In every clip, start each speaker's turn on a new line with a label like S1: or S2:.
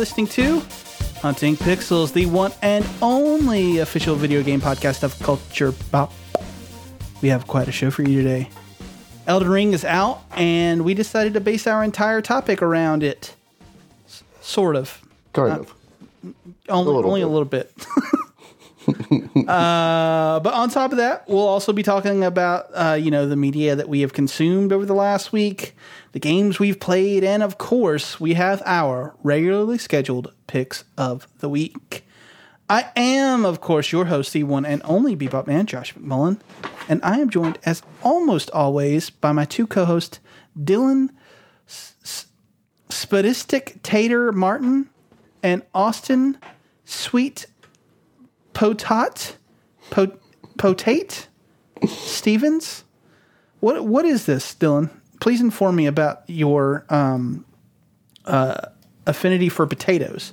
S1: listening to Hunting Pixels, the one and only official video game podcast of Culture Bop. We have quite a show for you today. Elden Ring is out, and we decided to base our entire topic around it. S- sort of.
S2: Kind of.
S1: Only,
S2: little
S1: only a little bit. uh, but on top of that, we'll also be talking about uh, you know the media that we have consumed over the last week, the games we've played, and of course, we have our regularly scheduled picks of the week. I am, of course, your host, the one and only Bebop Man, Josh McMullen, and I am joined, as almost always, by my two co-hosts, Dylan Spadistic Tater Martin and Austin Sweet Potat po, Potate Stevens. What what is this, Dylan? Please inform me about your um, uh, affinity for potatoes.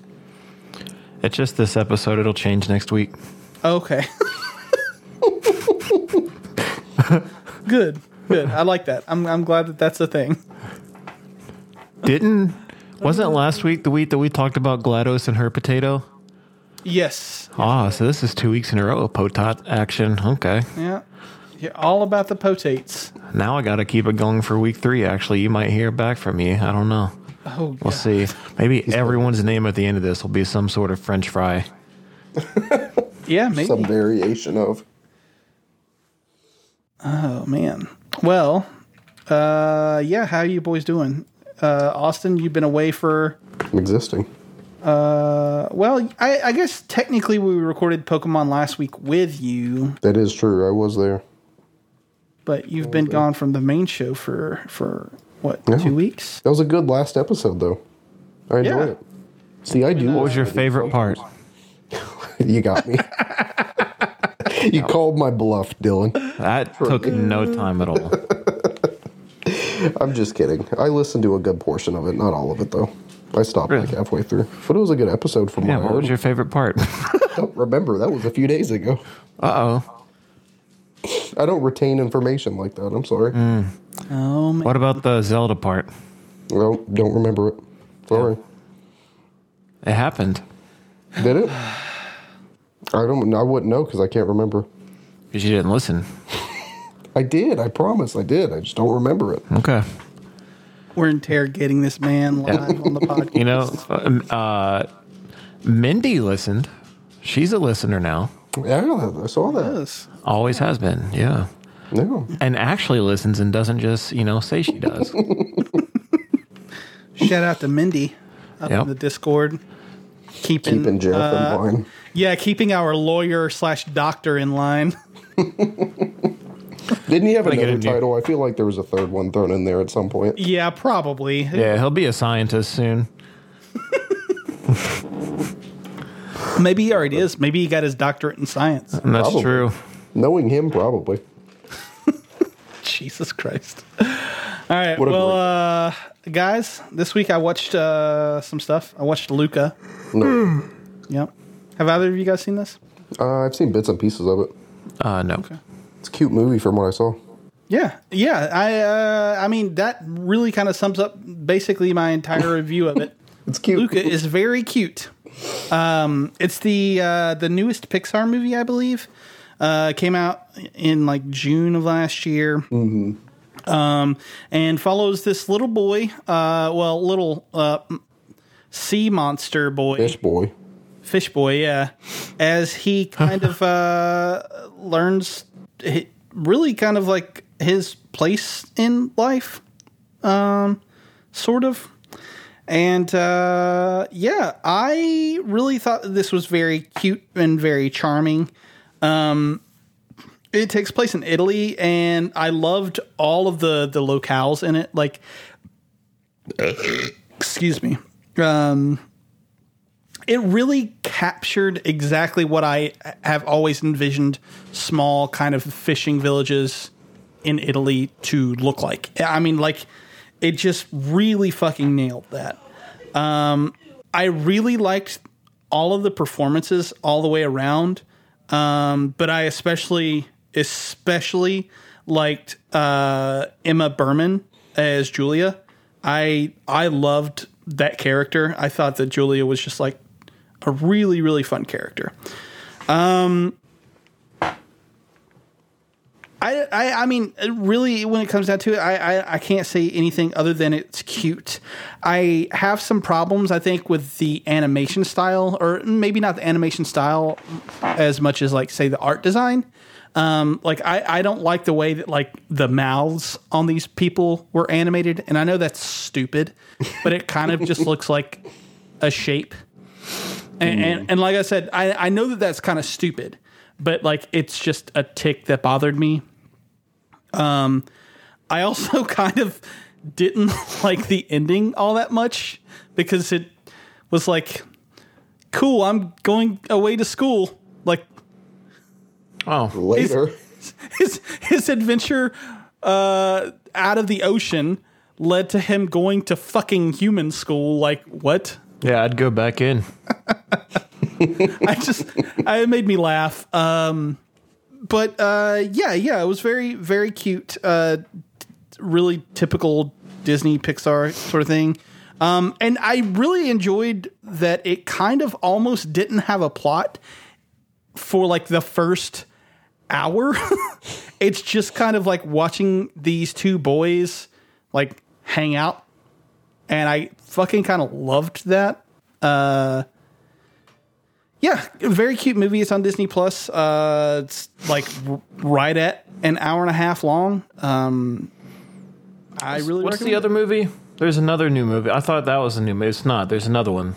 S3: It's just this episode. It'll change next week.
S1: Okay. good, good. I like that. I'm I'm glad that that's a thing.
S3: Didn't wasn't last week the week that we talked about Glados and her potato?
S1: Yes.
S3: Ah, so this is two weeks in a row of potat action. Okay,
S1: Yeah. Yeah. All about the potates.
S3: now I got to keep it going for week three. Actually, you might hear back from me. I don't know.
S1: Oh,
S3: We'll see. Maybe everyone's name at the end of this will be some sort of French fry.
S1: yeah. Maybe.
S2: Some variation of.
S1: Oh man. Well, uh, yeah. How are you boys doing? Uh, Austin, you've been away for.
S2: Existing.
S1: Uh, well, I, I guess technically we recorded Pokemon last week with you,
S2: That is true. I was there.
S1: But you've been gone from the main show for for what
S2: Yeah.
S1: two weeks?
S2: That was a good last episode, though. I enjoyed
S1: Yeah.
S2: it. See, I do.
S3: What was your favorite part?
S2: You got me. you called my bluff, Dylan.
S3: That took no time at all.
S2: I'm just kidding. I listened to a good portion of it, not all of it, though. I stopped like halfway through. But it was a good episode from
S3: Yeah,
S2: what I
S3: was your favorite part?
S2: don't remember. That was a few days ago.
S3: Uh oh.
S2: I don't retain information like that. I'm sorry.
S1: Oh man.
S3: What about the Zelda part?
S2: Well, don't remember it. Sorry.
S3: It happened
S2: Did it? I don't. I wouldn't know because I can't remember.
S3: because you didn't listen.
S2: I did. I promise. I did. I just don't remember it.
S3: Okay.
S1: We're interrogating this man live on the podcast.
S3: You know, um, uh, Mindy listened. She's a listener now.
S2: Yeah, I saw that.
S1: Yes.
S3: Always has been. Yeah.
S2: Yeah.
S3: And actually listens and doesn't just, you know, say she does.
S1: Shout out to Mindy up
S3: Yep.
S1: in the Discord. Keeping,
S2: Keeping Jeff
S1: uh,
S2: in line.
S1: Yeah, keeping our lawyer slash doctor in line.
S2: Didn't he have
S3: I get
S2: another
S3: it, yeah.
S2: title? I feel like there was a third one thrown in there at some point.
S1: Yeah, probably.
S3: yeah, he'll be a scientist soon.
S1: Maybe he already is. Maybe he got his doctorate in science.
S3: And that's
S2: Probably.
S3: true.
S2: Knowing him, probably.
S1: Jesus Christ. All right.
S2: What
S1: Well, uh, guys, this week I watched uh, some stuff. I watched Luca.
S2: No.
S1: Yep. Have either of you guys seen this?
S2: uh, I've seen bits and pieces of it.
S3: Uh, no.
S2: It's a cute movie from what I saw.
S1: Yeah, yeah. I uh, I mean that really kind of sums up basically my entire review of it.
S2: It's cute.
S1: Luca is very cute. Um, it's the uh, the newest Pixar movie, I believe. Uh, came out in like June of last year. Um, and follows this little boy, uh, well, little uh, sea monster boy,
S2: Fish boy.
S1: fish boy, yeah, as he kind of uh, learns really kind of like his place in life, um, sort of. And uh, yeah, I really thought this was very cute and very charming. Um, it takes place in Italy, and I loved all of the the locales in it. Like, excuse me. Um, it really captured exactly what I have always envisioned small kind of fishing villages in Italy to look like. I mean, like, it just really fucking nailed that. Um, I really liked all of the performances all the way around, um, but I especially, especially liked uh, Emma Berman as Giulia. I I loved that character. I thought that Giulia was just like a really really fun character. I, I, I mean, really, when it comes down to it, I, I, I can't say anything other than it's cute. I have some problems, I think, with the animation style, or maybe not the animation style as much as, like, say, the art design. Um, like, I, I don't like the way that, like, the mouths on these people were animated. And I know that's stupid, but it kind of just looks like a shape. And, and, and like I said, I, I know that that's kind of stupid, but like it's just a tick that bothered me. Um, I also kind of didn't like the ending all that much because it was like, cool, I'm going away to school. Like
S3: Oh,
S2: Later.
S1: his his adventure uh, out of the ocean led to him going to fucking human school. Like what?
S3: yeah, I'd go back in.
S1: I just it made me laugh. Um, but uh, yeah, yeah, it was very very cute. Uh, really typical Disney Pixar sort of thing. Um, and I really enjoyed that it kind of almost didn't have a plot for like the first hour. it's just kind of like watching these two boys like hang out. And I fucking kind of loved that. Uh, yeah, very cute movie. It's on Disney Plus. Uh, it's like r- right at an hour and a half long. Um, I really
S3: What's the other movie? There's another new movie. I thought that was a new movie. It's not. There's another one.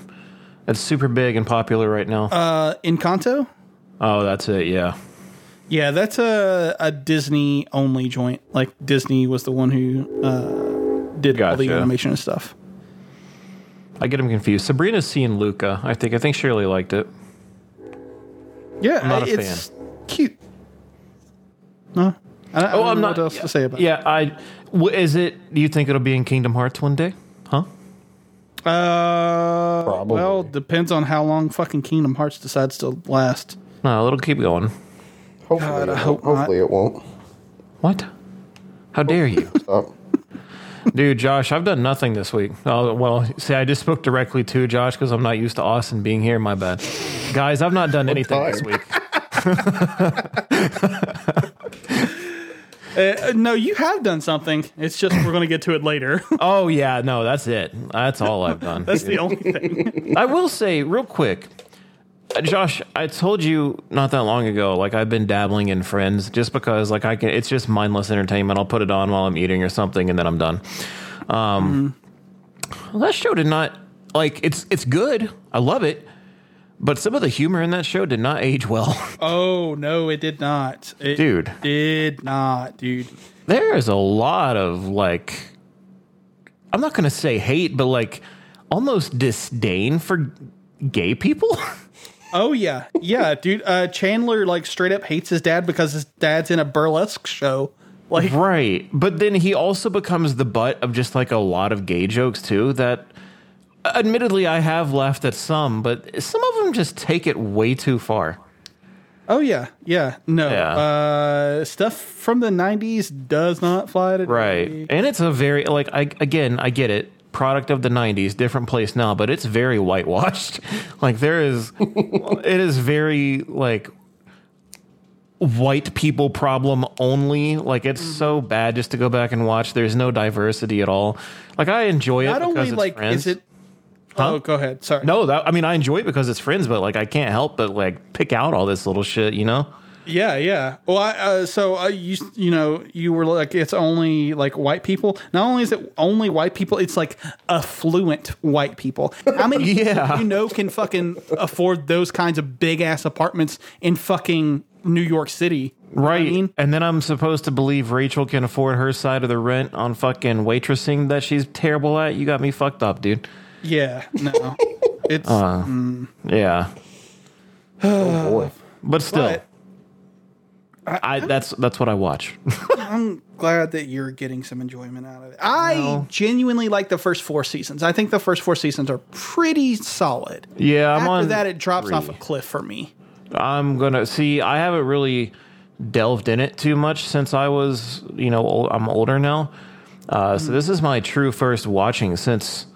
S3: It's super big and popular right now.
S1: Uh, Encanto.
S3: oh, that's it. Yeah.
S1: Yeah, that's a a Disney only joint. Like Disney was the one who uh, did all the animation and stuff.
S3: I get them confused. Sabrina's seeing Luca. I think. I think Shirley liked it.
S1: Yeah,
S3: not a
S1: it's cute. No, I, I
S3: Oh,
S1: don't
S3: I'm not.
S1: what else to say about.
S3: Yeah. I. w- Is it? Do you think it'll be in Kingdom Hearts one day? Huh?
S1: Uh,
S2: Probably.
S1: well, depends on how long fucking Kingdom Hearts decides to last.
S3: No, it'll keep going.
S2: Hopefully,
S1: God, I
S2: it,
S1: hope
S2: won't. hopefully it won't.
S3: What? How dare you?
S2: Stop.
S3: Dude, Josh, I've done nothing this week. Oh, well, see, I just spoke directly to Josh because I'm not used to Austin being here. My bad. Guys, I've not done anything this week.
S1: Uh, no, you have done something. It's just we're going to get to it later.
S3: Oh, yeah, no, that's it. That's all I've done.
S1: That's the only thing.
S3: I will say, real quick, uh, Josh, I told you not that long ago, like I've been dabbling in Friends just because, like, I can. It's just mindless entertainment. I'll put it on while I'm eating or something, and then I'm done. Um, well, that show did not like. It's it's good. I love it, but some of the humor in that show did not age well.
S1: Oh no, it did not. It
S3: Dude.
S1: did not, dude.
S3: there is a lot of like I'm not gonna say hate, but like almost disdain for gay people.
S1: Oh yeah, yeah, dude. Uh, Chandler like straight up hates his dad because his dad's in a burlesque show. Like,
S3: right. But then he also becomes the butt of just like a lot of gay jokes too that admittedly I have laughed at some, but some of them just take it way too far.
S1: oh yeah, yeah, no.
S3: Yeah.
S1: Uh, stuff from the '90s does not fly today.
S3: Right. And it's a very like I again, I get it. Product of the 90s, different place now, but it's very whitewashed. like there is it is very like white people problem only. Like it's so mm-hmm. bad just to go back and watch. There's no diversity at all. Like I enjoy it
S1: Not
S3: because
S1: only
S3: it's
S1: like
S3: friends.
S1: is it. Oh, go ahead. Sorry.
S3: No, that I mean I enjoy it because it's friends, but like I can't help but like pick out all this little shit, you know?
S1: Yeah, yeah. Well, I, uh, so uh, you you know you were like it's only like white people. Not only is it only white people, it's like affluent white people. How many
S3: Yeah.
S1: people you know can fucking afford those kinds of big ass apartments in fucking New York City? You know what I
S3: Right.
S1: mean?
S3: And then I'm supposed to believe Rachel can afford her side of the rent on fucking waitressing that she's terrible at. You got me fucked up, dude.
S1: Yeah. No. It's uh
S3: Yeah.
S2: Oh boy.
S3: But still,
S1: But-
S3: I, that's that's what I watch.
S1: I'm glad that you're getting some enjoyment out of it. I genuinely like the first four seasons. I think the first four seasons are pretty solid.
S3: yeah, I'm
S1: After
S3: on
S1: that, it drops
S3: three.
S1: off a cliff for me.
S3: I'm gonna see. I haven't really delved in it too much since I was, you know, ol- I'm older now. Uh, So this is my true first watching since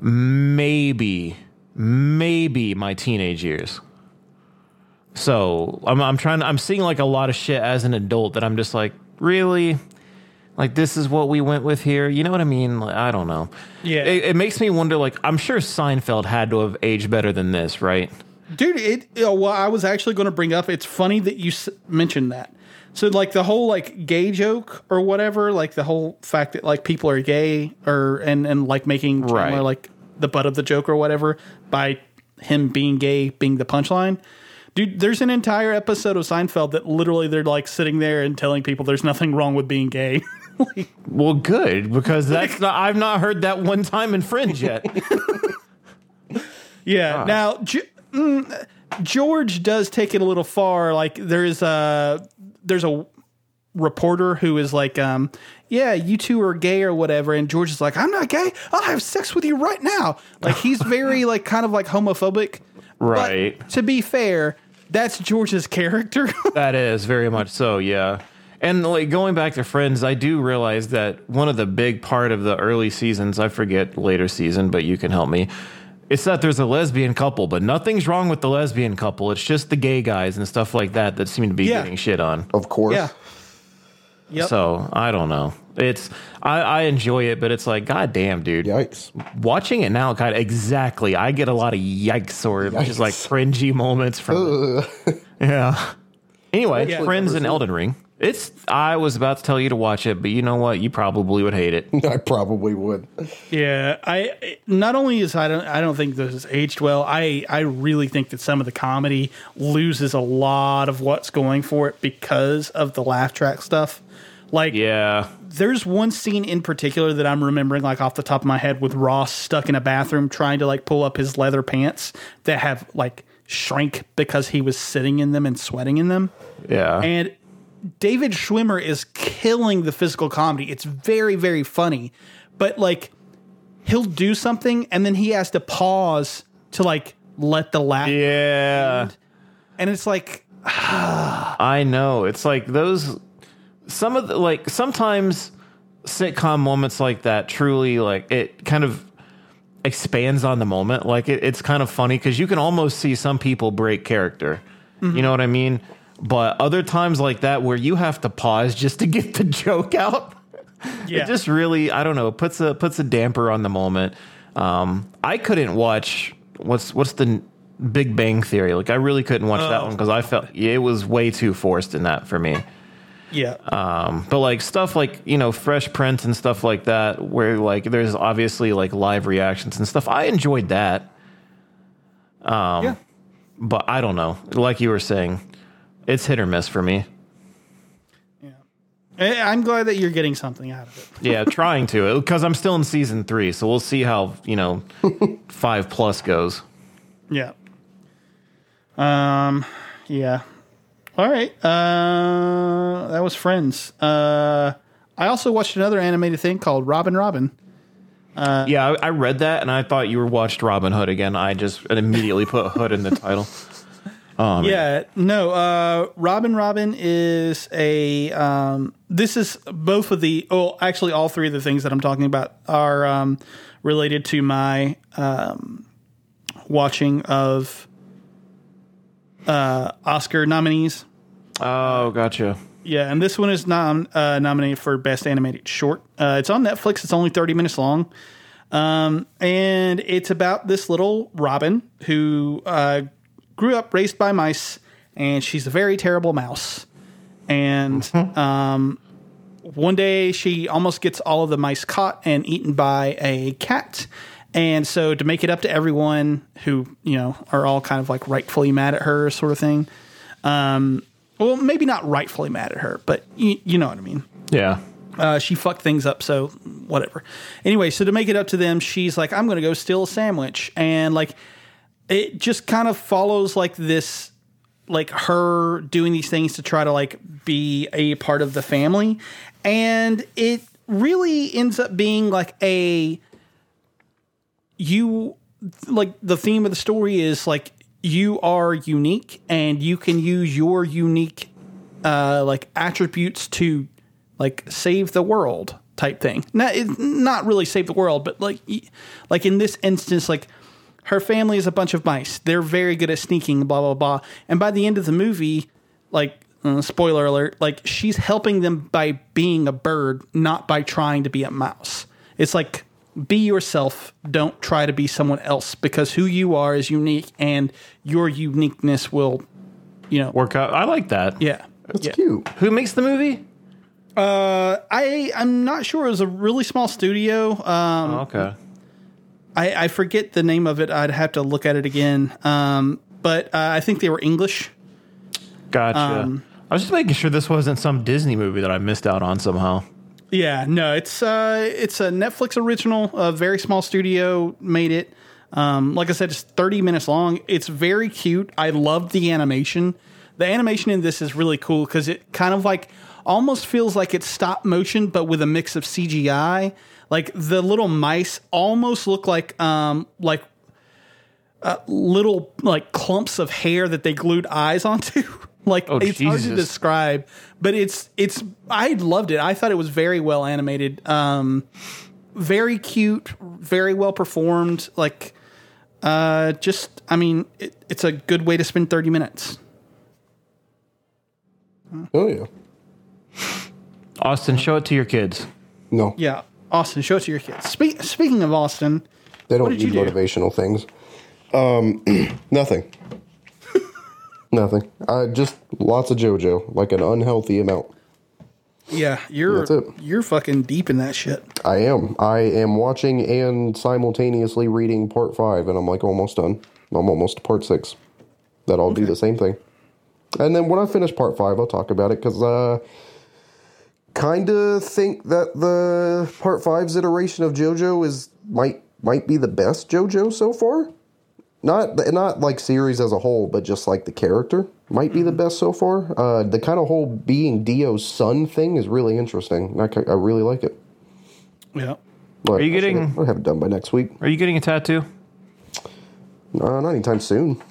S3: maybe, maybe my teenage years. So I'm, I'm trying. I'm seeing like a lot of shit as an adult that I'm just like, really, like this is what we went with here. You know what I mean? Like, I don't know.
S1: Yeah.
S3: It, it makes me wonder. Like, I'm sure Seinfeld had to have aged better than this, right?
S1: dude it uh, know, well i was actually going to bring up it's funny that you s- mentioned that so like the whole like gay joke or whatever like the whole fact that like people are gay or and and like making Chandler
S3: Right.
S1: like the butt of the joke or whatever by him being gay being the punchline dude there's an entire episode of seinfeld that literally they're like sitting there and telling people there's nothing wrong with being gay Like,
S3: Well, good because that's not. I've not heard that one time in Friends yet.
S1: Yeah. Now, G- mm, George does take it a little far. Like there is a there's a reporter who is like, um, yeah, you two are gay or whatever, and George is like, I'm not gay. I'll have sex with you right now. Like he's very like kind of like homophobic. But
S3: Right.
S1: to be fair, that's George's character.
S3: That is very much so, yeah. And like going back to Friends, I do realize that one of the big part of the early seasons, I forget later season, but you can help me. It's that there's a lesbian couple, but nothing's wrong with the lesbian couple. It's just the gay guys and stuff like that that seem to be
S1: Yeah.
S3: getting shit on.
S2: Of course.
S1: yeah. Yep.
S3: So I don't know. It's I, I enjoy it, but it's like, god damn, dude.
S2: Yikes.
S3: Watching it now, kind of exactly. I get a lot of yikes or just like cringy moments from. it. Yeah. Anyway,
S1: Yeah.
S3: Friends and Elden Ring. It's. I was about to tell you to watch it, but you know what? You probably would hate it.
S2: I probably would.
S1: Yeah, I not only is I don't I don't think this is aged well. I I really think that some of the comedy loses a lot of what's going for it because of the laugh track stuff. Like
S3: Yeah.
S1: there's one scene in particular that I'm remembering like off the top of my head with Ross stuck in a bathroom trying to like pull up his leather pants that have like shrank because he was sitting in them and sweating in them.
S3: Yeah.
S1: And David Schwimmer is killing the physical comedy. It's very, very funny. But like he'll do something and then he has to pause to like let the laugh
S3: yeah.
S1: and it's like
S3: I know. It's like those some of the like sometimes sitcom moments like that truly like it kind of expands on the moment. Like it, it's kind of funny because you can almost see some people break character. You know what I mean? But other times like that where you have to pause just to get the joke out.
S1: yeah.
S3: It just really, I don't know, puts a puts a damper on the moment. Um, I couldn't watch what's what's the Big Bang Theory. Like I really couldn't watch that one because I felt yeah, it was way too forced in that for me.
S1: Yeah.
S3: Um, but like stuff like you know Fresh Prince and stuff like that, where like there's obviously like live reactions and stuff. I enjoyed that,
S1: yeah.
S3: but I don't know. Like you were saying, it's hit or miss for me.
S1: Yeah. I'm glad that you're getting something out of it.
S3: Yeah, trying to because I'm still in season three, so we'll see how you know five plus goes.
S1: Yeah. Um. Yeah. All right. Uh, that was Friends. Uh, I also watched another animated thing called Robin Robin.
S3: Yeah, I, I read that and I thought you were watched Robin Hood again. I just immediately put Hood in the title. Oh, man.
S1: Yeah, no. Uh, Robin Robin is a. Um, this is both of the. Oh, actually, all three of the things that I'm talking about are um, related to my um, watching of uh, Oscar nominees.
S3: Oh, gotcha.
S1: Yeah, and this one is nom- uh, nominated for Best Animated Short. Uh, it's on Netflix. It's only 30 minutes long. Um, and it's about this little Robin who uh, grew up raised by mice, and she's a very terrible mouse. And um, one day she almost gets all of the mice caught and eaten by a cat. And so to make it up to everyone who, you know, are all kind of like rightfully mad at her sort of thing. Um, well, maybe not rightfully mad at her, but you, you know what I mean
S3: Yeah.
S1: uh, she fucked things up, so whatever. Anyway, so to make it up to them, she's like, I'm going to go steal a sandwich. And like, it just kind of follows like this, like her doing these things to try to like be a part of the family. And it really ends up being like a, you, like the theme of the story is like, you are unique and you can use your unique uh, like attributes to like save the world type thing. Not not really save the world, but like like in this instance, like her family is a bunch of mice. They're very good at sneaking, blah blah blah. And by the end of the movie, like uh, spoiler alert, like she's helping them by being a bird, not by trying to be a mouse. It's like be yourself. Don't try to be someone else because who you are is unique, and your uniqueness will, you know,
S3: Work out. I like that.
S1: yeah.
S2: That's
S1: yeah.
S2: cute.
S3: Who makes the movie?
S1: Uh, I I'm not sure. It was a really small studio. Um,
S3: Oh, okay.
S1: I I forget the name of it. I'd have to look at it again. Um, but uh, I think they were English.
S3: Gotcha.
S1: Um,
S3: I was just making sure this wasn't some Disney movie that I missed out on somehow.
S1: Yeah, no, it's uh, it's a Netflix original. A very small studio made it. Um, like I said, it's 30 minutes long. It's very cute. I love the animation. The animation in this is really cool because it kind of like almost feels like it's stop motion, but with a mix of CGI. Like the little mice almost look like um like uh, little like clumps of hair that they glued eyes onto. like
S3: Oh,
S1: it's hard to describe, but it's it's I loved it. I thought it was very well animated. Um very cute, very well performed. Like uh just I mean, it, it's a good way to spend 30 minutes.
S2: Oh yeah.
S3: Austin, show it to your kids.
S2: No,
S1: Yeah. Austin, show it to your kids. Spe- speaking of Austin,
S2: they don't
S1: did
S2: need
S1: you do?
S2: motivational things. Um, nothing. Nothing. Uh, just lots of JoJo, like an unhealthy amount.
S1: yeah, you're
S2: That's it.
S1: you're fucking deep in that shit.
S2: I am. I am watching and simultaneously reading part five, and I'm like almost done. I'm almost to part six. That I'll do the same thing. And then when I finish part five, I'll talk about it because uh, kind of think that the part five's iteration of JoJo is might might be the best JoJo so far. Not not like series as a whole, but just like the character might be the best so far. Uh, the kind of whole being Dio's son thing is really interesting. I, I really like it.
S1: Yeah.
S2: But
S3: Are you
S2: I should-
S3: getting-
S2: I'll have it done by next week.
S3: Are you getting a tattoo
S2: Uh, not anytime soon.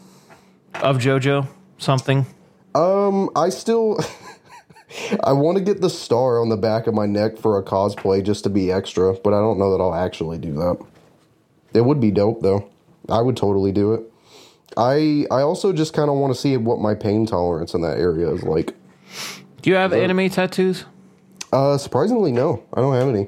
S3: of JoJo? Something?
S2: Um, I still. I want to get the star on the back of my neck for a cosplay just to be extra, but I don't know that I'll actually do that. It would be dope though. I would totally do it. I I also just kind of want to see what my pain tolerance in that area is like.
S3: Do you have anime tattoos?
S2: Uh, surprisingly, no, I don't have any.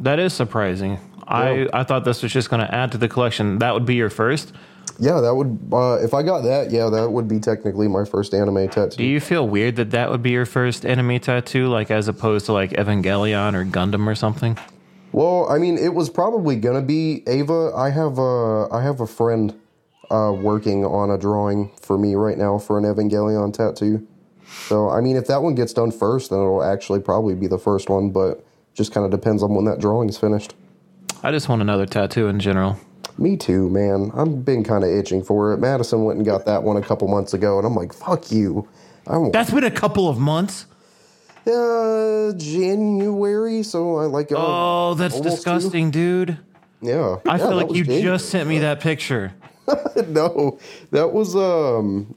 S3: That is surprising. I, I thought this was just going to add to the collection. That would be your first.
S2: Yeah, that would. Uh, if I got that, yeah, that would be technically my first anime tattoo.
S3: Do you feel weird that that would be your first anime tattoo, like as opposed to like Evangelion or Gundam or something?
S2: Well, I mean, it was probably gonna be Eva. I have a I have a friend uh, working on a drawing for me right now for an Evangelion tattoo. So, I mean, if that one gets done first, then it'll actually probably be the first one. But just kind of depends on when that drawing is finished.
S3: I just want another tattoo in general.
S2: Me too, man. I've been kind of itching for it. Madison went and got that one a couple months ago, and I'm like, fuck you. I.
S3: That's been a couple of months.
S2: Uh, January, so I like. Uh,
S3: Oh, that's disgusting, dude.
S2: two. Yeah,
S3: I
S2: Yeah,
S3: feel like you
S2: January.
S3: just sent me that picture.
S2: no, that was um.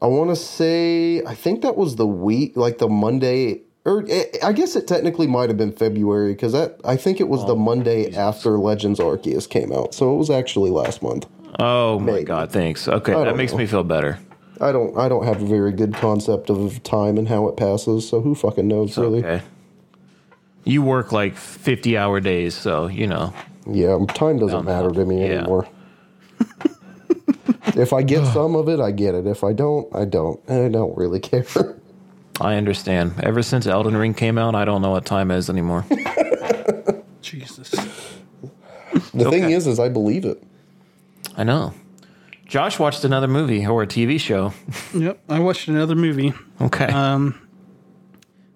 S2: I want to say I think that was the week, like the Monday, or eh, I guess it technically might have been February because that I think it was the Monday after Legends Arceus came out, so it was actually last month.
S3: Oh my god, thanks. Okay, that
S2: don't
S3: makes
S2: know.
S3: me feel better.
S2: I don't I don't have a very good concept of time and how it passes, so who fucking knows really?
S3: Okay. You work like 50 hour days, so you know.
S2: Yeah, time doesn't matter
S3: know.
S2: to me
S3: Yeah.
S2: anymore. if I get some of it, I get it. If I don't, I don't. I don't really care.
S3: I understand. Ever since Elden Ring came out, I don't know what time is anymore.
S1: Jesus.
S2: The thing is, is I believe it.
S3: I know. Josh watched another movie or a TV show.
S1: Yep. I watched another movie.
S3: Okay.
S1: Um,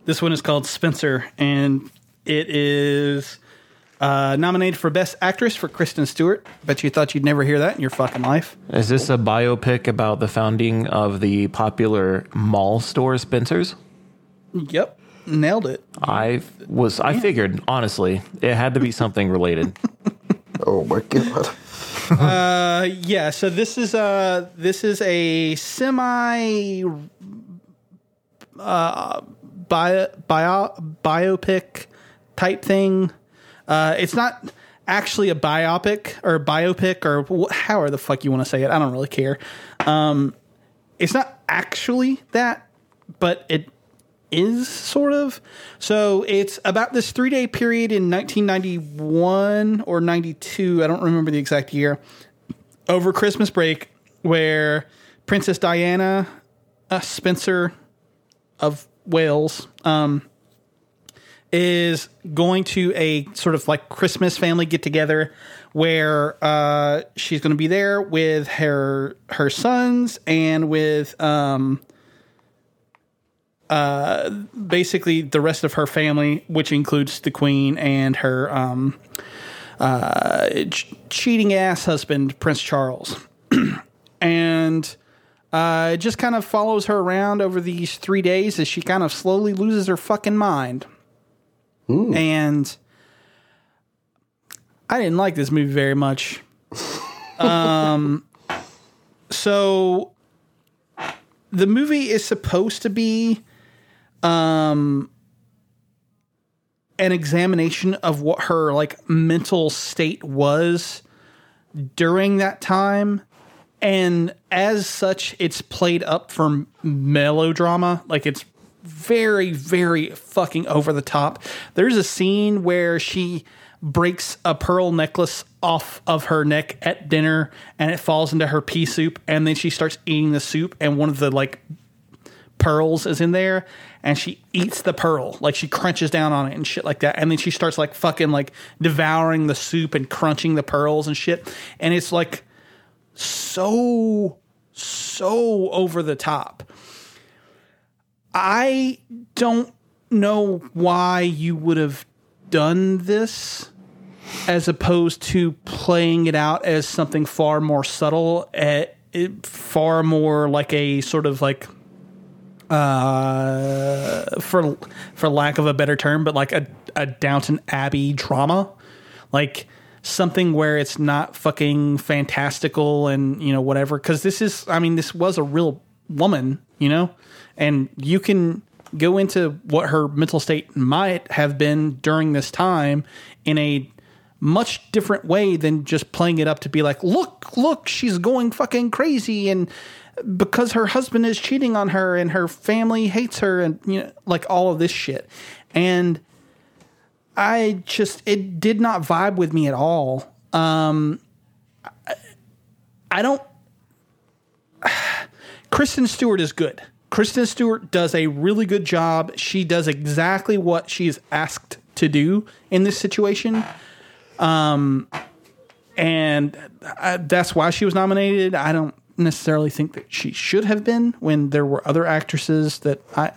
S1: This one is called Spencer, and it is uh, nominated for Best Actress for Kristen Stewart. Bet you thought you'd never hear that in your fucking life.
S3: is this a biopic about the founding of the popular mall store Spencer's?
S1: Yep. Nailed it.
S3: I was I figured honestly it had to be something related.
S2: Oh my god.
S1: Uh, yeah. So this is a this is a semi uh bio, bio biopic type thing. Uh, it's not actually a biopic or biopic or wh- however the fuck you want to say it. I don't really care. Um, it's not actually that, but it is sort of. So it's about this three day period in 1991 or 92. I don't remember the exact year. Over Christmas break, where Princess Diana uh, Spencer of Wales um, is going to a sort of like Christmas family get together where uh, she's going to be there with her her sons and with um, uh, basically the rest of her family, which includes the queen and her um, uh, ch- cheating ass husband, Prince Charles, and. Uh, it just kind of follows her around over these three days as she kind of slowly loses her fucking mind. And I didn't like this movie very much. um, so the movie is supposed to be um an examination of what her like mental state was during that time. And as such it's played up for melodrama. Like it's very very fucking over the top. There's a scene where she breaks a pearl necklace off of her neck at dinner and it falls into her pea soup. And then she starts eating the soup. And one of the like pearls is in there and she eats the pearl. Like she crunches down on it and shit like that. And then she starts like fucking like devouring the soup and crunching the pearls and shit. And it's like so so over the top. I don't know why you would have done this as opposed to playing it out as something far more subtle, uh, it, far more like a sort of like uh for for lack of a better term, but like a, a Downton Abbey drama. Like something where it's not fucking fantastical and you know whatever because this is i mean this was a real woman you know and you can go into what her mental state might have been during this time in a much different way than just playing it up to be like look look she's going fucking crazy and because her husband is cheating on her and her family hates her and you know like all of this shit and I just it did not vibe with me at all. Um, I, I don't. Kristen Stewart is good. Kristen Stewart does a really good job. She does exactly what she's asked to do in this situation. Um, and I, that's why she was nominated. I don't necessarily think that she should have been when there were other actresses that I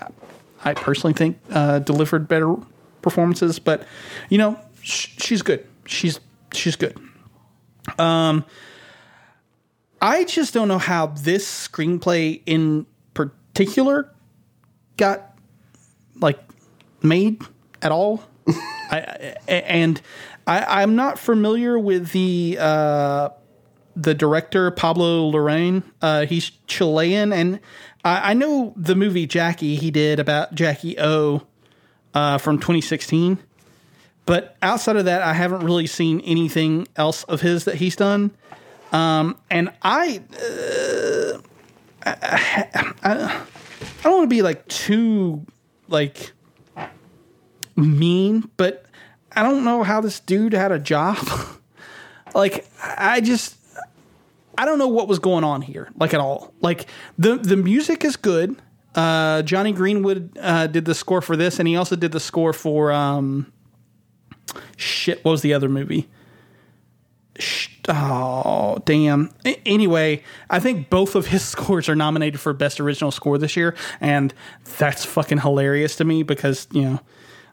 S1: I personally think uh, delivered better performances, but you know, sh- she's good. She's she's good. Um, I just don't know how this screenplay in particular got like made at all. I, I- and I, I'm not familiar with the uh, the director Pablo Larraín. Uh, he's Chilean, and I, I know the movie Jackie he did about Jackie O uh, from 2016. But outside of that, I haven't really seen anything else of his that he's done. Um, and I, uh, I, I, I don't want to be like too like mean, but I don't know how this dude had a job. like I just I don't know what was going on here, like at all. Like the the music is good. Uh, Jonny Greenwood uh, did the score for this, and he also did the score for um, shit. What was the other movie? Oh damn! Anyway, I think both of his scores are nominated for best original score this year, and that's fucking hilarious to me because you know,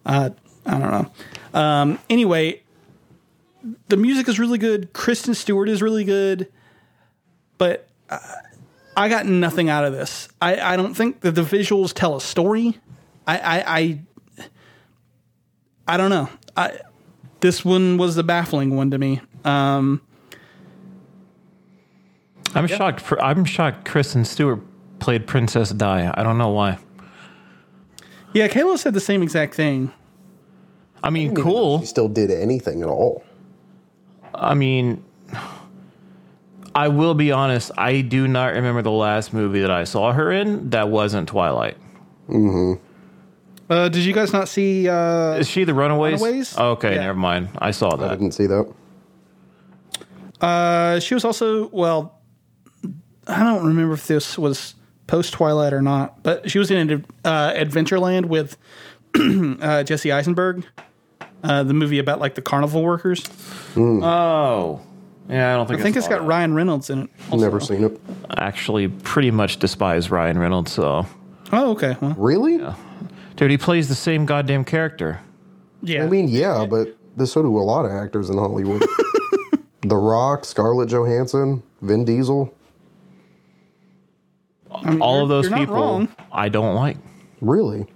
S1: uh, I don't know. Um, anyway, the music is really good. Kristen Stewart is really good, but uh, I got nothing out of this. I, I don't think that the visuals tell a story. I I I, I don't know. I this one was the baffling one to me. Um,
S3: I'm shocked. For, I'm shocked. Kristen Stewart played Princess Di. I don't know why.
S1: yeah, Kayla said the same exact thing.
S3: I mean,
S2: She
S3: cool.
S2: still did anything at all.
S3: I mean, I will be honest. I do not remember the last movie that I saw her in that wasn't Twilight.
S1: Uh, did you guys not see? Uh,
S3: Is she the Runaways?
S1: Runaways?
S3: Okay,
S1: Yeah.
S3: never mind. I saw that.
S2: I didn't see that.
S1: uh, she was also well. I don't remember if this was post Twilight or not, but she was in uh, Adventureland with uh, Jesse Eisenberg, uh, the movie about like the carnival workers.
S3: Oh, yeah. I don't think
S1: I think it's
S3: saw
S1: got. Ryan Reynolds in it. also.
S2: Never seen it.
S3: I actually pretty much despise Ryan Reynolds. So,
S1: Oh, okay. Well,
S2: Really?
S3: dude, he plays the same goddamn character.
S1: yeah.
S2: I mean, yeah, but there's so do a lot of actors in Hollywood. the Rock, Scarlett Johansson, Vin Diesel.
S1: I mean,
S3: All of those
S1: you're not
S3: people,
S1: wrong.
S3: I don't like.
S2: Really?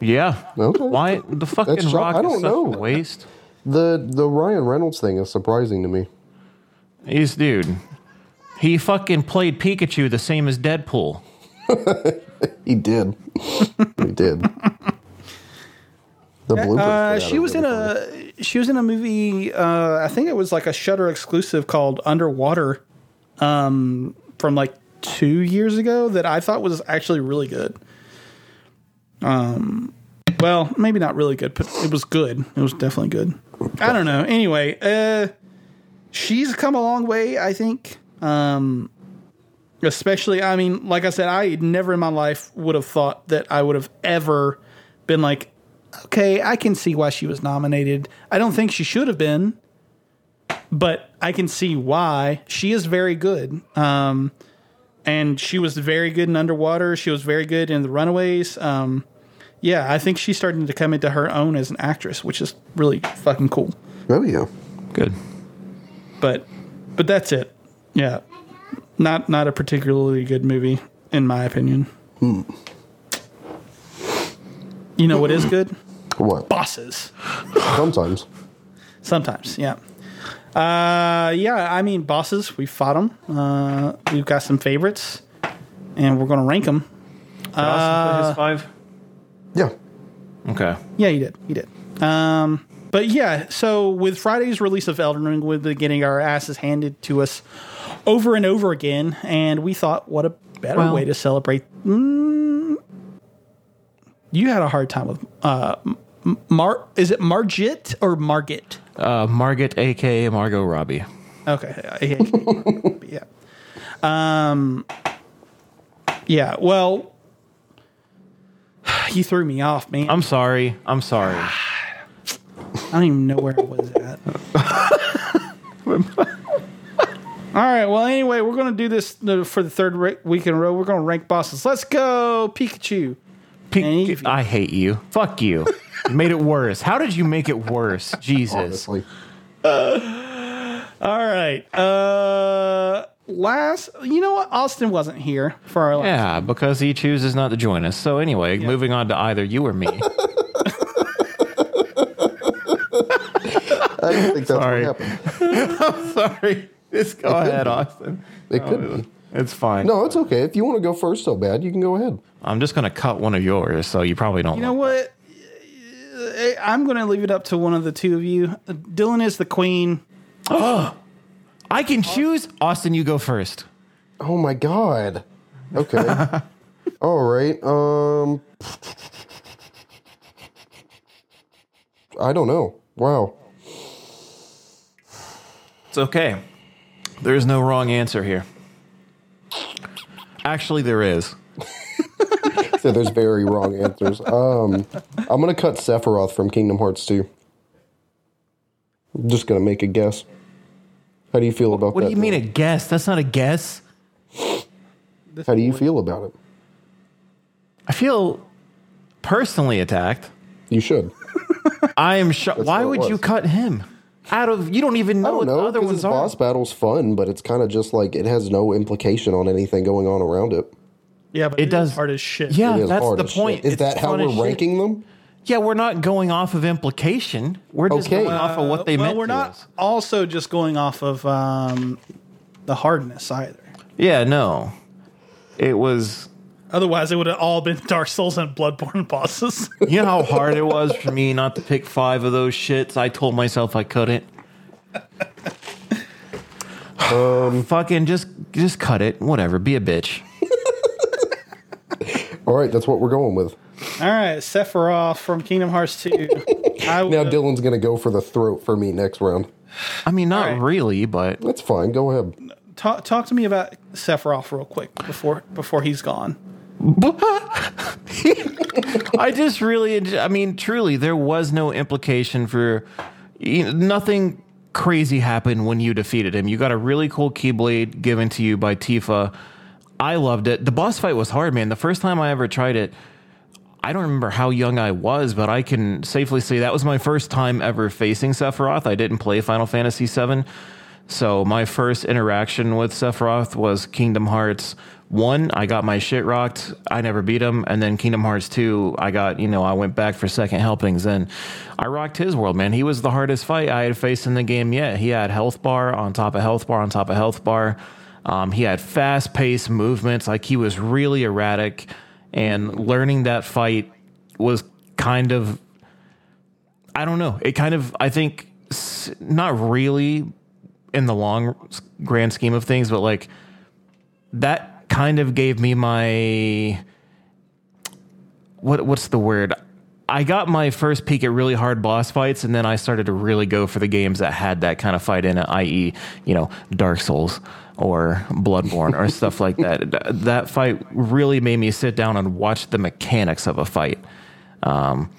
S3: Yeah.
S2: Okay.
S3: Why the fucking
S2: That's shock-
S3: Rock?
S2: I
S3: is
S2: don't
S3: such a
S2: know.
S3: waste.
S2: The the Ryan Reynolds thing is surprising to me.
S3: He's dude. He fucking played Pikachu the same as Deadpool.
S2: He did. he did. The bloopers.
S1: Uh, she was in
S2: really funny.
S1: a she was in a movie. Uh, I think it was like a Shutter exclusive called Underwater, um, from like two years ago that I thought was actually really good. Um, well, maybe not really good, but it was good. It was definitely good. I don't know. Anyway, uh, she's come a long way. I think. Um, especially, I mean, like I said, I never in my life would have thought that I would have ever been like, okay, I can see why she was nominated. I don't think she should have been, but I can see why. She is very good. Um, and she was very good in Underwater. She was very good in The Runaways. Um, yeah, I think she's starting to come into her own as an actress, which is really fucking cool.
S2: Oh yeah.
S3: Good.
S1: But, but that's it. Yeah, not not a particularly good movie in my opinion. You know what is good?
S2: What?
S1: Bosses.
S2: Sometimes.
S1: Sometimes, yeah. Uh, yeah, I mean, bosses, we fought them. Uh, we've got some favorites, and we're going to rank them.
S3: Uh, his five.
S2: Yeah.
S3: Okay.
S1: Yeah, you did. You did. Um, but yeah, so with Friday's release of Elden Ring, we've been getting our asses handed to us over and over again, and we thought, what a better
S3: Well-
S1: way to celebrate. Mm, you had a hard time with uh, Mar. Is it Margit or Margit?
S3: Uh, Margaret, aka Margot Robbie.
S1: Okay. yeah. Um. Yeah. Well, you threw me off, man.
S3: I'm sorry. I'm sorry.
S1: I don't even know where I was at. All right. Well, anyway, we're going to do this uh, for the third ra- week in a row. We're going to rank bosses. Let's go, Pikachu.
S3: Pe-
S1: Eevee.
S3: I hate you. Fuck you. You made it worse. How did you make it worse? Jesus.
S2: Honestly.
S1: All right. Uh, last, you know what? Austin wasn't here for our last.
S3: Yeah, because he chooses not to join us. So anyway, moving on to either you or me.
S2: I don't think that's
S3: Sorry.
S2: what happened.
S3: I'm sorry. Just go ahead, Austin.
S2: It could be.
S3: It's fine.
S2: No, it's okay. If you want to go first so bad, you can go ahead.
S3: I'm just gonna cut one of yours, so you probably don't.
S1: You know what? I'm going to leave it up to one of the two of you. Uh, Dylan is the queen.
S3: Oh, I can choose. Austin, you go first.
S2: Oh my god. Okay. All right. Um I don't know. Wow.
S3: It's okay. There is no wrong answer here. Actually, there is.
S2: So there's very wrong answers. Um I'm going to cut Sephiroth from Kingdom Hearts 2. I'm just going to make a guess. How do you feel about
S3: What
S2: that?
S3: What do you mean a guess? That's not a guess.
S2: How do you feel about it?
S3: I feel personally attacked.
S2: You should.
S3: I am shocked. Why
S2: what it
S3: would you cut him? Out of you don't even
S2: I
S3: know
S2: don't
S3: what the other ones
S2: his
S3: are.
S2: boss battle's fun, but it's kind of just like it has no implication on anything going on around it.
S1: Yeah, but
S3: It
S1: it,
S3: does-
S1: does hard as shit.
S3: Yeah, that's the point.
S2: shit. Is
S3: It's
S2: that how we're
S3: as shit.
S2: ranking them?
S3: Yeah, we're not going off of implication. We're just
S2: Okay.
S3: going off of what they
S1: well,
S3: meant.
S1: we're
S3: to
S1: not
S3: us.
S1: also just going off of um, the hardness either.
S3: Yeah, no. It was
S1: Otherwise, it would have all been Dark Souls and Bloodborne bosses.
S3: You know how hard it was for me not to pick five of those shits? I told myself I couldn't. Um, Fucking just just cut it. Whatever. Be a bitch.
S2: All right, that's what we're going with.
S1: all right, Sephiroth from Kingdom Hearts 2. I
S2: Now
S1: would-
S2: Dylan's gonna go for the throat for me next round.
S3: I mean, not
S1: All right.
S3: really, but
S2: That's fine. Go ahead.
S1: talk, talk to me about Sephiroth real quick before before he's gone.
S3: I just really, I mean, truly, there was no implication for you know, nothing crazy happened when you defeated him. You got a really cool Keyblade given to you by Tifa. I loved it. The boss fight was hard, man. The first time I ever tried it, I don't remember how young I was, but I can safely say that was my first time ever facing Sephiroth. I didn't play Final Fantasy VII. So my first interaction with Sephiroth was Kingdom Hearts 1. I got my shit rocked. I never beat him. And then Kingdom Hearts 2, I got, you know, I went back for second helpings and I rocked his world, man. He was the hardest fight I had faced in the game yet. He had health bar on top of health bar on top of health bar. Um, he had fast paced movements. Like he was really erratic. And learning that fight was kind of I don't know. It kind of, I think, not really in the long grand scheme of things, but like that kind of gave me my what what's the word? I got my first peek at really hard boss fights, and then I started to really go for the games that had that kind of fight in it, i.e., you know, Dark Souls or Bloodborne or stuff like that. That fight really made me sit down and watch the mechanics of a fight. Um,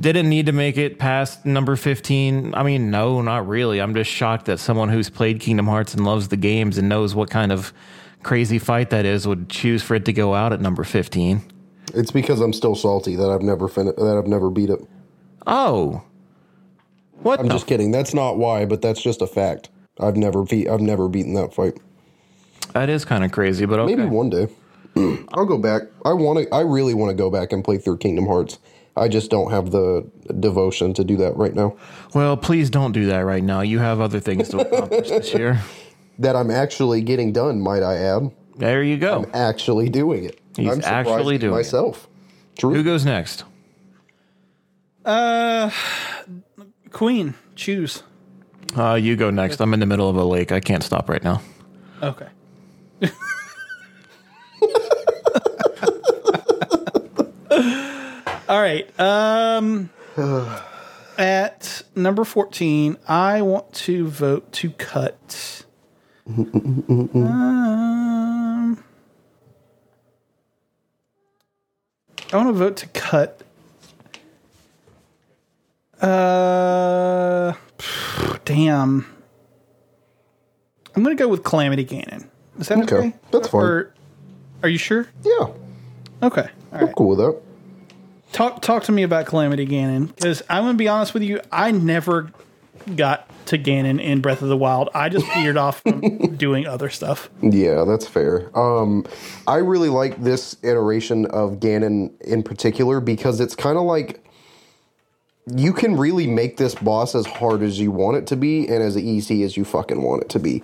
S3: Didn't need to make it past number 15. I mean, no, not really. I'm just shocked that someone who's played Kingdom Hearts and loves the games and knows what kind of crazy fight that is would choose for it to go out at number 15.
S2: It's because I'm still salty that I've never fin- that I've never beat it.
S3: Oh. What
S2: I'm
S3: the
S2: just kidding. That's not why, but that's just a fact. I've never beat I've never beaten that fight.
S3: That is kind of crazy, but okay.
S2: Maybe one day. I'll go back. I want to. I really want to go back and play through Kingdom Hearts. I just don't have the devotion to do that right now.
S3: Well, please don't do that right now. You have other things to accomplish this year.
S2: That I'm actually getting done. Might I add?
S3: There you go.
S2: I'm actually doing it.
S3: He's
S2: I'm
S3: actually
S2: in
S3: doing it.
S2: myself.
S3: Who goes next?
S1: Uh, Queen, choose.
S3: Uh, you go next. I'm in the middle of a lake. I can't stop right now.
S1: Okay. All right. Um, at number 14, I want to vote to cut. Um, I want to vote to cut. Uh, damn. I'm going to go with Calamity Ganon. Is that okay?
S2: Okay, that's fine.
S1: Or- are you sure?
S2: yeah.
S1: Okay. All right.
S2: Cool with that.
S1: Talk talk to me about Calamity Ganon because I'm gonna be honest with you. I never got to Ganon in Breath of the Wild. I just veered off from doing other stuff.
S2: Yeah, that's fair. Um, I really like this iteration of Ganon in particular because it's kind of like you can really make this boss as hard as you want it to be and as easy as you fucking want it to be.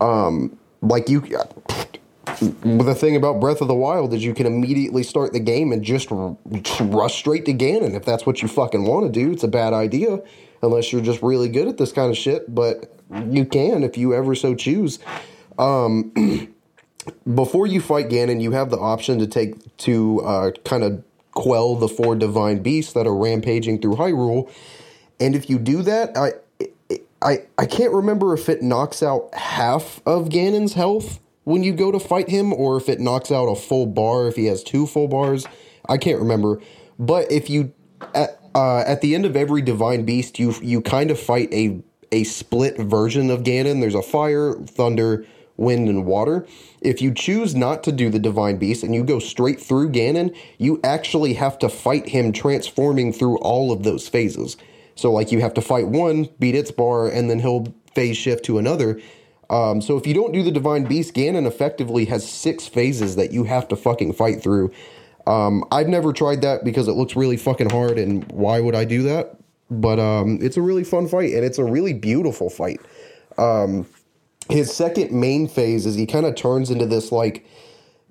S2: Um, like you, the thing about Breath of the Wild is you can immediately start the game and just r- rush straight to Ganon if that's what you fucking want to do. It's a bad idea unless you're just really good at this kind of shit, but you can if you ever so choose before you fight Ganon, you have the option to take to uh, kind of quell the four divine beasts that are rampaging through Hyrule. And if you do that, I I I can't remember if it knocks out half of Ganon's health when you go to fight him, or if it knocks out a full bar if he has two full bars. I can't remember. But if you at, uh, at the end of every divine beast, you you kind of fight a a split version of Ganon. There's a fire, thunder, wind, and water. If you choose not to do the divine beast and you go straight through Ganon, you actually have to fight him transforming through all of those phases. So like you have to fight one, beat its bar, and then he'll phase shift to another. Um, so if you don't do the divine beast, Ganon effectively has six phases that you have to fucking fight through. Um, I've never tried that because it looks really fucking hard, and why would I do that? But um, it's a really fun fight, and it's a really beautiful fight. Um, his second main phase is he kind of turns into this like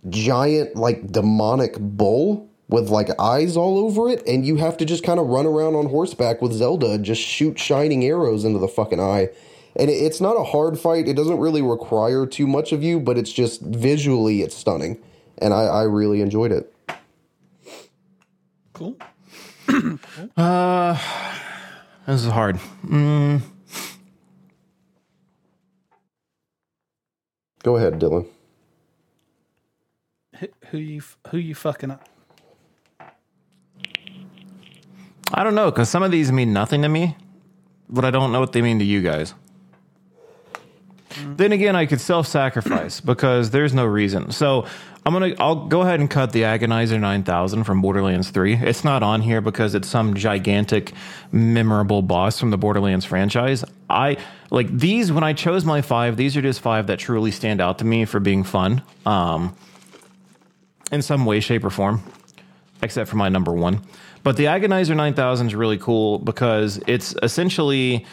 S2: giant like demonic bull with like eyes all over it and you have to just kind of run around on horseback with Zelda just shoot shining arrows into the fucking eye. And it's not a hard fight. It doesn't really require too much of you, but it's just visually it's stunning. And I, I really enjoyed it.
S1: Cool.
S3: Uh, This is hard.
S2: Go ahead, Dylan.
S1: Who, who you who you fucking up?
S3: I don't know because some of these mean nothing to me, but I don't know what they mean to you guys. Then again, I could self-sacrifice because there's no reason. So I'm gonna, I'll go ahead and cut the Agonizer 9000 from Borderlands 3. It's not on here because it's some gigantic, memorable boss from the Borderlands franchise. I like these when I chose my five. These are just five that truly stand out to me for being fun, um, in some way, shape, or form except for my number one. But the Agonizer 9000 is really cool because it's essentially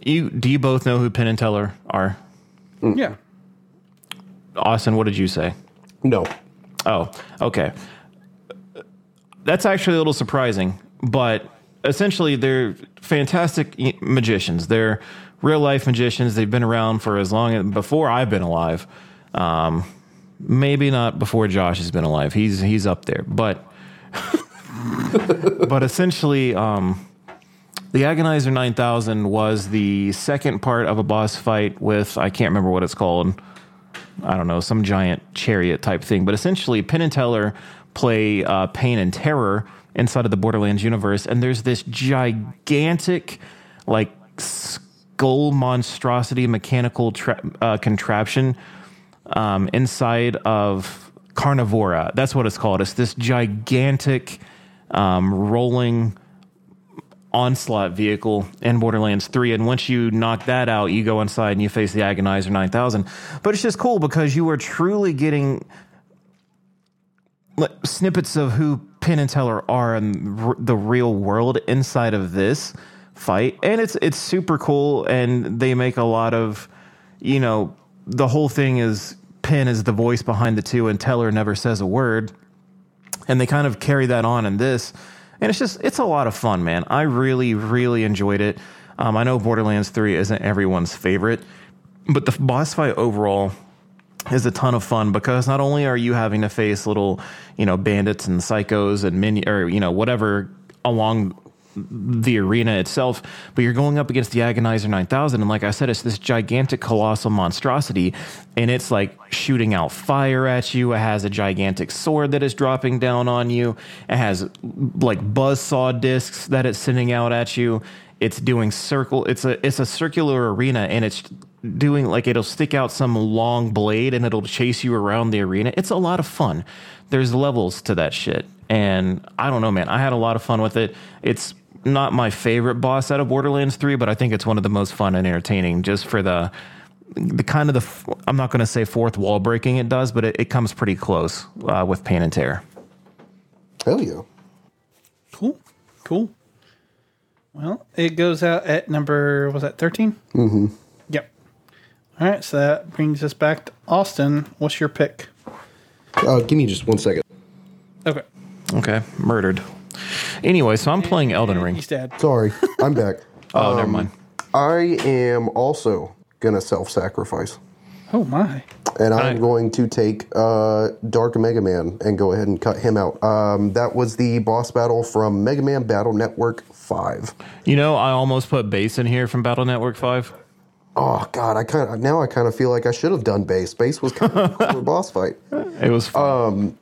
S3: you. Do you both know who Penn and Teller are?
S1: Yeah.
S3: Austin, what did you say?
S2: No.
S3: Oh, okay. That's actually a little surprising, but essentially they're fantastic magicians. They're real life magicians. They've been around for as long as before I've been alive. Um, maybe not before Josh has been alive. He's he's up there, but but essentially, um, the Agonizer 9000 was the second part of a boss fight with I can't remember what it's called. I don't know, some giant chariot type thing. But essentially, Penn and Teller play uh, Pain and Terror inside of the Borderlands universe, and there's this gigantic, like skull monstrosity mechanical tra- uh, contraption um, inside of Carnivora. That's what it's called. It's this gigantic um, rolling onslaught vehicle in Borderlands 3. And once you knock that out, you go inside and you face the Agonizer 9000. But it's just cool because you are truly getting snippets of who Penn and Teller are in r- the real world inside of this fight. And it's it's super cool and they make a lot of you know, the whole thing is Penn is the voice behind the two and Teller never says a word. And they kind of carry that on in this. And it's just, it's a lot of fun, man. I really, really enjoyed it. Um, I know Borderlands 3 isn't everyone's favorite, but the boss fight overall is a ton of fun because not only are you having to face little, you know, bandits and psychos and mini or you know whatever along the arena itself, but you're going up against the Agonizer 9000. And like I said, it's this gigantic, colossal monstrosity, and it's like shooting out fire at you. It has a gigantic sword that is dropping down on you. It has like buzzsaw discs that it's sending out at you. It's doing circle. It's a it's a circular arena, and it's doing like it'll stick out some long blade and it'll chase you around the arena. It's a lot of fun. There's levels to that shit. And I don't know, man. I had a lot of fun with it. It's not my favorite boss out of Borderlands 3, but I think it's one of the most fun and entertaining just for the the kind of the I'm not going to say fourth wall breaking it does, but it, it comes pretty close uh, with Pain and Terror.
S2: Hell yeah.
S1: Cool. Cool. Well, it goes out at number was that 13? Mm-hmm. Yep. All right, so that brings us back to Austin. What's your pick?
S2: Uh, give me just one second.
S1: Okay.
S3: Okay, murdered. Anyway, so I'm playing Elden Ring.
S1: He's dead.
S2: Sorry, I'm back.
S3: Oh, never mind.
S2: I am also gonna self-sacrifice,
S1: Oh my.
S2: and I'm
S3: Hi.
S2: going to take uh, Dark Mega Man and go ahead and cut him out. Um, that was the boss battle from Mega Man Battle Network Five.
S3: You know, I almost put bass in here from Battle Network 5.
S2: Oh God, I kind of now I kind of feel like I should have done Bass. Bass was kind of a cooler boss fight.
S3: It was fun.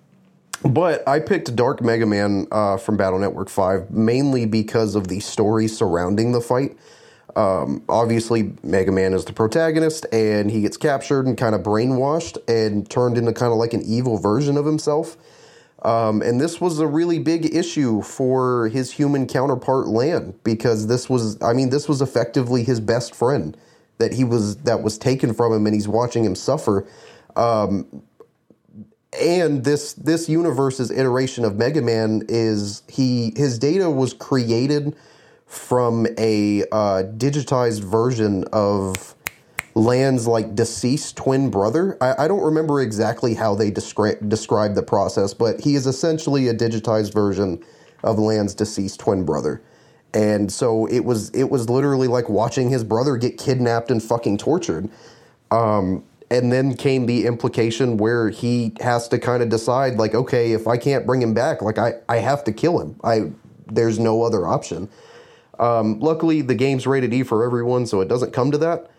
S2: But I picked Dark Mega Man uh, from Battle Network 5 mainly because of the story surrounding the fight. Um, obviously, Mega Man is the protagonist, and he gets captured and kind of brainwashed and turned into kind of like an evil version of himself. Um, and this was a really big issue for his human counterpart, Lan, because this was, I mean, this was effectively his best friend that he was that was taken from him, and he's watching him suffer and this this universe's iteration of Mega Man is he his data was created from a uh, digitized version of Lan's like deceased twin brother. I, I don't remember exactly how they descri- describe the process, but he is essentially a digitized version of Lan's deceased twin brother. And so it was it was literally like watching his brother get kidnapped and fucking tortured. Um, and then came the implication where he has to kind of decide like okay if i can't bring him back like i, I have to kill him. I there's no other option. Um, luckily the game's rated e for everyone so it doesn't come to that.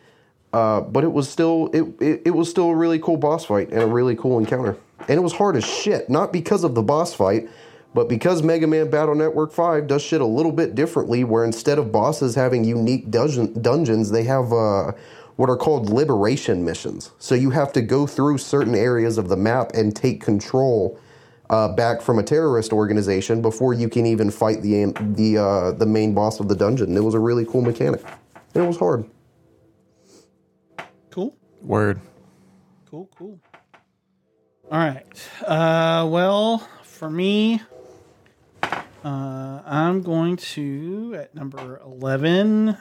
S2: Uh, but it was still it, it, it was still a really cool boss fight and a really cool encounter. And it was hard as shit not because of the boss fight but because Mega Man Battle Network 5 does shit a little bit differently, where instead of bosses having unique dungeon, dungeons, they have uh, what are called liberation missions. So you have to go through certain areas of the map and take control uh, back from a terrorist organization before you can even fight the the uh, the main boss of the dungeon. It was a really cool mechanic, and it was hard.
S1: Cool.
S3: Word.
S1: Cool, cool. All right. Uh, well, for me, uh, I'm going to, at number 11,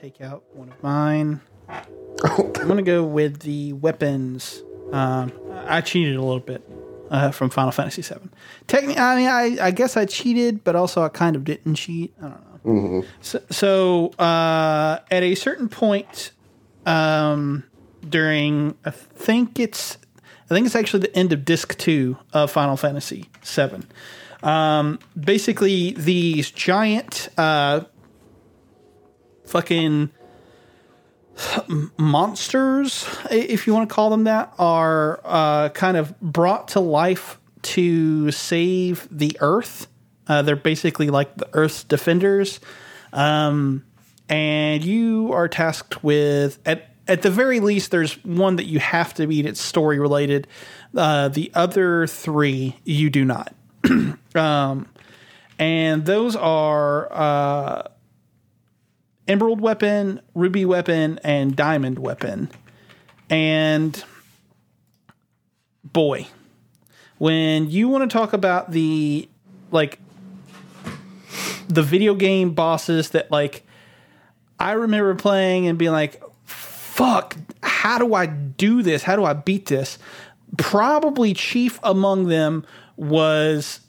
S1: take out one of mine. I'm to go with the weapons. Um, I cheated a little bit uh, from Final Fantasy VII. Technically, I mean, I, I guess I cheated, but also I kind of didn't cheat. I don't know. So, so uh, at a certain point um, during, I think it's, I think it's actually the end of Disc Two of Final Fantasy VII. Um, basically, these giant uh, fucking monsters, if you want to call them that, are uh, kind of brought to life to save the Earth. Uh, they're basically like the Earth's defenders, um, and you are tasked with at at the very least. There's one that you have to beat. It's story related. Uh, the other three you do not. um, and those are uh, Emerald Weapon, Ruby Weapon, and Diamond Weapon. And boy, when you want to talk about the like the video game bosses that like I remember playing and being like, fuck, how do I do this? How do I beat this? Probably chief among them was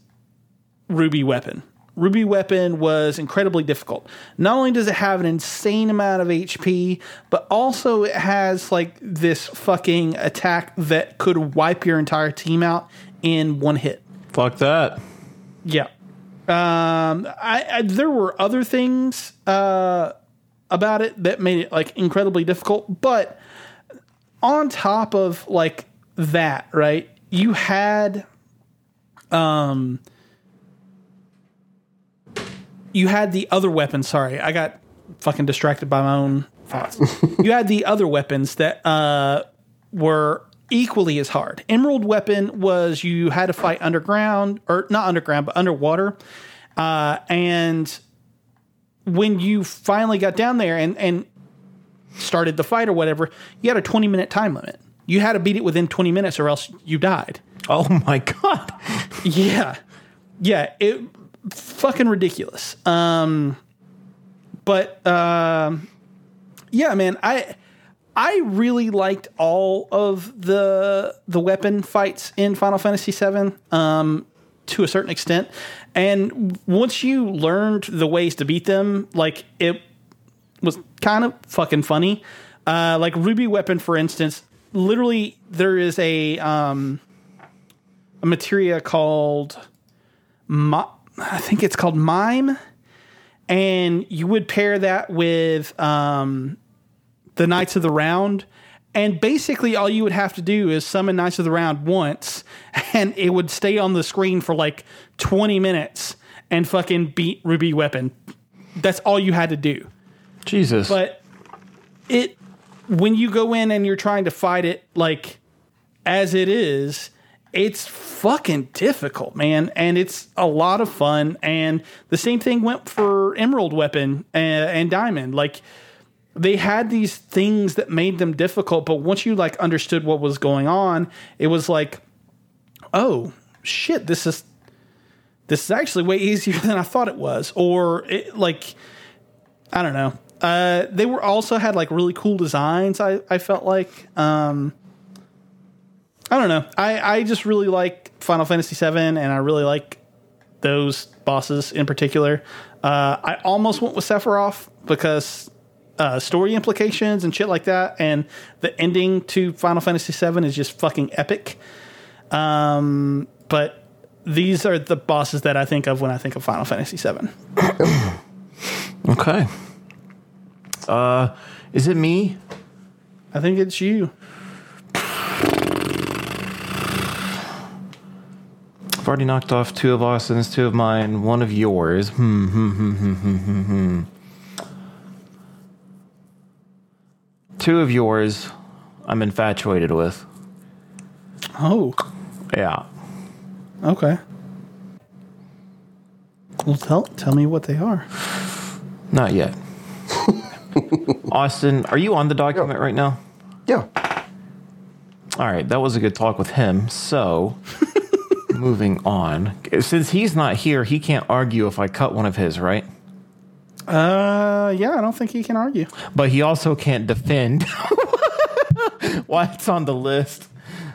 S1: Ruby Weapon. Ruby Weapon was incredibly difficult. Not only does it have an insane amount of HP, but also it has like this fucking attack that could wipe your entire team out in one hit.
S3: Fuck that.
S1: Yeah. Um, I, I there were other things uh, about it that made it like incredibly difficult, but on top of like that, right? You had um you had the other weapons. Sorry, I got fucking distracted by my own thoughts. you had the other weapons that uh, were equally as hard. Emerald weapon was you had to fight underground or not underground, but underwater. Uh, and when you finally got down there and, and started the fight or whatever, you had a 20 minute time limit. You had to beat it within 20 minutes or else you died.
S3: Oh my god.
S1: Yeah. Yeah. It fucking ridiculous. Um, but um, yeah, man, I I really liked all of the the weapon fights in Final Fantasy VII um, to a certain extent, and once you learned the ways to beat them, like it was kind of fucking funny. Uh, like Ruby Weapon, for instance, literally there is a um, a materia called. I think it's called Mime, and you would pair that with um, the Knights of the Round. And basically, all you would have to do is summon Knights of the Round once, and it would stay on the screen for like 20 minutes and fucking beat Ruby Weapon. That's all you had to do.
S3: Jesus.
S1: But it, when you go in and you're trying to fight it like as it is, it's fucking difficult, man, and it's a lot of fun. And the same thing went for Emerald Weapon and, and Diamond. Like they had these things that made them difficult, but once you like understood what was going on, it was like, oh shit, this is this is actually way easier than I thought it was. Or it, like, I don't know. Uh, they were also had like really cool designs. I I felt like. Um, I don't know. I I just really like Final Fantasy VII, and I really like those bosses in particular. Uh, I almost went with Sephiroth because uh, story implications and shit like that, and the ending to Final Fantasy VII is just fucking epic. Um, but these are the bosses that I think of when I think of Final Fantasy VII.
S3: Okay. Uh, is it me?
S1: I think it's you.
S3: Already knocked off two of Austin's, two of mine, one of yours. Hmm, hmm, hmm, hmm, hmm, hmm, hmm. Two of yours, I'm infatuated with.
S1: Oh,
S3: Yeah.
S1: okay. Well, tell tell me what they are.
S3: Not yet. Austin, are you on the document right now?
S2: Yeah.
S3: All right, that was a good talk with him. So, moving on. Since he's not here, he can't argue if I cut one of his, right?
S1: Uh, yeah, I don't think he can argue.
S3: But he also can't defend why it's on the list.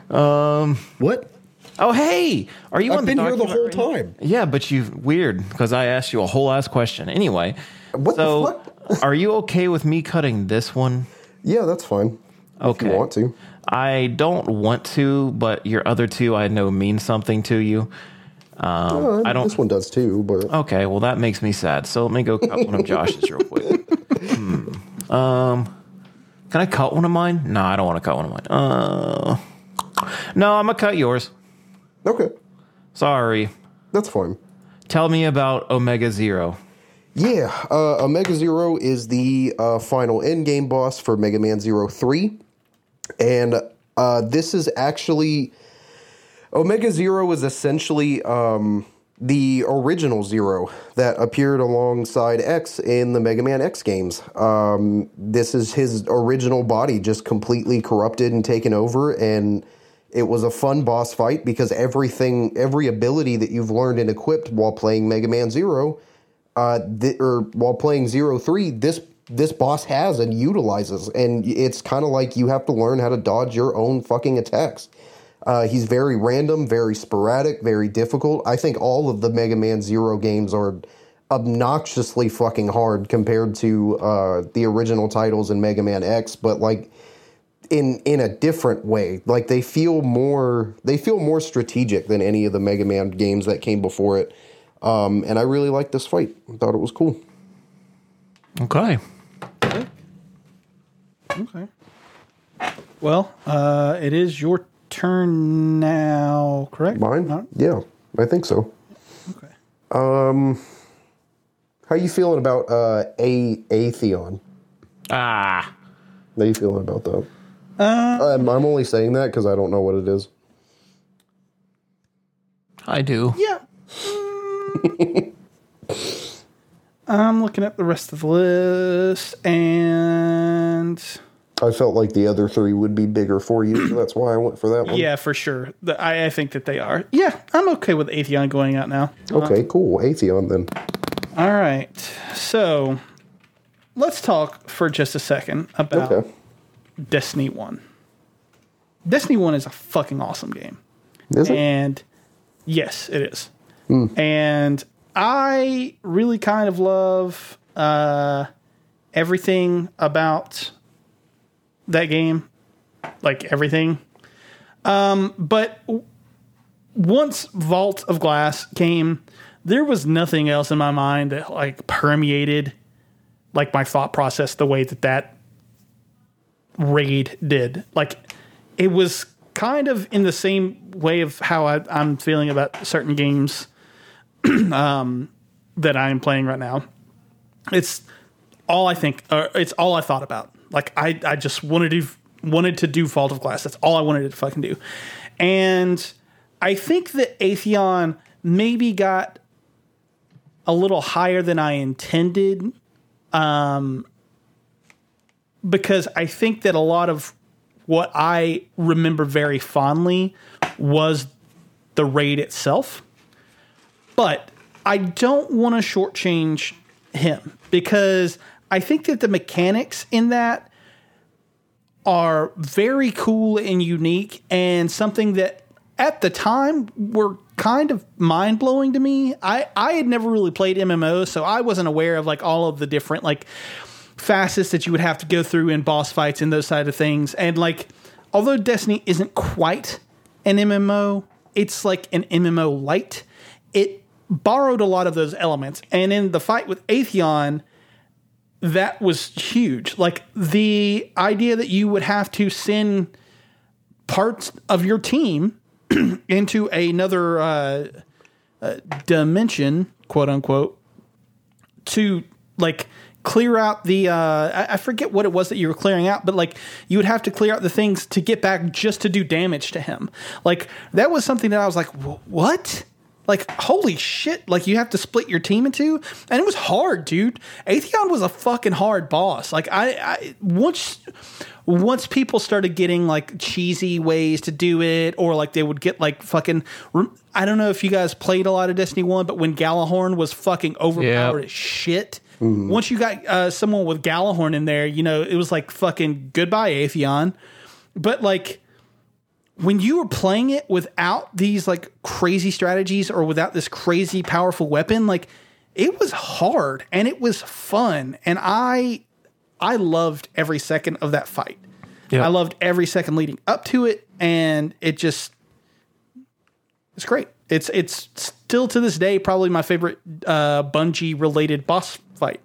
S2: Um, What?
S3: Oh, hey, are you on
S2: I've
S3: the
S2: been here the whole time.
S3: Yeah, but you weird because I asked you a whole ass question. Anyway,
S2: What the
S3: so
S2: fuck?
S3: are you okay with me cutting this one?
S2: Yeah, that's fine.
S3: Okay.
S2: If you want to.
S3: I don't want to, but your other two I know mean something to you. Um,
S2: Uh,
S3: I don't.
S2: This one does too, but
S3: Okay, well that makes me sad. So let me go cut one of Josh's real quick. Hmm. Um, can I cut one of mine? No, I don't want to cut one of mine. Uh, no, I'm gonna cut yours.
S2: okay,
S3: Sorry.
S2: that's fine.
S3: Tell me about Omega Zero.
S2: Yeah, uh, Omega Zero is the uh, final endgame boss for Mega Man Zero 3. And uh, this is actually. Omega Zero is essentially um, the original Zero that appeared alongside X in the Mega Man X games. Um, this is his original body just completely corrupted and taken over. And it was a fun boss fight because everything, every ability that you've learned and equipped while playing Mega Man Zero uh, th- or while playing Zero Three, this this boss has and utilizes, and it's kind of like you have to learn how to dodge your own fucking attacks. Uh, he's very random, very sporadic, very difficult. I think all of the Mega Man Zero games are obnoxiously fucking hard compared to uh, the original titles in Mega Man X, but like in in a different way. Like they feel more they feel more strategic than any of the Mega Man games that came before it. Um, and I really liked this fight. I thought it was cool.
S3: Okay.
S1: Okay. Well, uh, it is your turn now, correct?
S2: Mine?
S1: No?
S2: Yeah, I think so.
S1: Okay.
S2: Um, How you feeling about uh, a Atheon?
S3: Ah.
S2: How you feeling about that? Uh, I'm, I'm only saying that because I don't know what it is.
S3: I do.
S1: Yeah. I'm looking at the rest of the list, and
S2: I felt like the other three would be bigger for you, so that's why I went for that one.
S1: yeah, for sure. The, I, I think that they are. Yeah, I'm okay with Atheon going out now.
S2: Okay, cool. Atheon then.
S1: All right. So let's talk for just a second about
S2: Okay.
S1: Destiny 1. Destiny 1 is a fucking awesome game.
S2: Is it?
S1: And yes, it is. Hmm. And I really kind of love uh, everything about that game, like everything. Um, but w- once Vault of Glass came, there was nothing else in my mind that like permeated like my thought process the way that that raid did. Like it was kind of in the same way of how I, I'm feeling about certain games um, that I'm playing right now. It's all I think. Uh, it's all I thought about. Like I, I just wanted to wanted to do Vault of Glass. That's all I wanted to fucking do. And I think that Atheon maybe got a little higher than I intended because I think that a lot of what I remember very fondly was the raid itself. But I don't want to shortchange him because I think that the mechanics in that are very cool and unique and something that at the time were kind of mind blowing to me. I, I had never really played MMOs, so I wasn't aware of like all of the different like facets that you would have to go through in boss fights and those side of things. And like, although Destiny isn't quite an MMO, it's like an MMO light. It borrowed a lot of those elements. And in the fight with Atheon, that was huge. Like the idea that you would have to send parts of your team into another uh, uh, dimension, quote unquote, to like clear out the uh, I, I forget what it was that you were clearing out, but like you would have to clear out the things to get back just to do damage to him. Like that was something that I was like, what? Like holy shit! Like you have to split your team into, and it was hard, dude. Atheon was a fucking hard boss. Like I, I once once people started getting like cheesy ways to do it, or like they would get like fucking. I don't know if you guys played a lot of Destiny One, but when Gjallarhorn was fucking overpowered
S3: Yep.
S1: as shit. Once you got uh, someone with Gjallarhorn in there, you know it was like fucking goodbye Atheon. But like when you were playing it without these like crazy strategies or without this crazy powerful weapon, like it was hard and it was fun, and I I loved every second of that fight.
S3: Yeah.
S1: I loved every second leading up to it, and it just it's great. It's it's still to this day probably my favorite uh, Bungie related boss fight.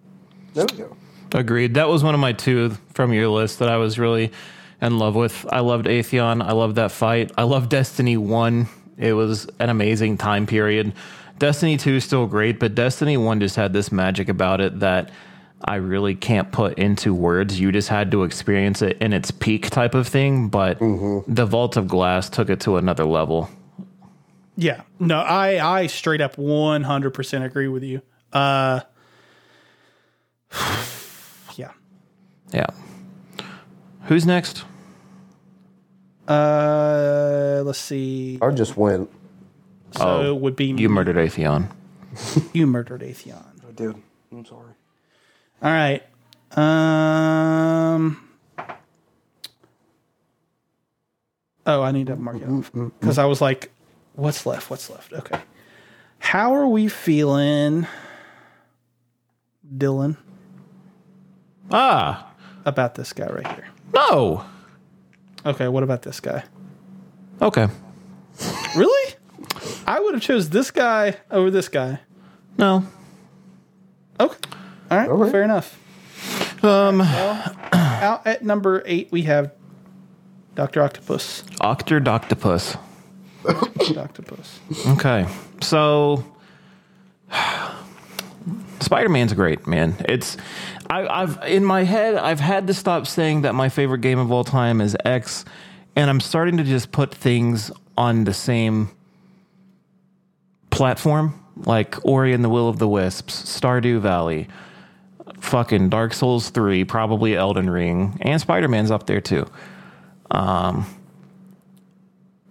S2: There we go.
S3: Agreed. That was one of my two from your list that I was really in love with. I loved Atheon. I loved that fight. I loved Destiny 1. It was an amazing time period. Destiny 2 is still great, but Destiny 1 just had this magic about it that I really can't put into words. You just had to experience it in its peak type of thing, but the Vault of Glass took it to another level.
S1: Yeah, no, I I straight up one hundred percent agree with you. Uh, yeah.
S3: Yeah. Who's next?
S1: Uh, let's see.
S2: I just went.
S1: So it would be
S3: You murdered Atheon.
S1: you murdered Atheon.
S2: I did. I'm sorry.
S1: All right. Um. Oh, I need to mark it off because I was like, "What's left? What's left?" Okay. How are we feeling, Dylan,
S3: Ah,
S1: about this guy right here?
S3: no.
S1: Okay, what about this guy?
S3: Okay.
S1: Really? I would have chose this guy over this guy.
S3: No.
S1: Okay. All right.
S2: All right.
S1: Fair enough.
S3: Um,
S1: Out at number eight, we have Doctor Octopus.
S3: Octor Doctopus.
S1: Octopus.
S3: Okay. So Spider-Man's great, man. It's I, I've in my head I've had to stop saying that my favorite game of all time is X, and I'm starting to just put things on the same platform, like Ori and the Will of the Wisps, Stardew Valley, fucking Dark Souls 3, probably Elden Ring, and Spider-Man's up there too. Um,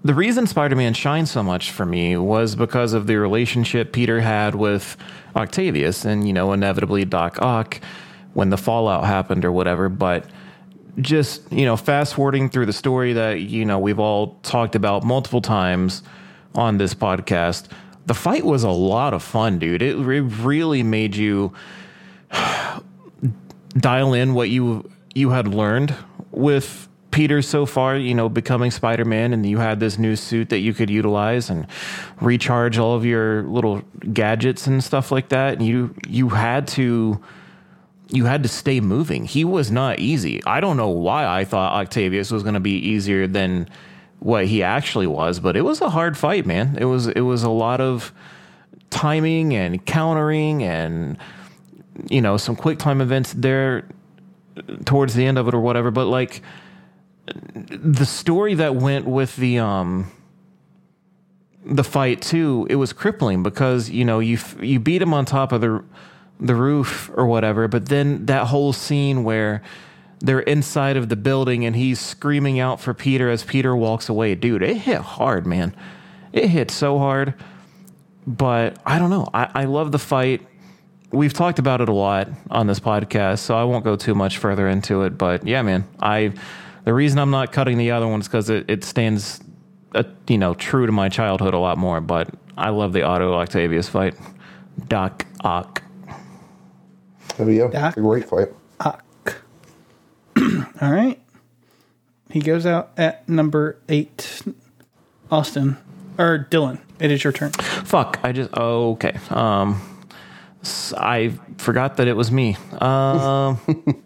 S3: the reason Spider-Man shines so much for me was because of the relationship Peter had with Octavius, and you know, inevitably Doc Ock when the fallout happened or whatever. But just you know, fast forwarding through the story that you know we've all talked about multiple times on this podcast, the fight was a lot of fun, dude. It, re- really made you dial in what you you had learned with Peter so far, you know, becoming Spider Man, and you had this new suit that you could utilize and recharge all of your little gadgets and stuff like that. And you you had to you had to stay moving. He was not easy. I don't know why I thought Octavius was going to be easier than what he actually was, but it was a hard fight, man. It was it was a lot of timing and countering and you know some quick time events there towards the end of it or whatever but like the story that went with the um the fight too it was crippling because you know you you beat him on top of the the roof or whatever but then that whole scene where they're inside of the building and he's screaming out for Peter as Peter walks away dude it hit hard man it hit so hard but I don't know I, I love the fight we've talked about it a lot on this podcast, so I won't go too much further into it. But yeah, man, I the reason I'm not cutting the other one is because it, it stands, uh, you know, true to my childhood a lot more. But I love the Otto Octavius fight. Doc Ock.
S2: Yeah,
S1: Doc-
S2: it's a great fight.
S1: Ock. All right. He goes out at number eight. Austin or Dylan, it is your turn.
S3: Fuck, I just oh, okay. Um, s- I forgot that it was me. Um,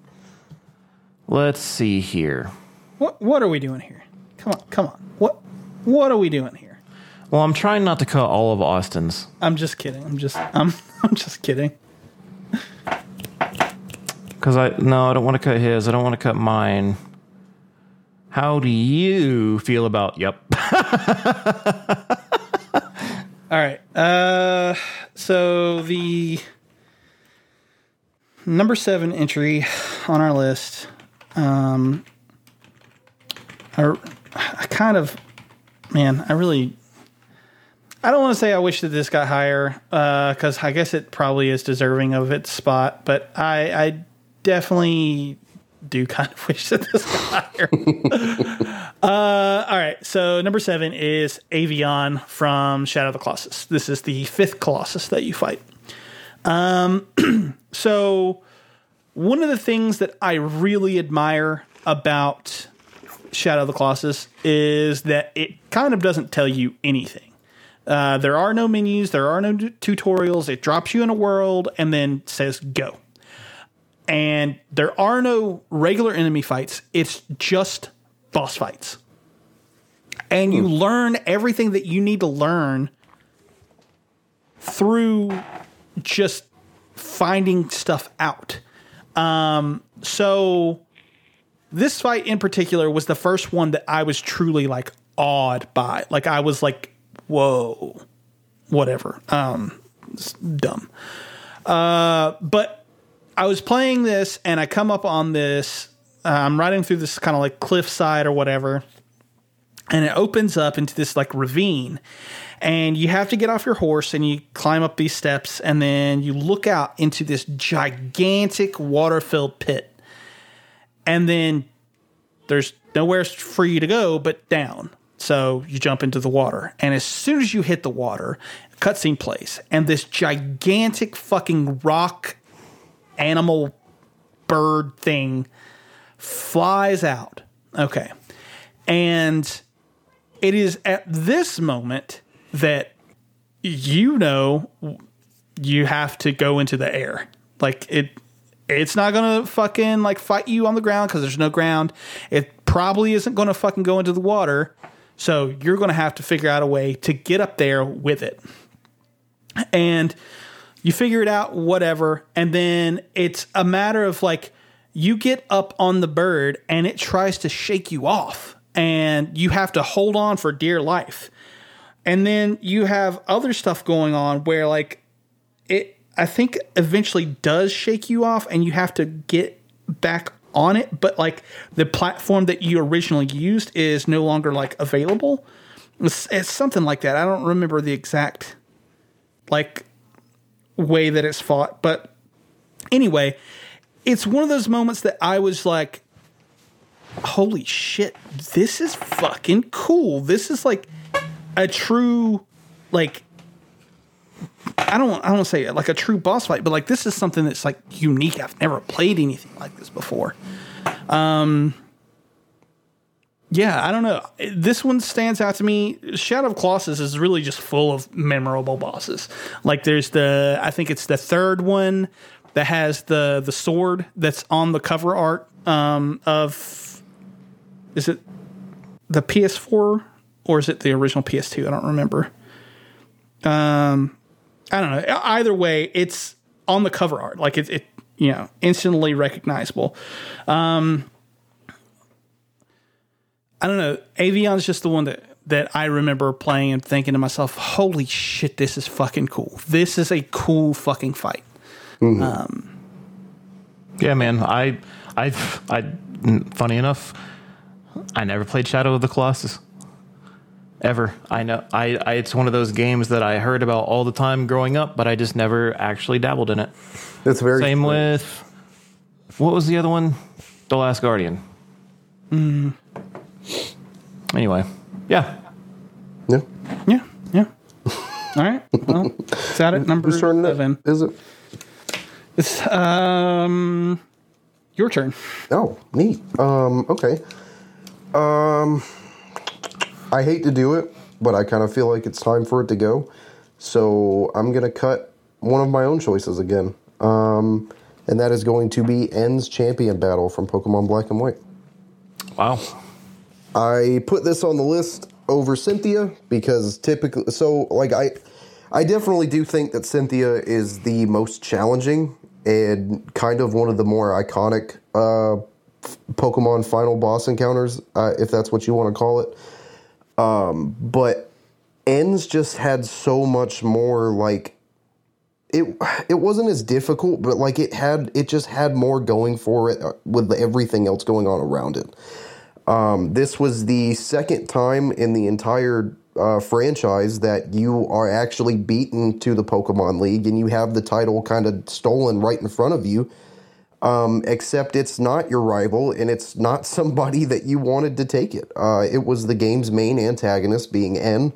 S3: let's see here.
S1: What what are we doing here? Come on, come on. What what are we doing here?
S3: Well, I'm trying not to cut all of Austin's.
S1: I'm just kidding. I'm just I'm I'm just kidding.
S3: Because I no, I don't want to cut his. I don't want to cut mine. How do you feel about? Yep.
S1: All right. Uh, so the number seven entry on our list. Um, I, I kind of, man, I really, I don't want to say I wish that this got higher because I guess it probably is deserving of its spot, but I, I definitely do kind of wish that this got higher. Uh, all right, so number seven is Avion from Shadow of the Colossus. This is the fifth Colossus that you fight. Um, so one of the things that I really admire about Shadow of the Colossus is that it kind of doesn't tell you anything. Uh, there are no menus, there are no t- tutorials. It drops you in a world and then says go. And there are no regular enemy fights. It's just boss fights. And you learn everything that you need to learn through just finding stuff out. Um, so this fight in particular was the first one that I was truly like awed by. Like I was like, whoa, whatever. Um, it's dumb. Uh, but I was playing this and I come up on this. Uh, I'm riding through this kind of like cliffside or whatever, and it opens up into this like ravine. And you have to get off your horse and you climb up these steps, and then you look out into this gigantic water filled pit. And then there's nowhere for you to go but down. So you jump into the water. And as soon as you hit the water, cutscene plays, and this gigantic fucking rock animal bird thing flies out. Okay. And it is at this moment that you know you have to go into the air. Like it it's not going to fucking like fight you on the ground cuz there's no ground. It probably isn't going to fucking go into the water. So you're going to have to figure out a way to get up there with it. And you figure it out whatever and then it's a matter of like you get up on the bird and it tries to shake you off and you have to hold on for dear life. And then you have other stuff going on where like it i think eventually does shake you off and you have to get back on it but like the platform that you originally used is no longer like available. It's, it's something like that. I don't remember the exact like way that it's fought but anyway it's one of those moments that i was like holy shit this is fucking cool this is like a true like I don't I don't say it like a true boss fight, but like this is something that's like unique. I've never played anything like this before. Um yeah, I don't know. This one stands out to me. Shadow of Colossus is really just full of memorable bosses. Like there's the I think it's the third one that has the the sword that's on the cover art um of is it the PS4 or is it the original PS2? I don't remember. Um, I don't know. Either way, it's on the cover art. Like it, it you know, instantly recognizable. Um, I don't know. Avion's just the one that that I remember playing and thinking to myself, "Holy shit, this is fucking cool. This is a cool fucking fight." Mm-hmm.
S3: Um, yeah, man. I, I, I. Funny enough, I never played Shadow of the Colossus. ever. I know. I, I it's one of those games that I heard about all the time growing up, but I just never actually dabbled in it.
S2: It's very
S3: Same
S2: strange.
S3: with what was the other one? The Last Guardian. Mm. Anyway, yeah.
S2: Yeah.
S1: Yeah, yeah. All right. Well, it's at it number
S2: Whose turn
S1: seven.
S2: is it?
S1: It's um your turn.
S2: Oh, neat. Um, okay. Um, I hate to do it, but I kind of feel like it's time for it to go. So I'm gonna cut one of my own choices again. Um, and that is going to be N's Champion Battle from Pokemon Black and White.
S3: Wow.
S2: I put this on the list over Cynthia because typically, so like I, I definitely do think that Cynthia is the most challenging and kind of one of the more iconic uh, Pokemon final boss encounters, uh, if that's what you want to call it. Um, but N's just had so much more like it it wasn't as difficult, but like it had it just had more going for it uh, with everything else going on around it. Um, this was the second time in the entire uh, franchise that you are actually beaten to the Pokemon League and you have the title kind of stolen right in front of you. Um, except it's not your rival and it's not somebody that you wanted to take it. Uh, it was the game's main antagonist, being N,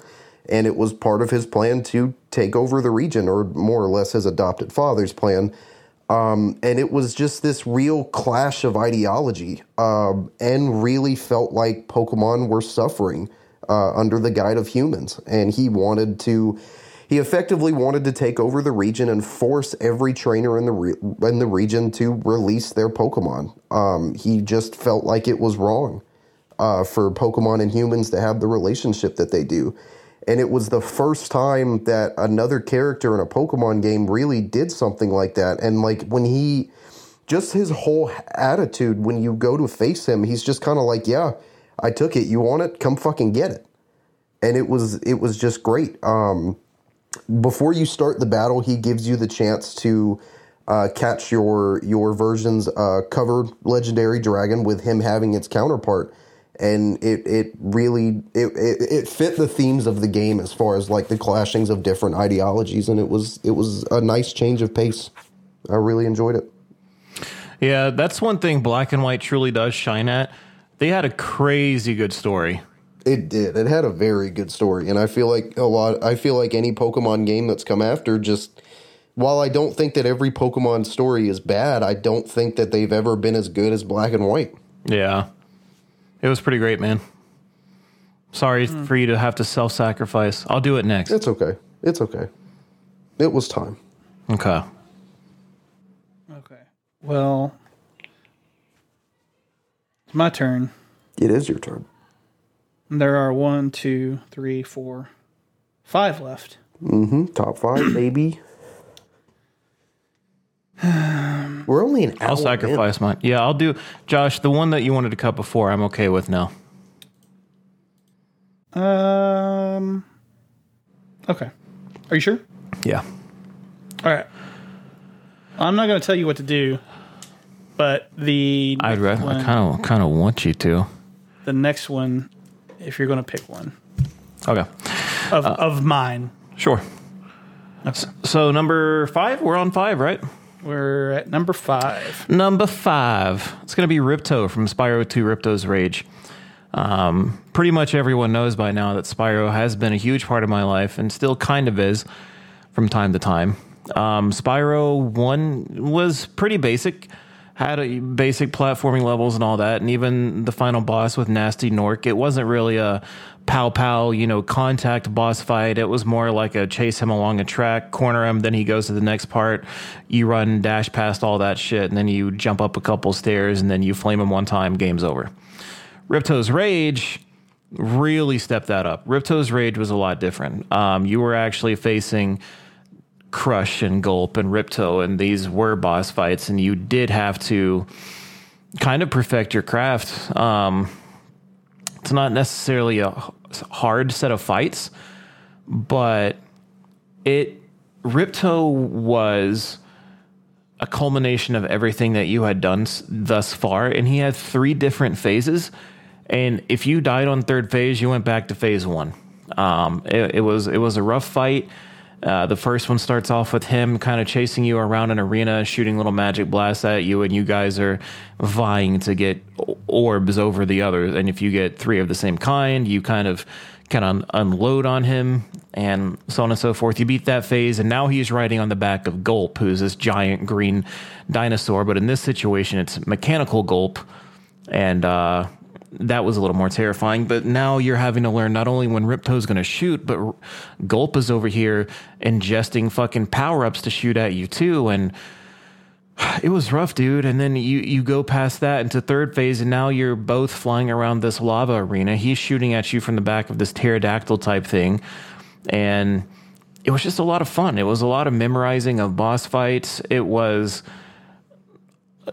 S2: and it was part of his plan to take over the region, or more or less his adopted father's plan. Um, and it was just this real clash of ideology. Um, and really felt like Pokemon were suffering uh, under the guide of humans, and he wanted to. He effectively wanted to take over the region and force every trainer in the re- in the region to release their Pokemon. Um, he just felt like it was wrong uh, for Pokemon and humans to have the relationship that they do. And it was the first time that another character in a Pokemon game really did something like that. And like when he, just his whole attitude when you go to face him, he's just kind of like, "Yeah, I took it. You want it? Come fucking get it." And it was it was just great. Um, before you start the battle, he gives you the chance to uh, catch your your version's uh, covered legendary dragon with him having its counterpart, and it it really it, it it fit the themes of the game as far as like the clashings of different ideologies, and it was it was a nice change of pace. I really enjoyed it.
S3: Yeah, that's one thing Black and White truly does shine at. They had a crazy good story.
S2: It did. It had a very good story, and I feel like a lot. I feel like any Pokemon game that's come after just. While I don't think that every Pokemon story is bad, I don't think that they've ever been as good as Black and White.
S3: Yeah. It was pretty great, man. Sorry for you to have to self sacrifice. I'll do it next.
S2: It's okay. It's okay. It was time.
S3: Okay.
S1: Okay. Well, it's my turn.
S2: It is your turn.
S1: There are one, two, three, four, five left.
S2: Mm-hmm. Top five, baby. We're only an hour.
S3: I'll sacrifice mine. Yeah, I'll do. Josh, the one that you wanted to cut before, I'm okay with now.
S1: Um. Okay. Are you sure?
S3: Yeah.
S1: All right. I'm not going to tell you what to do, but the
S3: I'd
S1: rather,
S3: re- I kind of kind of want you to.
S1: the next one, if you're going to pick one
S3: Okay.
S1: of of mine.
S3: Sure. So number five, we're on five, right?
S1: We're at number five.
S3: Number five. It's going to be Ripto from Spyro 2 Ripto's Rage. Um, pretty much everyone knows by now that Spyro has been a huge part of my life and still kind of is from time to time. Um, Spyro 1 was pretty basic, had a basic platforming levels and all that, and even the final boss with Gnasty Gnorc, it wasn't really a pow pow, you know, contact boss fight. It was more like a chase him along a track, corner him, then he goes to the next part. You run, dash past all that shit, and then you jump up a couple stairs, and then you flame him one time, game's over. Ripto's Rage really stepped that up. Ripto's Rage was a lot different. Um, you were actually facing Crush and Gulp and Ripto, and these were boss fights, and you did have to kind of perfect your craft. Um, it's not necessarily a hard set of fights, but it Ripto was a culmination of everything that you had done thus far, and he had three different phases. And if you died on third phase, you went back to phase one. Um, it, it was it was a rough fight. Uh, the first one starts off with him kind of chasing you around an arena, shooting little magic blasts at you, and you guys are vying to get orbs over the others. And if you get three of the same kind, you kind of kind of unload on him, and so on and so forth. You beat that phase, and now he's riding on the back of Gulp, who's this giant green dinosaur. But in this situation, it's mechanical Gulp, and uh, that was a little more terrifying. But now you're having to learn not only when Ripto's going to shoot, but Gulp is over here ingesting fucking power ups to shoot at you too. And it was rough, dude. And then you, you go past that into third phase, and now you're both flying around this lava arena. He's shooting at you from the back of this pterodactyl type thing. And it was just a lot of fun. It was a lot of memorizing of boss fights. It was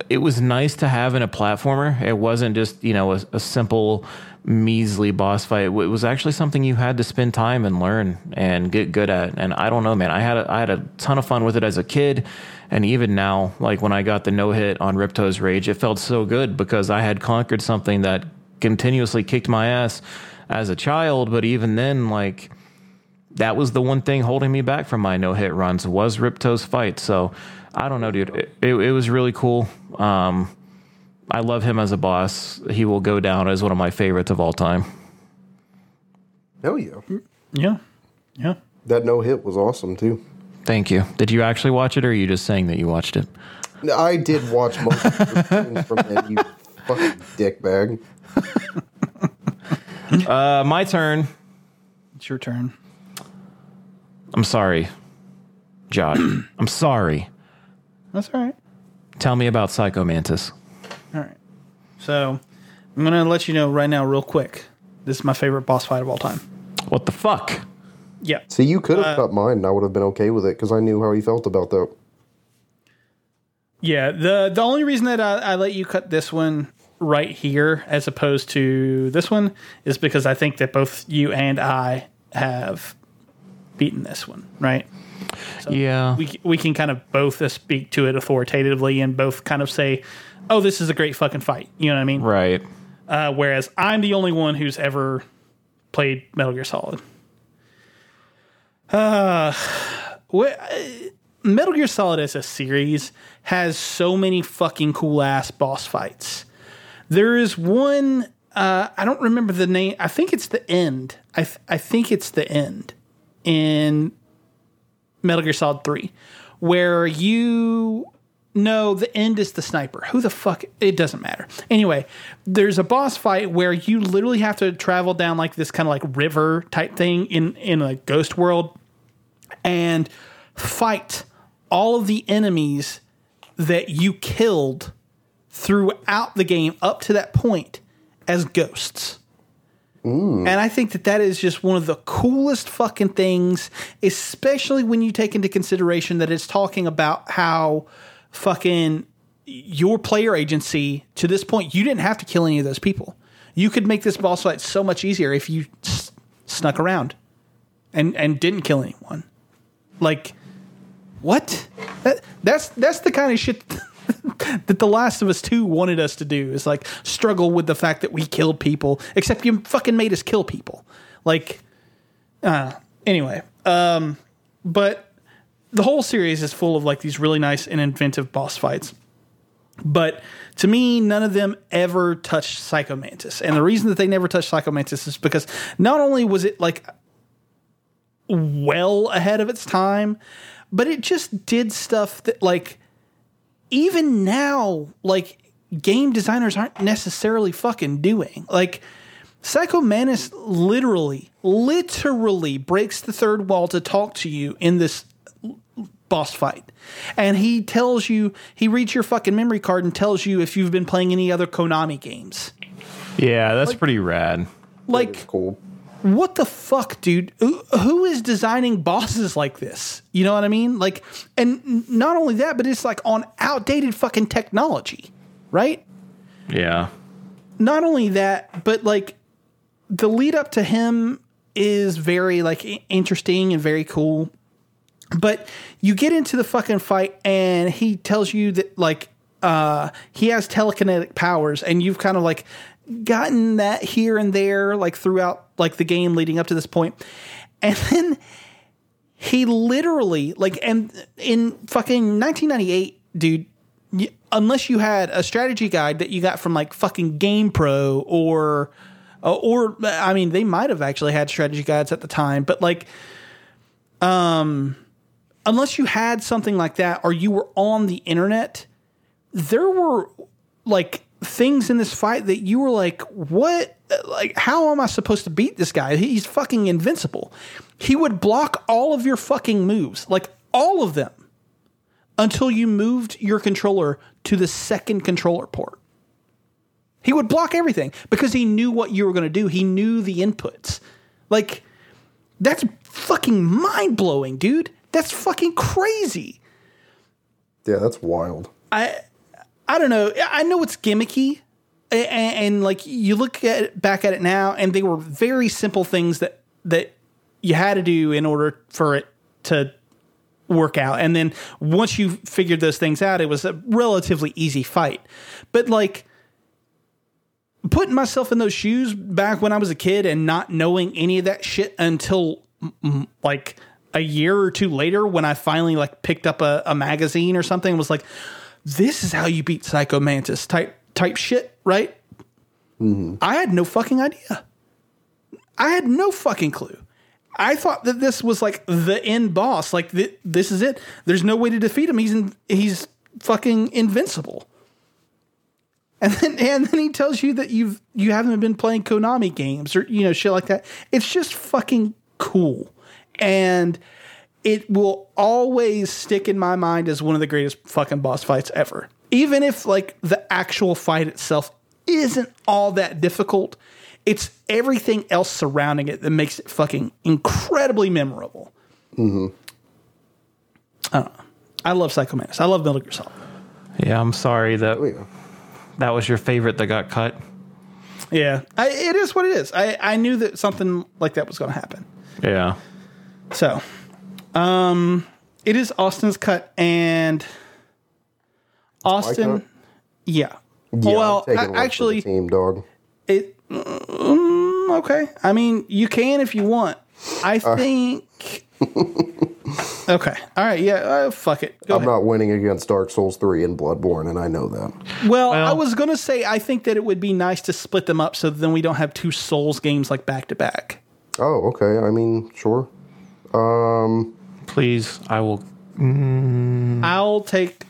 S3: it was nice to have in a platformer. It wasn't just you know a, a, simple measly boss fight. It was actually something you had to spend time and learn and get good at. And I don't know, man. I had a, I had a ton of fun with it as a kid, and even now, like when I got the no hit on Ripto's Rage, it felt so good because I had conquered something that continuously kicked my ass as a child. But even then, like that was the one thing holding me back from my no hit runs was Ripto's fight. So I don't know, dude. It, it, it was really cool. Um, I love him as a boss. He will go down as one of my favorites of all time.
S2: Hell yeah.
S1: Yeah. Yeah.
S2: That no hit was awesome too.
S3: Thank you. Did you actually watch it or are you just saying that you watched it?
S2: I did watch most of the things from him, you fucking dickbag.
S3: uh, my turn.
S1: It's your turn.
S3: I'm sorry, Josh. I'm sorry.
S1: That's all right.
S3: Tell me about Psycho Mantis.
S1: All right. So I'm going to let you know right now, real quick. This is my favorite boss fight of all time.
S3: What the fuck?
S1: Yeah.
S2: See, you could have uh, cut mine, and I would have been okay with it because I knew how he felt about that.
S1: Yeah. the The only reason that I, I let you cut this one right here as opposed to this one is because I think that both you and I have beaten this one, right?
S3: So yeah,
S1: we we can kind of both speak to it authoritatively and both kind of say, "Oh, this is a great fucking fight." You know what I mean?
S3: Right.
S1: Uh, whereas I'm the only one who's ever played Metal Gear Solid. Uh, Metal Gear Solid as a series has so many fucking cool ass boss fights. There is one. Uh, I don't remember the name. I think it's the end. I th- I think it's the end in Metal Gear Solid 3, where you know the end is the sniper. Who the fuck? It doesn't matter. Anyway, there's a boss fight where you literally have to travel down like this kind of like river type thing in in a ghost world and fight all of the enemies that you killed throughout the game up to that point as ghosts. Mm. And I think that that is just one of the coolest fucking things, especially when you take into consideration that it's talking about how fucking your player agency to this point, you didn't have to kill any of those people. You could make this boss fight so much easier if you s- snuck around and and didn't kill anyone. Like what? That, that's that's the kind of shit that The Last of Us 2 wanted us to do is like struggle with the fact that we killed people, except you fucking made us kill people. Like, uh, anyway, um, but the whole series is full of like these really nice and inventive boss fights. But to me, none of them ever touched Psycho Mantis. And the reason that they never touched Psycho Mantis is because not only was it like well ahead of its time, but it just did stuff that like even now, like game designers aren't necessarily fucking doing. Like Psycho Mantis literally, literally breaks the third wall to talk to you in this boss fight. And he tells you, he reads your fucking memory card and tells you if you've been playing any other Konami games.
S3: Yeah, that's like, pretty rad.
S1: Like, cool what the fuck, dude? Who is designing bosses like this? You know what I mean? Like, and not only that, but it's like on outdated fucking technology, right?
S3: Yeah.
S1: Not only that, but like the lead up to him is very like interesting and very cool. But you get into the fucking fight and he tells you that like uh he has telekinetic powers and you've kind of like gotten that here and there like throughout like the game leading up to this point. And then he literally like and in fucking 1998, dude, unless you had a strategy guide that you got from like fucking GamePro or uh, or I mean they might have actually had strategy guides at the time, but like um unless you had something like that or you were on the internet, there were like things in this fight that you were like, what? Like, how am I supposed to beat this guy? He's fucking invincible. He would block all of your fucking moves, like all of them, until you moved your controller to the second controller port. He would block everything because he knew what you were going to do. He knew the inputs. Like, that's fucking mind blowing, dude. That's fucking crazy.
S2: Yeah, that's wild.
S1: I I don't know. I know it's gimmicky, and, and, like you look at it, back at it now, and they were very simple things that that you had to do in order for it to work out. And then once you figured those things out, it was a relatively easy fight. But like putting myself in those shoes back when I was a kid and not knowing any of that shit until like a year or two later when I finally like picked up a, a magazine or something was like, this is how you beat Psycho Mantis type type shit, right? Mm-hmm. I had no fucking idea. I had no fucking clue. I thought that this was like the end boss. Like th- this is it. There's no way to defeat him. He's in, he's fucking invincible. And then and then he tells you that you've you haven't been playing Konami games or you know shit like that. It's just fucking cool. And it will always stick in my mind as one of the greatest fucking boss fights ever. Even if like the actual fight itself isn't all that difficult, it's everything else surrounding it that makes it fucking incredibly memorable. Mm-hmm. I don't know. I love Psycho Mantis. I love Metal Gear Solid.
S3: Yeah, I'm sorry that
S2: Oh, yeah.
S3: that was your favorite that got cut.
S1: Yeah, I, it is what it is. I, I knew that something like that was going to happen.
S3: Yeah.
S1: So, um, it is Austin's cut, and Austin,
S2: cut?
S1: yeah.
S2: Yeah,
S1: well,
S2: I'm taking
S1: I-
S2: one for the
S1: actually,
S2: team dog.
S1: it. mm, okay, I mean, you can if you want. I
S2: Uh.
S1: think. okay. All right. Yeah. Uh, fuck it. Go
S2: I'm
S1: ahead.
S2: not winning against Dark Souls 3 and Bloodborne, and I know that.
S1: Well, I was gonna say I think that it would be nice to split them up so then we don't have two Souls games like back to back.
S2: Oh, okay. I mean, sure. Um,
S3: Please, I will.
S1: I'll take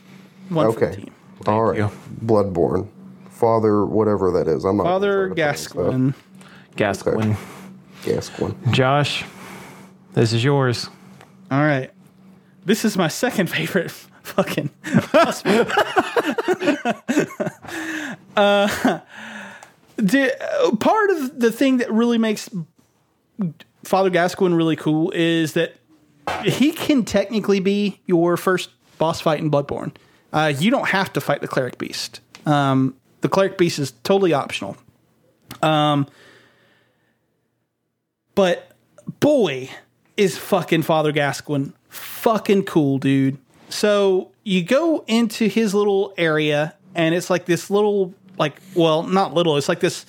S1: one for the
S2: okay.
S1: team.
S2: All right.
S3: you.
S2: Bloodborne. Father, whatever that is. I'm not
S1: Father
S2: gonna try to pronounce
S1: Gascoigne.
S3: Gascoigne.
S2: that. Gascoigne.
S3: Josh, this is yours.
S1: All right. This is my second favorite fucking. uh, the, part of the thing that really makes Father Gascoigne really cool is that he can technically be your first boss fight in Bloodborne. Uh, you don't have to fight the cleric beast. Um, the cleric beast is totally optional. Um, but boy, is fucking Father Gascoigne fucking cool, dude. So you go into his little area, and it's like this little, like, well, not little, it's like this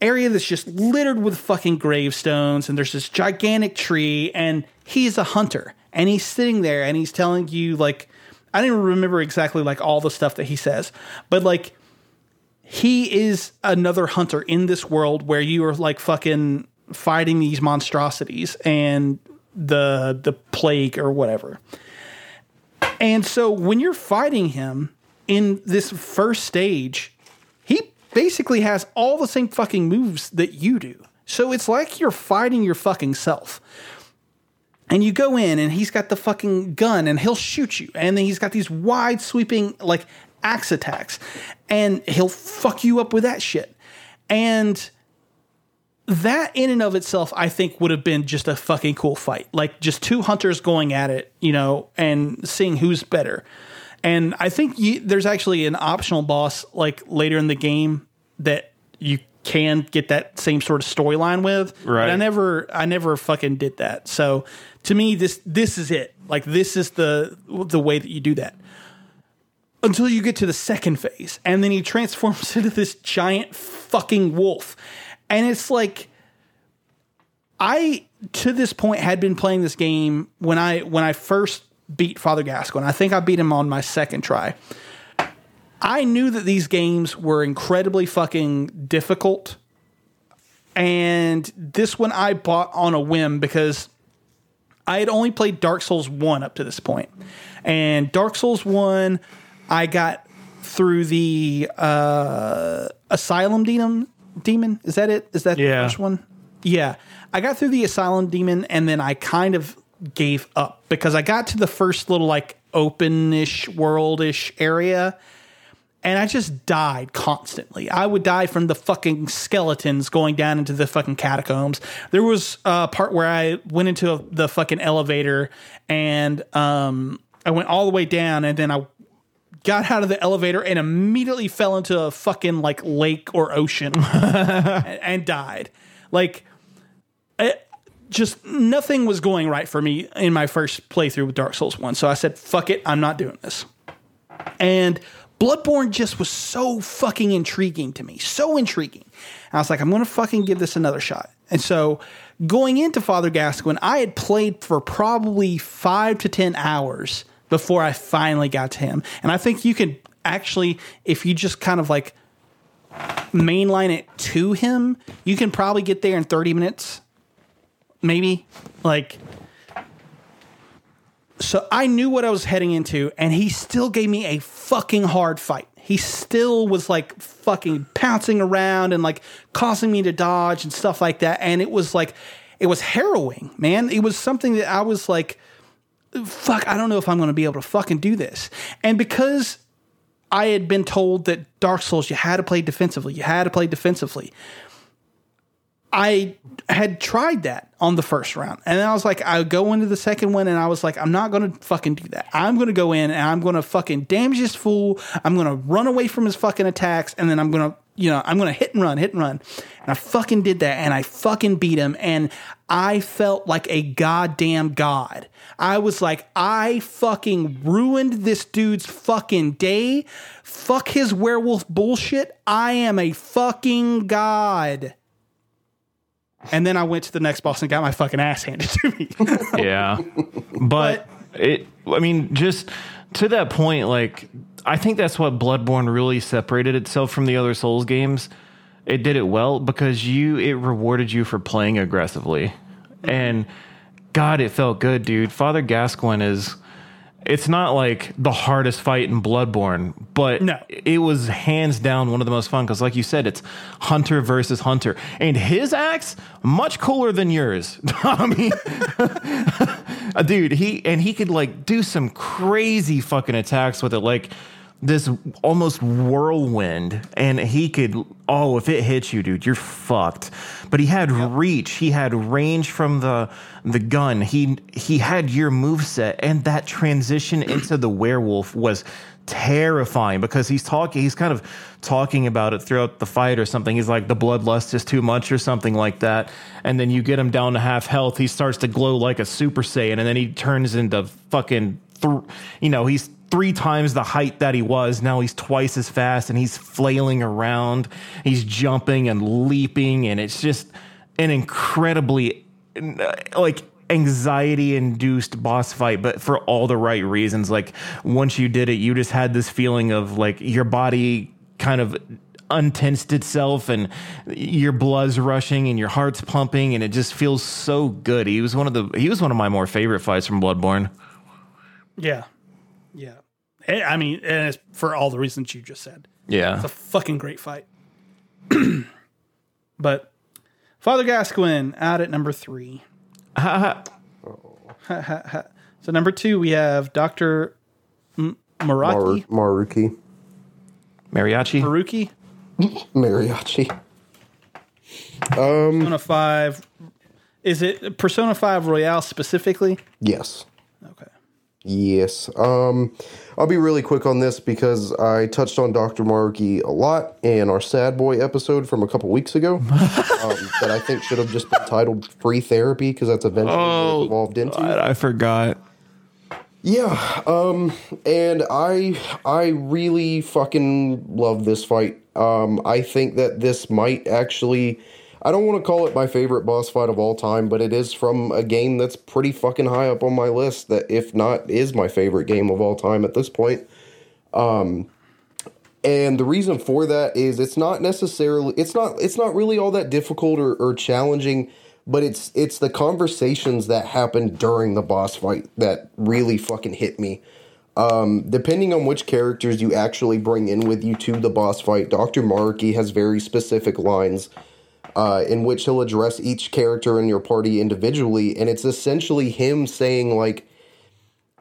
S1: area that's just littered with fucking gravestones, and there's this gigantic tree, and he's a hunter, and he's sitting there, and he's telling you, like, I don't even remember exactly like all the stuff that he says, but like, he is another hunter in this world where you are like fucking fighting these monstrosities and the the plague or whatever. And so when you're fighting him in this first stage, he basically has all the same fucking moves that you do. So it's like you're fighting your fucking self. And you go in and he's got the fucking gun and he'll shoot you. And then he's got these wide sweeping like axe attacks. And he'll fuck you up with that shit. And that in and of itself, I think would have been just a fucking cool fight. Like just two hunters going at it, you know, and seeing who's better. And I think you, there's actually an optional boss like later in the game that you can get that same sort of storyline with. But I
S3: Right.
S1: never, I never fucking did that. So to me, this this is it. Like this is the the way that you do that until you get to the second phase and then he transforms into this giant fucking wolf and it's like I to this point had been playing this game when I when I first beat Father Gascoigne. I think I beat him on my second try. I knew that these games were incredibly fucking difficult. And this one I bought on a whim because I had only played Dark Souls 1 up to this point. And Dark Souls 1, I got through the uh, Asylum Demon. Demon? Is that it? Is that
S3: Yeah.
S1: the first one? Yeah. I got through the Asylum Demon and then I kind of gave up because I got to the first little like open-ish world-ish area and I just died constantly. I would die from the fucking skeletons going down into the fucking catacombs. There was a part where I went into a, the fucking elevator and um, I went all the way down and then I got out of the elevator and immediately fell into a fucking like lake or ocean and, and died. Like, it, just nothing was going right for me in my first playthrough with Dark Souls 1. So I said, fuck it, I'm not doing this. And Bloodborne just was so fucking intriguing to me. So intriguing. And I was like, I'm to fucking give this another shot. And so going into Father Gascoigne, I had played for probably five to 10 hours before I finally got to him. And I think you can actually, if you just kind of like mainline it to him, you can probably get there in 30 minutes. Maybe. Like, so I knew what I was heading into, and he still gave me a fucking hard fight. He still was like fucking pouncing around and like causing me to dodge and stuff like that. And it was like, it was harrowing, man. It was something that I was like, fuck, I don't know if I'm going to be able to fucking do this. And because I had been told that Dark Souls, you had to play defensively, you had to play defensively. I had tried that on the first round. And then I was like, I go into the second one and I was like, I'm not going to fucking do that. I'm going to go in and I'm going to fucking damage this fool. I'm going to run away from his fucking attacks. And then I'm going to, you know, I'm going to hit and run, hit and run. And I fucking did that and I fucking beat him. And I felt like a goddamn god. I was like, I fucking ruined this dude's fucking day. Fuck his werewolf bullshit. I am a fucking god. And then I went to the next boss and got my fucking ass handed to me.
S3: Yeah. But it I mean just to that point like I think that's what Bloodborne really separated itself from the other Souls games. It did it well because you it rewarded you for playing aggressively. And god it felt good, dude. Father Gascoigne is it's not like the hardest fight in Bloodborne, but
S1: No.
S3: it was hands down one of the most fun because, like you said, it's Hunter versus Hunter, and his axe much cooler than yours. I mean, uh, dude, he and he could like do some crazy fucking attacks with it, like this almost whirlwind, and he could. Oh, if it hits you, dude, you're fucked. But he had reach, he had range from the the gun. He he had your move set, and that transition into the werewolf was terrifying because he's talking he's kind of talking about it throughout the fight or something he's like the bloodlust is too much or something like that and then you get him down to half health he starts to glow like a super saiyan and then he turns into fucking th- you know he's three times the height that he was now he's twice as fast and he's flailing around he's jumping and leaping and it's just an incredibly like anxiety induced boss fight but for all the right reasons like once you did it you just had this feeling of like your body kind of untensed itself and your blood's rushing and your heart's pumping and it just feels so good he was one of the he was one of my more favorite fights from bloodborne
S1: yeah. Yeah. Eh, I mean, and it's for all the reasons you just said.
S3: yeah
S1: It's a fucking great fight. but Father Gascoigne out at number three. So number two, we have Doctor M-
S2: Mar- Maruki.
S3: mariachi
S1: Maruki.
S2: Mariachi.
S1: Persona Five. Is it Persona Five Royal specifically?
S2: Yes.
S1: Okay.
S2: Yes. Um, I'll be really quick on this because I touched on Dr. Maruki a lot in our Sad Boy episode from a couple weeks ago. um, that I think should have just been titled Free Therapy because that's eventually what it evolved into.
S3: i forgot
S2: Yeah, um, and I I really fucking love this fight. Um, I think that this might actually, I don't want to call it my favorite boss fight of all time, but it is from a game that's pretty fucking high up on my list. That if not is my favorite game of all time at this point. Um, and the reason for that is it's not necessarily it's not it's not really all that difficult or, or challenging, but it's it's the conversations that happen during the boss fight that really fucking hit me. Um, depending on which characters you actually bring in with you to the boss fight, Dr. Maruki has very specific lines uh, in which he'll address each character in your party individually, and it's essentially him saying like,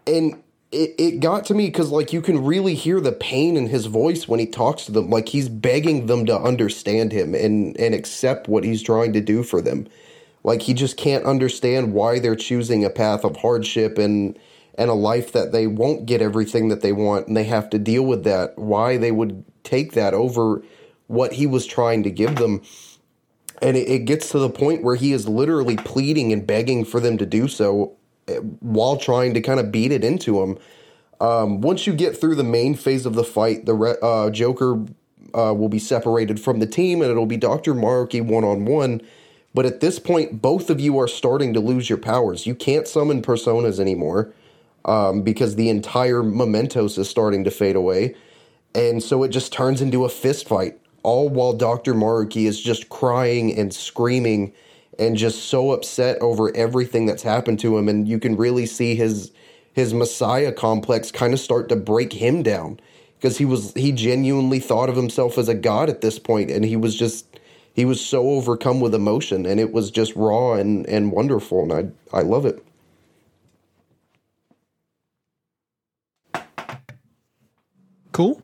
S2: and it, it got to me because like you can really hear the pain in his voice when he talks to them, like he's begging them to understand him and and accept what he's trying to do for them. Like he just can't understand why they're choosing a path of hardship and and a life that they won't get everything that they want and they have to deal with that. Why they would take that over what he was trying to give them and it, it, gets to the point where he is literally pleading and begging for them to do so eh, while trying to kind of beat it into him. Um, once you get through the main phase of the fight, the uh, Joker uh, will be separated from the team, and it'll be Doctor Maruki one on one. But at this point, both of you are starting to lose your powers. You can't summon personas anymore um, because the entire mementos is starting to fade away, and so it just turns into a fist fight all while Dr. Maruki is just crying and screaming and just so upset over everything that's happened to him and you can really see his his messiah complex kind of start to break him down because he was he genuinely thought of himself as a god at this point and he was just he was so overcome with emotion and it was just raw and and wonderful and I I love it.
S1: Cool.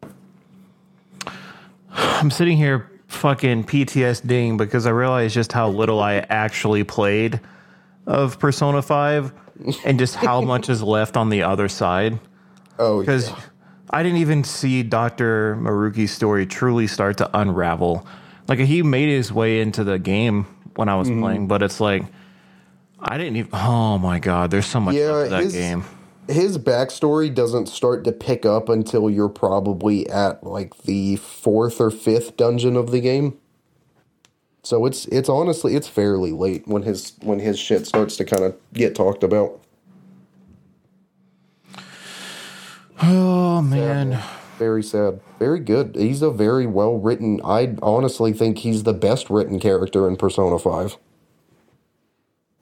S3: I'm sitting here fucking PTSDing because I realized just how little I actually played of Persona 5 and just how much is left on the other side.
S2: Oh,
S3: Because
S2: yeah.
S3: I didn't even see Dr. Maruki's story truly start to unravel. Like he made his way into the game when I was
S2: Mm-hmm.
S3: playing, but it's like I didn't even. Oh my god, there's so much
S2: Yeah,
S3: that
S2: his-
S3: game.
S2: His backstory doesn't start to pick up until you're probably at like the fourth or fifth dungeon of the game. So it's it's honestly it's fairly late when his when his shit starts to kind of get talked about.
S3: Oh man,
S2: Very sad. Very good. He's a very well written. I honestly think he's the best written character in Persona Five.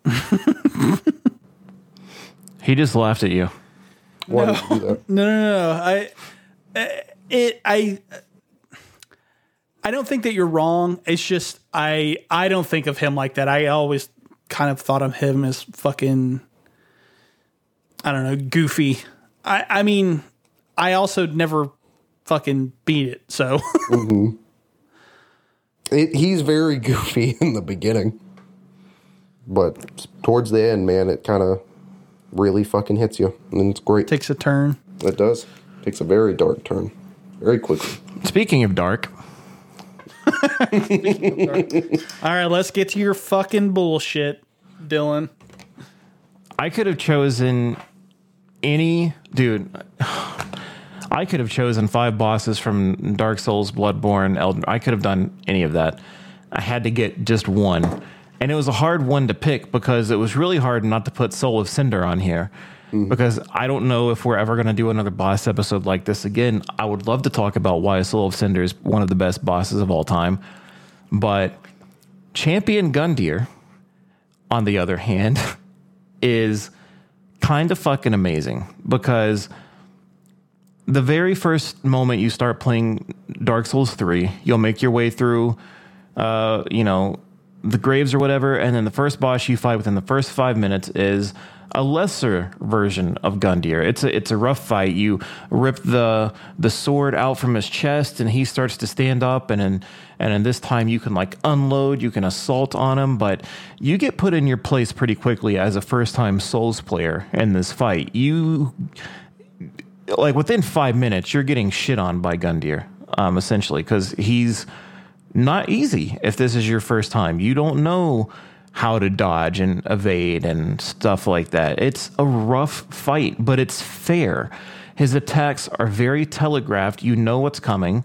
S3: he just laughed at you.
S2: Why did he do that?
S1: No, no, no. no. I, uh, it, I, I don't think that you're wrong. It's just I, I don't think of him like that. I always kind of thought of him as fucking, I don't know, goofy. I, I mean, I also never fucking beat it. So
S2: It, he's very goofy in the beginning, but towards the end, man, it kind of really fucking hits you, and it's great.
S1: takes a turn.
S2: It does. Takes a very dark turn, very quickly.
S3: Speaking of dark,
S1: All right, let's get to your fucking bullshit, Dylan.
S3: I could have chosen any dude. I could have chosen five bosses from Dark Souls, Bloodborne, Elden. I could have done any of that. I had to get just one, and it was a hard one to pick because it was really hard not to put Soul of Cinder on here. Because I don't know if we're ever going to do another boss episode like this again. I would love to talk about why Soul of Cinder is one of the best bosses of all time, but Champion Gundyr, on the other hand, is kind of fucking amazing because the very first moment you start playing Dark Souls 3, you'll make your way through, uh, you know, the graves or whatever, and then the first boss you fight within the first five minutes is a lesser version of Gundyr. It's a it's a rough fight. You rip the the sword out from his chest, and he starts to stand up, and in, and in this time you can like unload, you can assault on him, but you get put in your place pretty quickly as a first time Souls player in this fight. You like within five minutes, you're getting shit on by Gundyr, um, essentially, because he's not easy if this is your first time. You don't know how to dodge and evade and stuff like that. It's a rough fight, but it's fair. His attacks are very telegraphed. You know what's coming.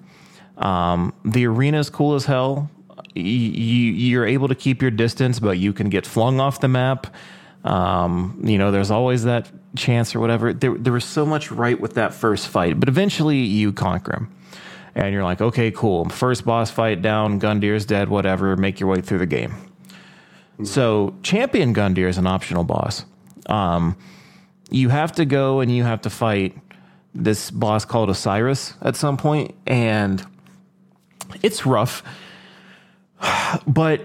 S3: Um, the arena is cool as hell. you, you're able to keep your distance, but you can get flung off the map. Um, you know, there's always that chance or whatever. There, there was so much right with that first fight, but eventually you conquer him. And you're like, okay, cool. First boss fight down, Gundyr's dead, whatever. Make your way through the game. So, Champion Gundyr is an optional boss. Um, you have to go and you have to fight this boss called Oceiros at some point, and it's rough. But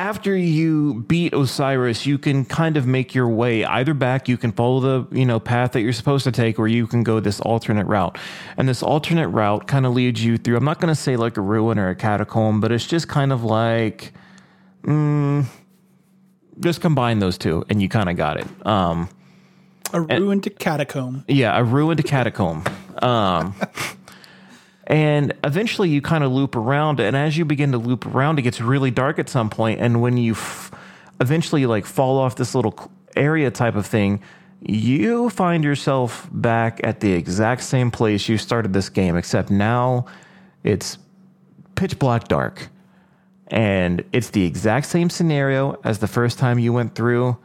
S3: after you beat Oceiros, you can kind of make your way either back. You can follow the you know path that you're supposed to take, or you can go this alternate route. And this alternate route kind of leads you through. I'm not going to say like a ruin or a catacomb, but it's just kind of like, mm, just combine those two, and you kind of got it. Um,
S1: A ruined catacomb.
S3: yeah, a ruined catacomb. Um, and eventually you kind of loop around, and as you begin to loop around, it gets really dark at some point, and when you f- eventually like fall off this little area type of thing, you find yourself back at the exact same place you started this game, except now it's pitch black dark. And it's the exact same scenario as the first time you went through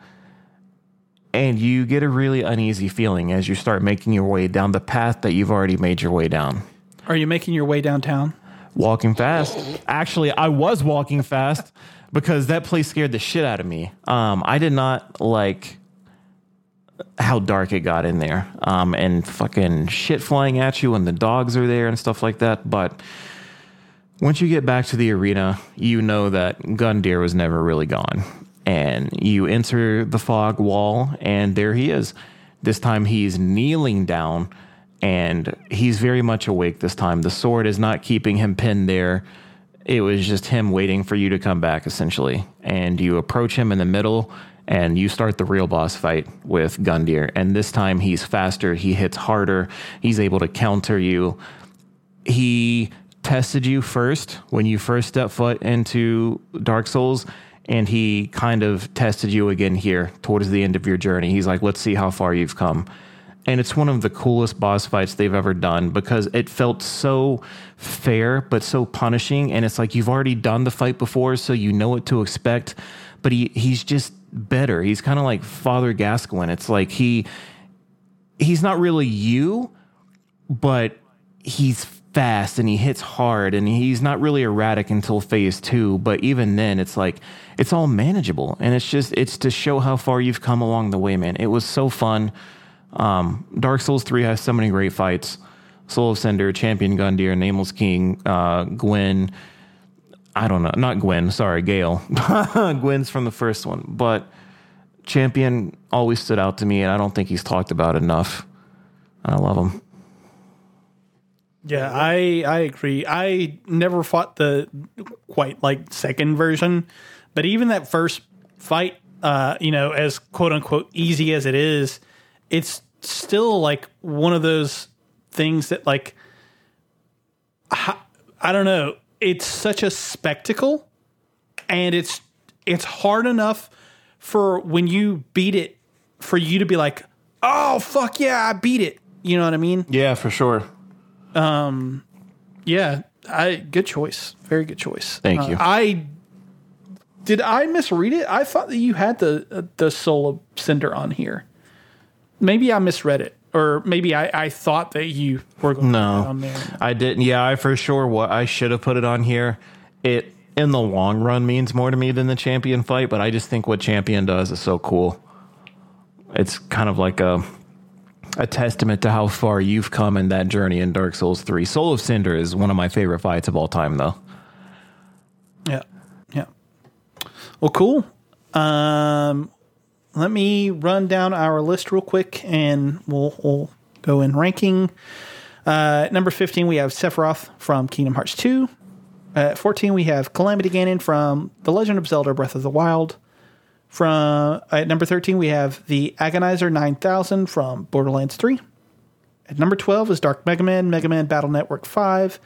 S3: and you get a really uneasy feeling as you start making your way down the path that you've already made your way down.
S1: Are you making your way downtown?
S3: Walking fast. Actually, I was walking fast because that place scared the shit out of me. Um, I did not like how dark it got in there, um, and fucking shit flying at you, and the dogs are there and stuff like that. But once you get back to the arena, you know that Gundyr was never really gone. And you enter the fog wall, and there he is. This time he's kneeling down, and he's very much awake this time. The sword is not keeping him pinned there. It was just him waiting for you to come back, essentially. And you approach him in the middle, and you start the real boss fight with Gundyr. And this time he's faster, he hits harder, he's able to counter you he tested you first when you first stepped foot into Dark Souls, and he kind of tested you again here towards the end of your journey. He's like, let's see how far you've come. And it's one of the coolest boss fights they've ever done because it felt so fair, but so punishing. And it's like you've already done the fight before, so you know what to expect. But he, he's just better. He's kind of like Father Gascoigne. It's like he he's not really you, but he's fast and he hits hard and he's not really erratic until phase two but even then it's like it's all manageable and it's just it's to show how far you've come along the way man it was so fun um, dark souls 3 has so many great fights. Soul of cinder champion gundyr nameless king uh, gwyn. I don't know. Not gwyn. Sorry gael. Gwyn's from the first one. But champion always stood out to me and i don't think he's talked about enough. I love him.
S1: Yeah, I I agree. I never fought the quite like second version, but even that first fight, uh, you know, as quote unquote easy as it is, it's still like one of those things that like I, I don't know, it's such a spectacle and it's it's hard enough for when you beat it for you to be like, "Oh, fuck yeah, I beat it." You know what I mean?
S3: yeah for sure Um,
S1: Yeah, I good choice. Very good choice.
S3: Thank
S1: Uh,
S3: you.
S1: I did I misread it? I thought that you had the uh, the Soul of Cinder on here. Maybe I misread it, or maybe I, I thought that you were going to
S3: No.
S1: put it on there.
S3: I didn't. Yeah, I for sure. What I should have put it on here. It in the long run means more to me than the champion fight, but I just think what champion does is so cool. It's kind of like a a testament to how far you've come in that journey in Dark Souls Three. Soul of Cinder is one of my favorite fights of all time, though.
S1: Yeah, yeah. Well, cool. Um, let me run down our list real quick, and we'll we'll go in ranking. Uh, number fifteen, we have Sephiroth from Kingdom Hearts two. At fourteen, we have Calamity Ganon from The Legend of Zelda: Breath of the Wild. From at number thirteen, we have the Agonizer nine thousand from Borderlands three. At number twelve is Dark Mega Man, Mega Man Battle Network five.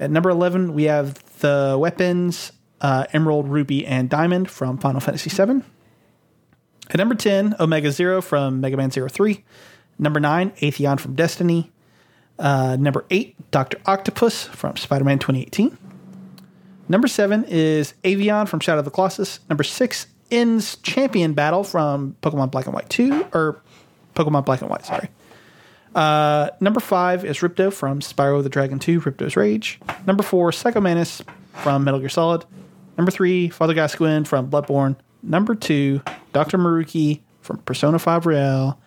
S1: At number 11, we have the weapons uh, Emerald, Ruby, and Diamond from Final Fantasy VII. At number 10, Omega Zero from Mega Man Zero 3. Number 9, Atheon from Destiny. Uh, number 8, Dr. Octopus from Spider Man 2018. Number seven is Avion from Shadow of the Colossus. Number six, N's Champion Battle from Pokemon Black and White 2, or Pokemon Black and White, sorry. Uh, number five is Ripto from Spyro the Dragon 2, Ripto's Rage. Number four, Psycho Mantis from Metal Gear Solid. Number three, Father Gascoigne from Bloodborne. Number two, Dr. Maruki from Persona 5 Royal.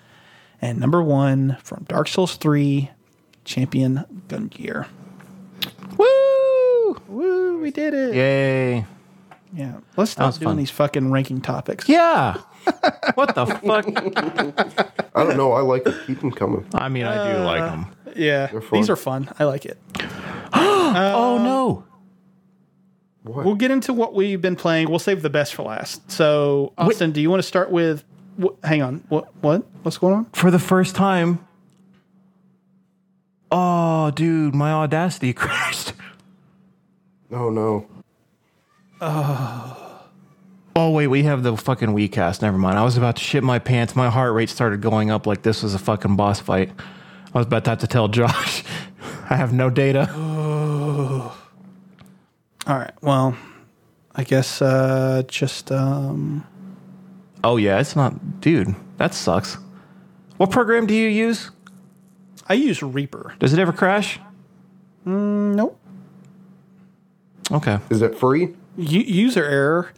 S1: And number one, from Dark Souls 3, Champion Gundyr.
S3: Woo!
S1: Woo, we did it.
S3: Yay!
S1: Yeah. Let's stop doing
S3: fun.
S1: these fucking ranking topics.
S3: Yeah. what the fuck?
S2: I don't know. I like it. Keep them coming.
S3: I mean, I do like them.
S1: Uh, yeah.
S2: fun.
S1: These are fun. I like it.
S3: oh no!
S2: What?
S1: We'll get into what we've been playing. We'll save the best for last. So, Austin, do you want to start with? Wh- hang on. What? What? What's going on?
S3: For the first time. Oh, dude, my audacity crashed.
S2: Oh no.
S3: Oh, oh wait, we have the fucking WeCast. Never mind. I was about to shit my pants. My heart rate started going up like this was a fucking boss fight. I was about to have to tell Josh. I have no data.
S1: All right. Well, I guess uh, just um,
S3: Oh yeah, it's not, dude. That sucks. What program do you use?
S1: I use Reaper.
S3: Does it ever crash?
S1: Nope.
S3: Okay.
S2: Is it free?
S1: U- user error.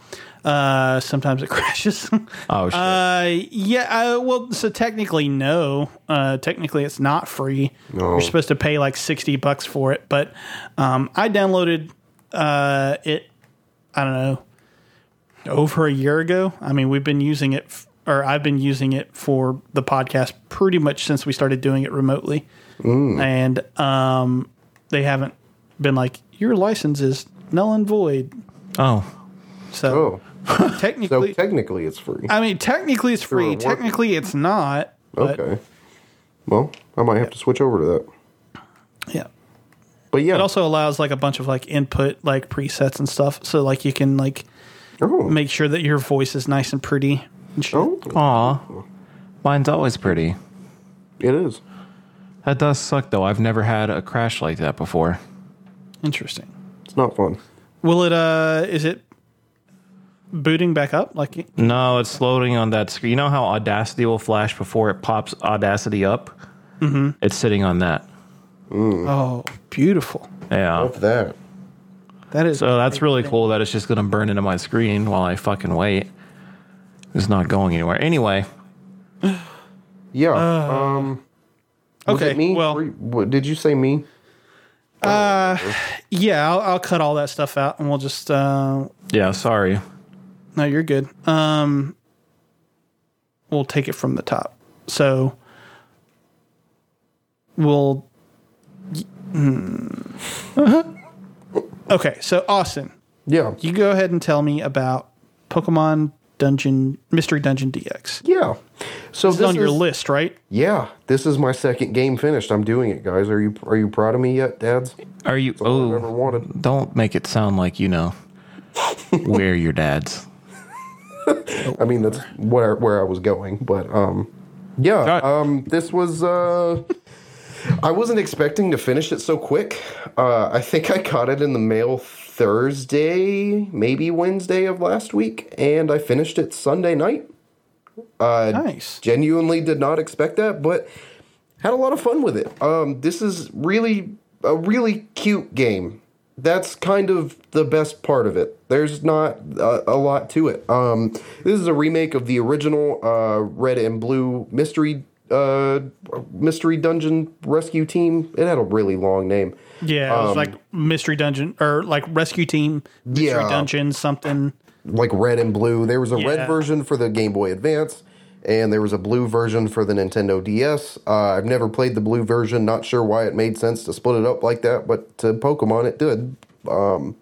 S1: Uh, sometimes it crashes.
S3: Oh shit.
S1: Uh, yeah. Uh, well, so technically, no. Uh, technically, it's not free.
S2: No.
S1: You're supposed to pay like sixty bucks for it. But um, I downloaded uh, it. I don't know. Over a year ago. I mean, we've been using it, f- or I've been using it for the podcast pretty much since we started doing it remotely. And um, they haven't been like your license is null and void.
S3: oh.
S1: So
S2: Oh, so
S1: technically,
S2: technically it's free.
S1: I mean, technically it's free.
S2: Sure,
S1: Technically it's not.
S2: Okay. Well, I might have to switch over to that.
S1: yeah.
S2: But yeah.
S1: It also allows like a bunch of like input like presets and stuff. So like you can like
S2: oh.
S1: make sure that your voice is nice and pretty and shit.
S2: oh,
S3: Aw. Mine's always pretty.
S2: it is.
S3: That does suck though. I've never had a crash like that before.
S1: Interesting.
S2: It's not fun.
S1: Will it uh is it booting back up? Like
S3: No, it's loading on that screen. You know how Audacity will flash before it pops Audacity up? Mm-hmm. It's sitting on that.
S1: Oh, beautiful.
S3: Yeah.
S2: Love that.
S1: That is
S3: So that's really cool that it's just going to burn into my screen while I fucking wait. It's not going anywhere. Anyway,
S2: Yeah. um. was
S1: okay.
S2: it me?
S1: Well,
S2: Were you- what, did you say me?
S1: Uh yeah, I'll, I'll cut all that stuff out and we'll just uh
S3: yeah, sorry.
S1: No, you're good. Um, we'll take it from the top. So we'll. Hmm. Okay, so Austin,
S2: Yeah.
S1: you go ahead and tell me about Pokemon Dungeon Mystery Dungeon DX.
S2: Yeah. So
S1: It's
S2: this
S1: on your
S2: is-
S1: list, right?
S2: Yeah, this is my second game finished. I'm doing it, guys. Are you are you proud of me yet, dads?
S3: Are you?
S2: all I've ever
S3: Oh,
S2: wanted.
S3: don't make it sound like you know where your dad's.
S2: I mean, that's where where I was going, but um, yeah.
S3: Got-
S2: Um, this was uh, I wasn't expecting to finish it so quick. Uh, I think I got it in the mail Thursday, maybe Wednesday of last week, and I finished it Sunday night. Uh,
S1: Nice.
S2: genuinely did not expect that, but had a lot of fun with it. Um, this is really a really cute game. That's kind of the best part of it. There's not a, a lot to it. Um, this is a remake of the original uh, Red and Blue Mystery uh, Mystery Dungeon Rescue Team. It had a really long name.
S1: Yeah, it was like Mystery Dungeon or like Rescue Team Mystery
S2: Yeah.
S1: Dungeon something.
S2: like red and blue. There was a
S1: Yeah.
S2: red version for the Game Boy Advance, and there was a blue version for the Nintendo DS. Uh, I've never played the blue version. Not sure why it made sense to split it up like that, but to Pokemon it did. Um,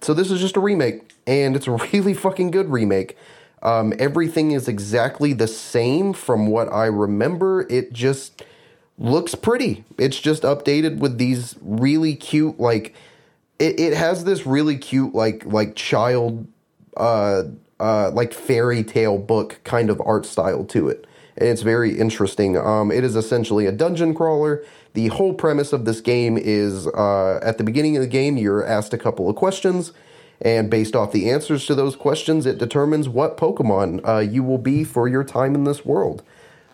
S2: so this is just a remake, and it's a really fucking good remake. Um, everything is exactly the same from what I remember. It just looks pretty. It's just updated with these really cute like it, it has this really cute like like child uh uh like fairy tale book kind of art style to it. And it's very interesting. Um it is essentially a dungeon crawler. The whole premise of this game is uh at the beginning of the game you're asked a couple of questions And based off the answers to those questions, it determines what Pokemon uh, you will be for your time in this world.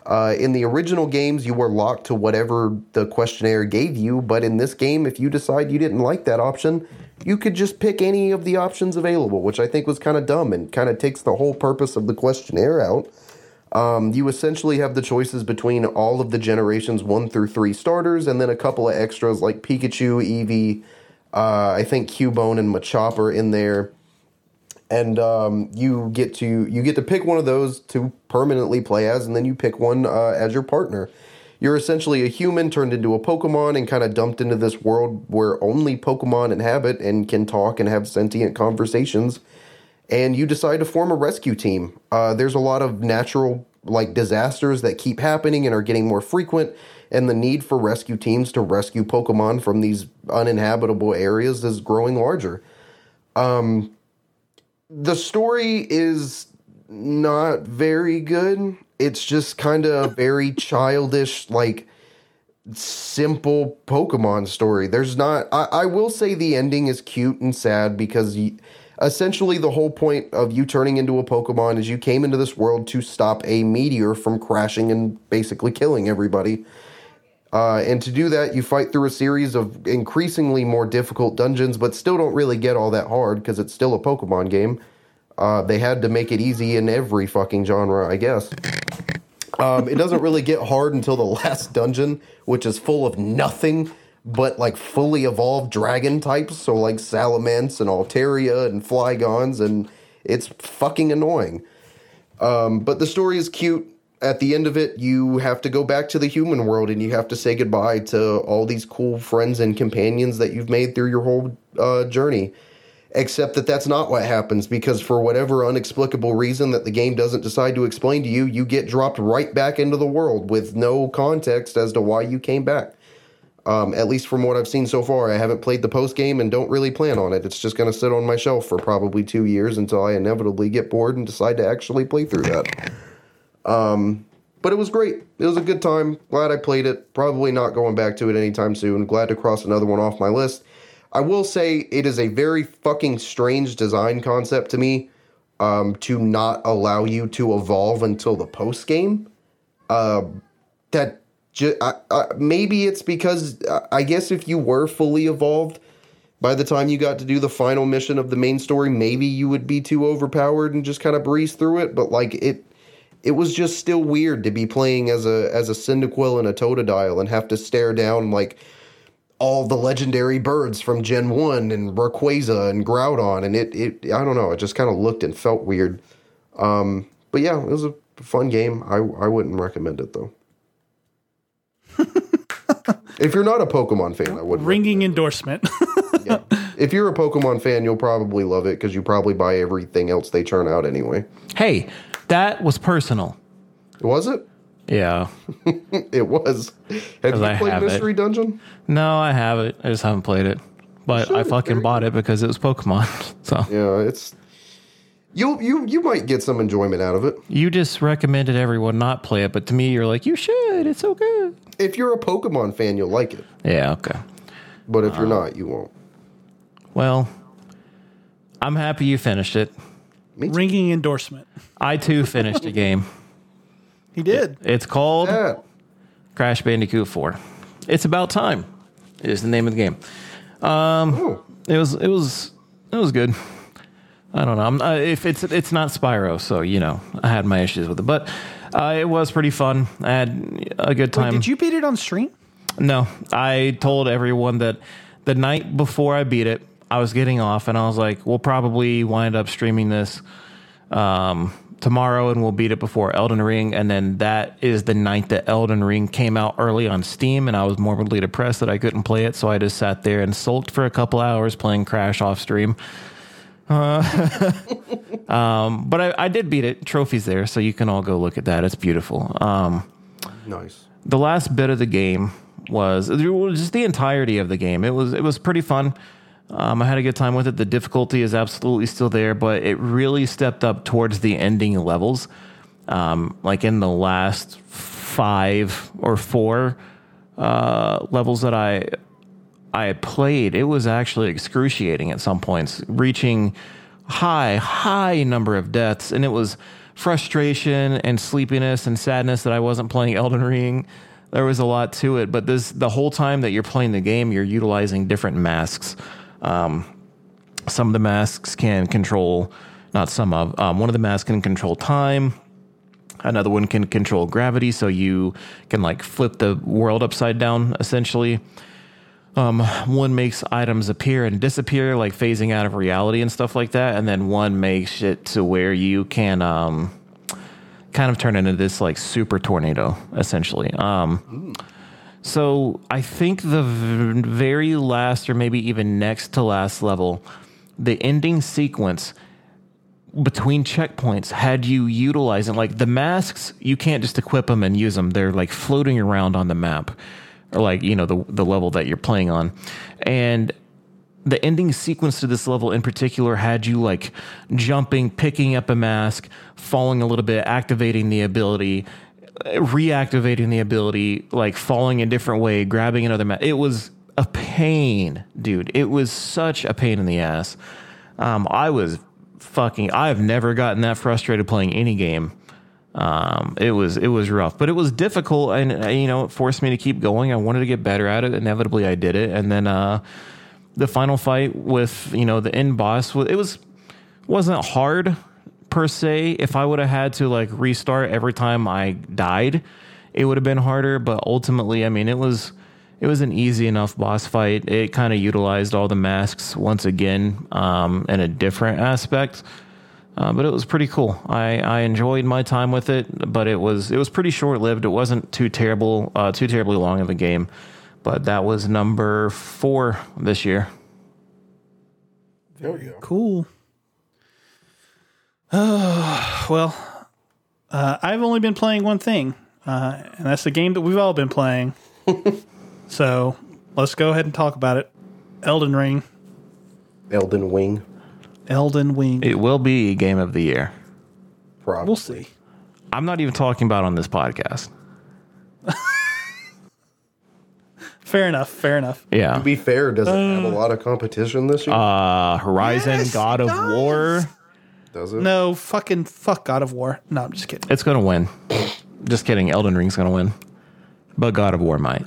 S2: Uh, in the original games, you were locked to whatever the questionnaire gave you, but in this game, if you decide you didn't like that option, you could just pick any of the options available, which I think was kind of dumb and kind of takes the whole purpose of the questionnaire out. Um, you essentially have the choices between all of the generations one through three starters, and then a couple of extras like Pikachu, Eevee, uh, I think Cubone and Machop are in there, and um, you get to you get to pick one of those to permanently play as, and then you pick one uh, as your partner. You're essentially a human turned into a Pokemon and kind of dumped into this world where only Pokemon inhabit and can talk and have sentient conversations. And you decide to form a rescue team. Uh, there's a lot of natural like disasters that keep happening and are getting more frequent and the need for rescue teams to rescue Pokemon from these uninhabitable areas is growing larger. Um, the story is not very good. It's just kind of a very childish, like simple Pokemon story. There's not. I, I, will say the ending is cute and sad because essentially the whole point of you turning into a Pokemon is you came into this world to stop a meteor from crashing and basically killing everybody. Uh, and to do that, you fight through a series of increasingly more difficult dungeons, but still don't really get all that hard because it's still a Pokemon game. Uh, they had to make it easy in every fucking genre, I guess. Um, it doesn't really get hard until the last dungeon, which is full of nothing but like fully evolved dragon types. So like Salamence and Altaria and Flygons, and it's fucking annoying. Um, but the story is cute at the end of it, you have to go back to the human world and you have to say goodbye to all these cool friends and companions that you've made through your whole uh, journey. Except that that's not what happens because for whatever inexplicable reason that the game doesn't decide to explain to you, you get dropped right back into the world with no context as to why you came back. Um, at least from what I've seen so far, I haven't played the post game and don't really plan on it. It's just going to sit on my shelf for probably two years until I inevitably get bored and decide to actually play through that. Um, but it was great. It was a good time. Glad I played it. Probably not going back to it anytime soon. Glad to cross another one off my list. I will say it is a very fucking strange design concept to me um, to not allow you to evolve until the post game. Uh, that I, I, maybe it's because I guess if you were fully evolved by the time you got to do the final mission of the main story, maybe you would be too overpowered and just kind of breeze through it. But like it it was just still weird to be playing as a as a Cyndaquil and a Totodile and have to stare down like all the legendary birds from Gen 1 and Rayquaza and Groudon and it it I don't know, it just kind of looked and felt weird. Um, but yeah, it was a fun game. I I wouldn't recommend it though. if you're not a Pokemon fan, I would
S4: ringing endorsement.
S2: yeah. If you're a Pokemon fan, you'll probably love it because you probably buy everything else they turn out anyway.
S3: Hey, that was personal.
S2: Was it?
S3: Yeah.
S2: it was. Have you
S3: I
S2: played
S3: have it.
S2: Mystery Dungeon?
S3: No, I haven't. I just haven't played it. But I fucking bought it because it was Pokemon. So
S2: Yeah, it's you you you might get some enjoyment out of it.
S3: you just recommended everyone not play it, but to me, you're like, you should. It's so good.
S2: If you're a Pokemon fan, you'll like it.
S3: Yeah. Okay.
S2: But if you're uh, not, you won't.
S3: Well, I'm happy you finished it.
S4: ringing endorsement.
S3: I too finished a game.
S1: He did.
S3: It's called
S2: Yeah.
S3: Crash Bandicoot 4. It's about time. Is the name of the game.
S2: Um, oh,
S3: It was it was it was good. I don't know. I'm, uh, if it's it's not Spyro, so you know I had my issues with it, but uh, it was pretty fun. I had a good
S1: Wait,
S3: time.
S1: did you beat it on stream?
S3: No, I told everyone that the night before I beat it, I was getting off, and I was like, "We'll probably wind up streaming this um, tomorrow, and we'll beat it before Elden Ring." And then that is the night that Elden Ring came out early on Steam, and I was morbidly depressed that I couldn't play it, so I just sat there and sulked for a couple hours playing Crash off stream. Uh, um, but I, I did beat it. Trophies there, so you can all go look at that. It's beautiful. Um,
S2: nice.
S3: the last bit of the game was just the entirety of the game. It was it was pretty fun. Um, I had a good time with it. The difficulty is absolutely still there, but it really stepped up towards the ending levels. Um, like in the last five or four uh, levels that I I played, it was actually excruciating at some points, reaching high, high number of deaths. And it was frustration and sleepiness and sadness that I wasn't playing Elden Ring. There was a lot to it, but this the whole time that you're playing the game, you're utilizing different masks. Um, some of the masks can control, not some of, um, one of the masks can control time. Another one can control gravity, so you can like flip the world upside down essentially. Um, one makes items appear and disappear, like phasing out of reality and stuff like that. And then one makes it to where you can um, kind of turn into this like super tornado, essentially. Um, so I think the v- very last, or maybe even next to last level, the ending sequence between checkpoints had you utilizing like the masks you can't just equip them and use them they're like floating around on the map or like you know the the level that you're playing on. And the ending sequence to this level in particular had you like jumping picking up a mask falling a little bit activating the ability reactivating the ability like falling a different way grabbing another mask. It was a pain dude. It was such a pain in the ass. Um, i was fucking I've never gotten that frustrated playing any game. Um, it was it was rough, but it was difficult, and uh, you know it forced me to keep going. I wanted to get better at it. Inevitably, I did it, and then uh, the final fight with you know the end boss. It was wasn't hard per se. If I would have had to like restart every time I died, it would have been harder. But ultimately, I mean, it was it was an easy enough boss fight. It kind of utilized all the masks once again um, in a different aspect, uh, but it was pretty cool. I, I enjoyed my time with it, but it was it was pretty short lived. It wasn't too terrible, uh, too terribly long of a game. But that was number four this year.
S2: There we go.
S4: Cool. Uh, well, uh, I've only been playing one thing, uh, and that's the game that we've all been playing. so let's go ahead and talk about it. Elden Ring,
S2: Elden Wing,
S4: Elden Wing.
S3: It will be game of the year.
S2: probably.
S4: we'll see.
S3: I'm not even talking about on this podcast.
S4: Fair enough. Fair enough.
S3: Yeah.
S2: To be fair, does it have a lot of competition this year?
S3: Uh, Horizon,
S4: Yes,
S3: God
S4: it
S3: of
S4: does.
S3: War.
S2: does it?
S4: No, fucking fuck God of War. No, I'm just kidding.
S3: It's gonna win. Just kidding. Elden Ring's gonna win, but God of War might.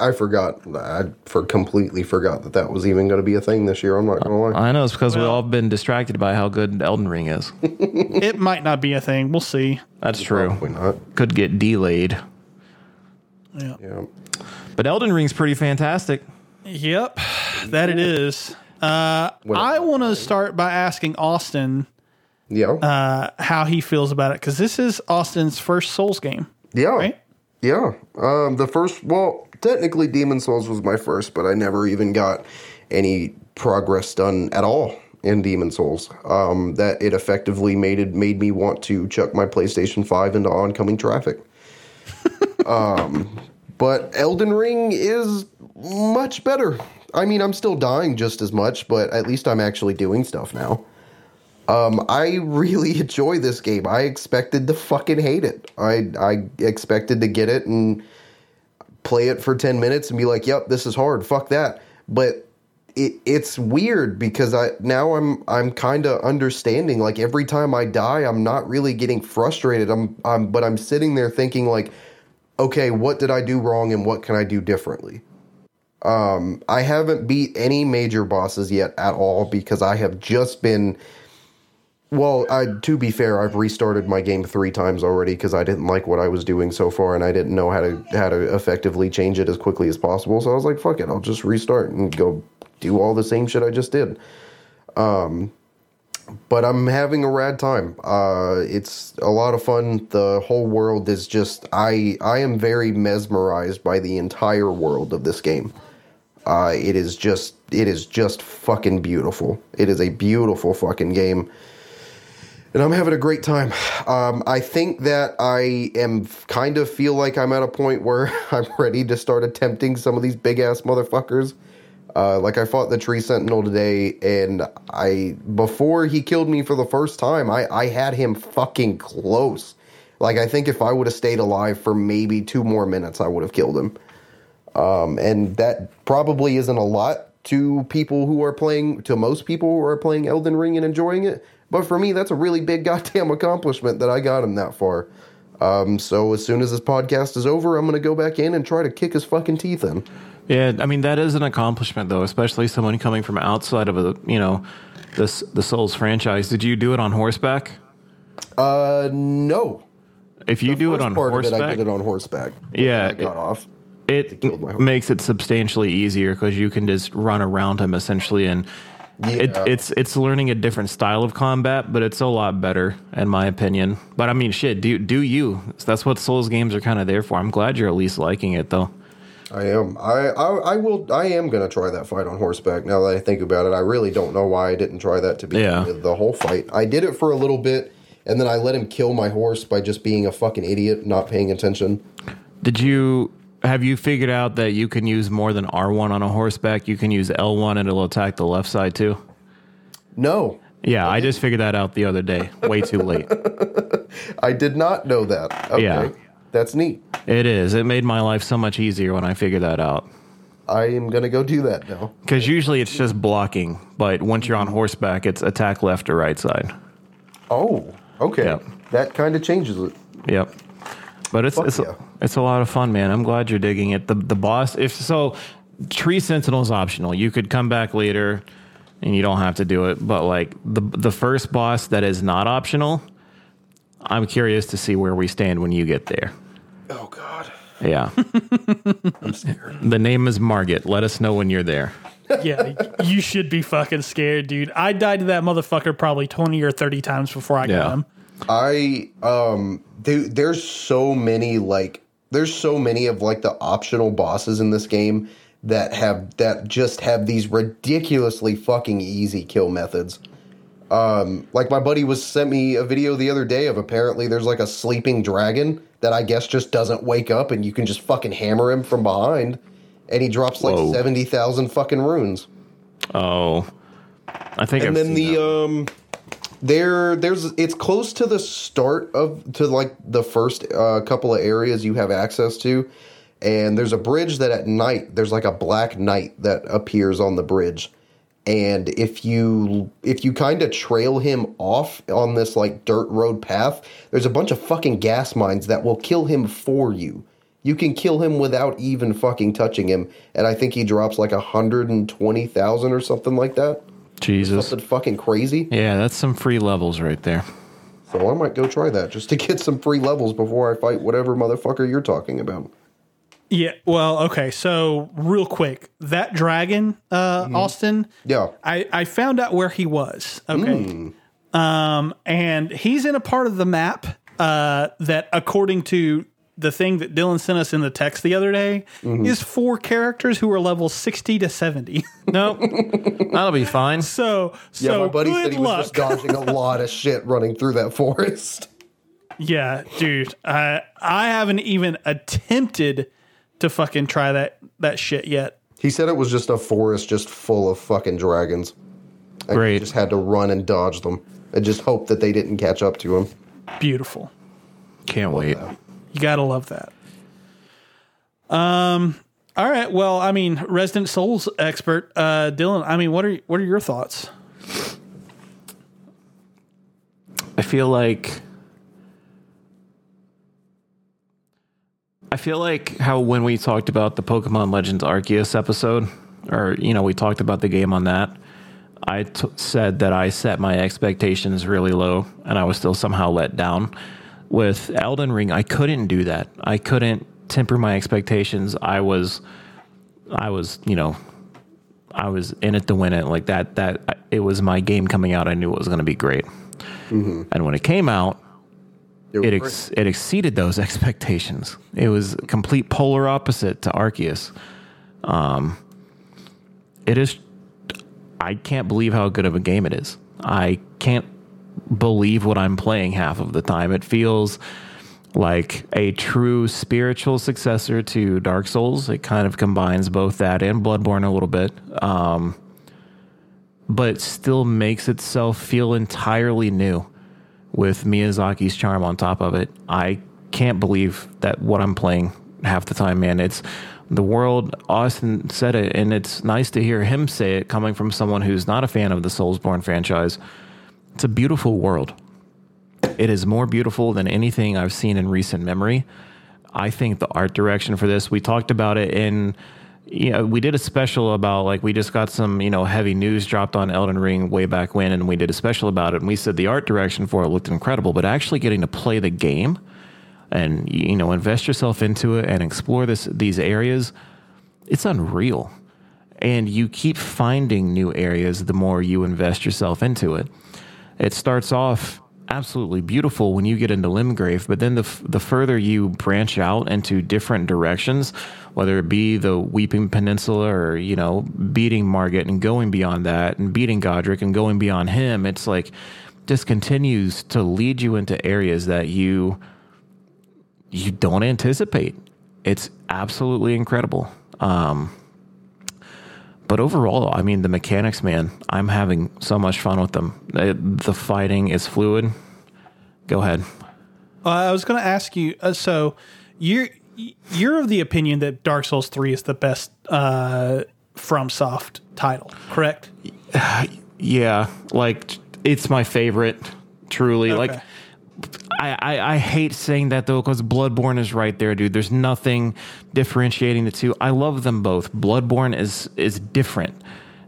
S2: I forgot. I for completely forgot that that was even going to be a thing this year. I'm not going to lie.
S3: I know it's because we've all been distracted by how good Elden Ring is.
S4: it might not be a thing. We'll see.
S3: That's true.
S2: Probably not.
S3: Could get delayed,
S4: Yeah.
S2: Yeah.
S3: but Elden Ring's pretty fantastic.
S4: Yep, that it is. Uh,
S2: Well,
S4: I want to start by asking Austin
S2: Yeah.
S4: uh, how he feels about it because this is Austin's first Souls game,
S2: yeah.
S4: right?
S2: Yeah. Um, the first, well, technically Demon's Souls was my first, but I never even got any progress done at all in Demon's Souls. Um, that it effectively made it made me want to chuck my PlayStation 5 into oncoming traffic. um, but Elden Ring is much better. I mean, I'm still dying just as much, but at least I'm actually doing stuff now. Um, I really enjoy this game. I expected to fucking hate it. I I expected to get it and play it for 10 minutes and be like, "Yep, this is hard. Fuck that." But it it's weird because I now I'm I'm kind of understanding like every time I die, I'm not really getting frustrated. I'm I'm but I'm sitting there thinking like, "Okay, what did I do wrong and what can I do differently?" Um, I haven't beat any major bosses yet at all because I have just been well, I, to be fair, I've restarted my game three times already because I didn't like what I was doing so far, and I didn't know how to how to effectively change it as quickly as possible. So I was like, "Fuck it, I'll just restart and go do all the same shit I just did." Um, but I'm having a rad time. Uh, it's a lot of fun. The whole world is just I I am very mesmerized by the entire world of this game. Uh, it is just it is just fucking beautiful. It is a beautiful fucking game and I'm having a great time. Um, I think that I am kind of feel like I'm at a point where I'm ready to start attempting some of these big ass motherfuckers. Uh, like I fought the tree sentinel today, and I before he killed me for the first time, I I had him fucking close. Like I think if I would have stayed alive for maybe two more minutes, I would have killed him. Um, and that probably isn't a lot to people who are playing, to most people who are playing Elden Ring and enjoying it. But for me, that's a really big goddamn accomplishment that I got him that far. Um, so as soon as this podcast is over, I'm going to go back in and try to kick his fucking teeth in.
S3: Yeah, I mean that is an accomplishment though, especially someone coming from outside of a you know this the Souls franchise. Did you do it on horseback?
S2: Uh, no.
S3: If you do it on
S2: part of it, I
S3: horseback,
S2: did it on horseback.
S3: Yeah,
S2: I got
S3: it-
S2: off.
S3: it
S2: horse.
S3: makes it substantially easier because you can just run around him essentially, and it, it's it's learning a different style of combat, but it's a lot better in my opinion. But I mean, shit, do do you? That's what Souls games are kind of there for. I'm glad you're at least liking it though.
S2: I am. I, I I will. I am gonna try that fight on horseback. Now that I think about it, I really don't know why I didn't try that to be
S3: Yeah.
S2: with the whole fight. I did it for a little bit, and then I let him kill my horse by just being a fucking idiot, not paying attention.
S3: Did you have you figured out that you can use more than R1 on a horseback? You can use L1 and it'll attack the left side too.
S2: No,
S3: Yeah, I just figured that out the other day. Way too late.
S2: I did not know that. Okay,
S3: Yeah.
S2: that's neat.
S3: It is. It made my life so much easier when I figured that out.
S2: I am gonna go do that now.
S3: Because usually it's just blocking, but once you're on horseback, it's attack left or right side.
S2: Oh, okay.
S3: Yep.
S2: That kind of changes it.
S3: Yep. But it's
S2: Fuck
S3: it's,
S2: yeah.
S3: it's a lot of fun, man. I'm glad you're digging it. The the boss, if so, tree sentinel is optional. You could come back later, and you don't have to do it. But like the the first boss that is not optional, I'm curious to see where we stand when you get there.
S2: Oh God,
S3: Yeah.
S2: I'm scared.
S3: the name is Margit. Let us know when you're there.
S4: yeah, you should be fucking scared, dude. I died to that motherfucker probably 20 or 30 times before I
S3: Yeah.
S4: got him.
S2: I um there, there's so many like there's so many of like the optional bosses in this game that have that just have these ridiculously fucking easy kill methods. Um like my buddy was sent me a video the other day of apparently there's like a sleeping dragon that I guess just doesn't wake up and you can just fucking hammer him from behind and he drops like
S3: Whoa.
S2: 70,000 fucking runes.
S3: Oh. I think
S2: and
S3: I've
S2: then the um there there's it's close to the start of to like the first uh, couple of areas you have access to. And there's a bridge that at night there's like a black knight that appears on the bridge. And if you if you kind of trail him off on this like dirt road path there's a bunch of fucking gas mines that will kill him for you. You can kill him without even fucking touching him. And i think he drops like a 120000 or something like that
S3: Jesus.
S2: something fucking crazy.
S3: Yeah, that's some free levels right there.
S2: So I might go try that just to get some free levels before I fight whatever motherfucker you're talking about.
S4: Yeah, well, okay. So, real quick, that dragon, uh, Austin,
S2: Yeah.
S4: I, I found out where he was. Okay. Um, and he's in a part of the map uh, that, according to the thing that Dylan sent us in the text the other day, mm-hmm. is four characters who are level 60 to 70.
S3: Nope. That'll be fine.
S4: so,
S2: Yeah,
S4: so
S2: my buddy
S4: good
S2: said he
S4: luck.
S2: was just dodging a lot of shit running through that forest.
S4: Yeah, dude. I I haven't even attempted to fucking try that that shit yet.
S2: He said it was just a forest just full of fucking dragons. And
S3: Great.
S2: He just had to run and dodge them and just hope that they didn't catch up to him.
S4: Beautiful.
S3: Can't wait.
S4: You gotta love that. Um. All right. Well, I mean, Resident Souls expert, uh, Dylan. I mean, what are what are your thoughts?
S3: I feel like I feel like how when we talked about the Pokemon Legends Arceus episode, or you know, we talked about the game on that. I t- said that I set my expectations really low, and I was still somehow let down. With Elden Ring, I couldn't do that. I couldn't temper my expectations. I was, I was, you know, I was in it to win it. Like that. That it was my game coming out. I knew it was going to be great. And when it came out,
S2: was
S3: it ex- it exceeded those expectations. It was a complete polar opposite to Arceus. Um, it is. I can't believe how good of a game it is. I can't believe what I'm playing half of the time. It feels like a true spiritual successor to Dark Souls. It kind of combines both that and Bloodborne a little bit. Um, but still makes itself feel entirely new with Miyazaki's charm on top of it. I can't believe that what I'm playing half the time, man. It's The world, Austin said it, and it's nice to hear him say it coming from someone who's not a fan of the Soulsborne franchise. It's a beautiful world. It is more beautiful than anything I've seen in recent memory. I think the art direction for this, we talked about it in you know, we did a special about like we just got some, you know, heavy news dropped on Elden Ring way back when and we did a special about it and we said the art direction for it looked incredible, but actually getting to play the game and you know, invest yourself into it and explore this these areas, it's unreal. And you keep finding new areas the more you invest yourself into it. It starts off absolutely beautiful when you get into Limgrave, but then the the further you branch out into different directions, whether it be the Weeping Peninsula or you know beating Margit and going beyond that, and beating Godrick and going beyond him, it's like just continues to lead you into areas that you you don't anticipate. It's absolutely incredible. Um, but overall, I mean, the mechanics, man, I'm having so much fun with them. The, the fighting is fluid. Go ahead.
S1: Uh, I was going to ask you. Uh, so you're you're of the opinion that Dark Souls three is the best uh, FromSoft title, correct?
S3: Yeah, like it's my favorite. Truly,
S1: Okay.
S3: like I, I, I hate saying that though because Bloodborne is right there, dude. There's nothing differentiating the two. I love them both. Bloodborne is is different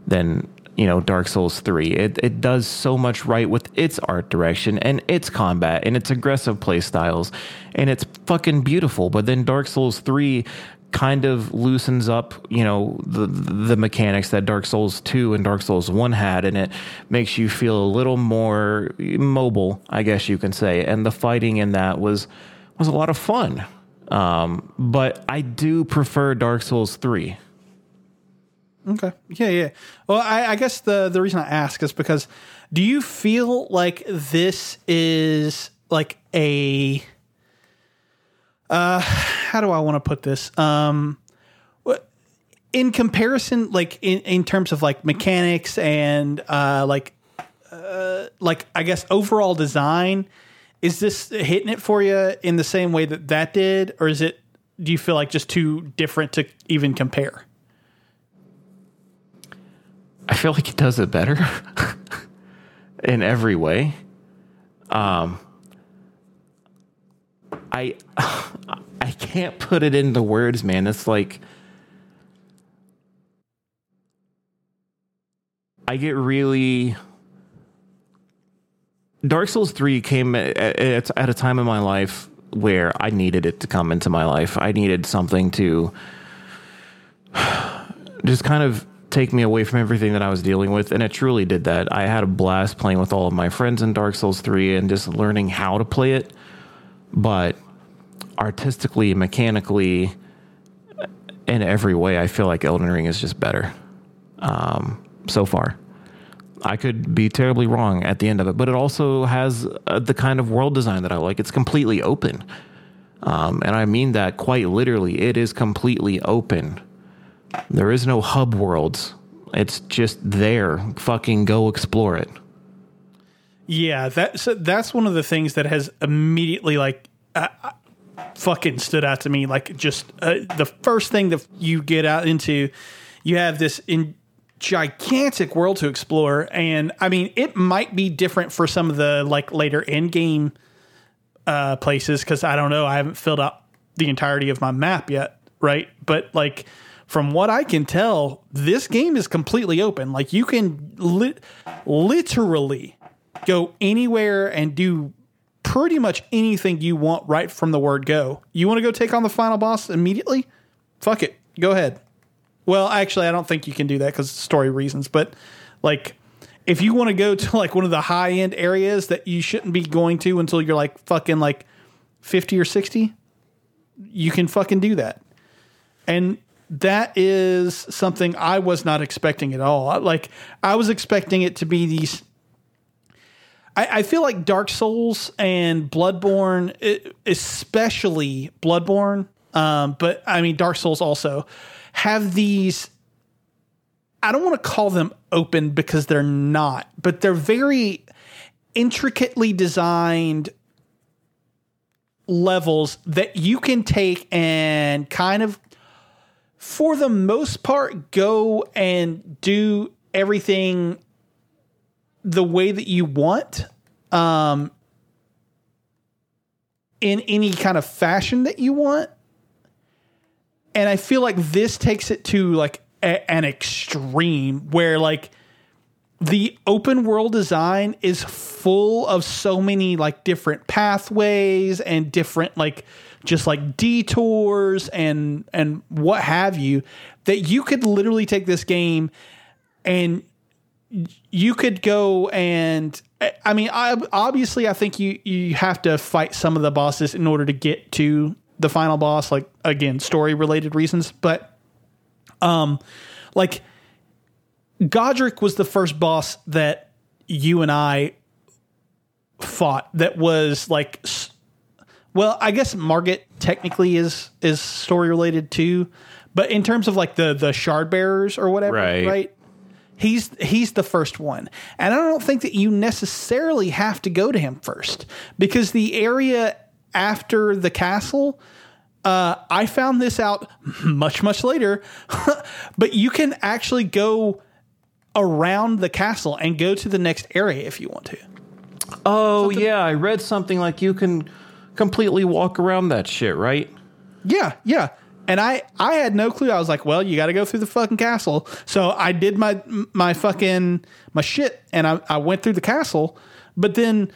S3: than you know Dark Souls three. It it does so much right with its art direction and its combat and its aggressive play styles, and it's fucking beautiful. But then Dark Souls three kind of loosens up, you know, the the mechanics that Dark Souls 2 and Dark Souls 1 had and it makes you feel a little more mobile, I guess you can say. And the fighting in that was was a lot of fun. Um, but I do prefer Dark Souls 3.
S1: Okay. Yeah, yeah. Well, I, I guess the the reason I ask is because do you feel like this is like a uh how do I want to put this? Um in comparison like in, in terms of like mechanics and uh like uh like I guess overall design is this hitting it for you in the same way that that did or is it do you feel like just too different to even compare?
S3: I feel like it does it better in every way. Um, I I can't put it into words, man. It's like I get really. Dark Souls three came at, at, at a time in my life where I needed it to come into my life. I needed something to just kind of take me away from everything that I was dealing with. And it truly did that. I had a blast playing with all of my friends in Dark Souls 3 and just learning how to play it. But artistically, mechanically, in every way, I feel like Elden Ring is just better um, so far. I could be terribly wrong at the end of it, but it also has uh, the kind of world design that I like. It's completely open. Um, and I mean that quite literally. It is completely open. There is no hub worlds. It's just there. Fucking go explore it.
S1: Yeah, that's that's one of the things that has immediately like uh, uh, fucking stood out to me. Like just uh, the first thing that you get out into, you have this in gigantic world to explore, and I mean it might be different for some of the like later end game uh, places because I don't know. I haven't filled out the entirety of my map yet, right? But like from what I can tell, this game is completely open. Like you can lit literally go anywhere and do pretty much anything you want right from the word go. You want to go take on the final boss immediately? Fuck it. Go ahead. Well, actually, I don't think you can do that because story reasons, but like if you want to go to like one of the high end areas that you shouldn't be going to until you're like fucking like 50 or 60, you can fucking do that. And that is something I was not expecting at all. Like I was expecting it to be these I, I feel like Dark Souls and Bloodborne, e- especially Bloodborne, um, but I mean Dark Souls also have these. I don't want to call them open because they're not, but they're very intricately designed levels that you can take and kind of for the most part, go and do everything the way that you want. Um, in any kind of fashion that you want. And I feel like this takes it to like a, an extreme where like the open world design is full of so many like different pathways and different like just like detours and and what have you that you could literally take this game and you could go and I mean, I, obviously, I think you you have to fight some of the bosses in order to get to the final boss. Like again, story related reasons, but um, like Godrick was the first boss that you and I fought. That was like, well, I guess Margit technically is is story related too, but in terms of like the the shard bearers or whatever,
S3: Right.
S1: right? He's he's the first one. And I don't think that you necessarily have to go to him first because the area after the castle uh, I found this out much much later, but you can actually go around the castle and go to the next area if you want to.
S3: Oh yeah, I read something like you can completely walk around that shit, right?
S1: Yeah, yeah. And I I had no clue. I was like, well, you got to go through the fucking castle. So I did my my fucking my shit, and I I went through the castle. But then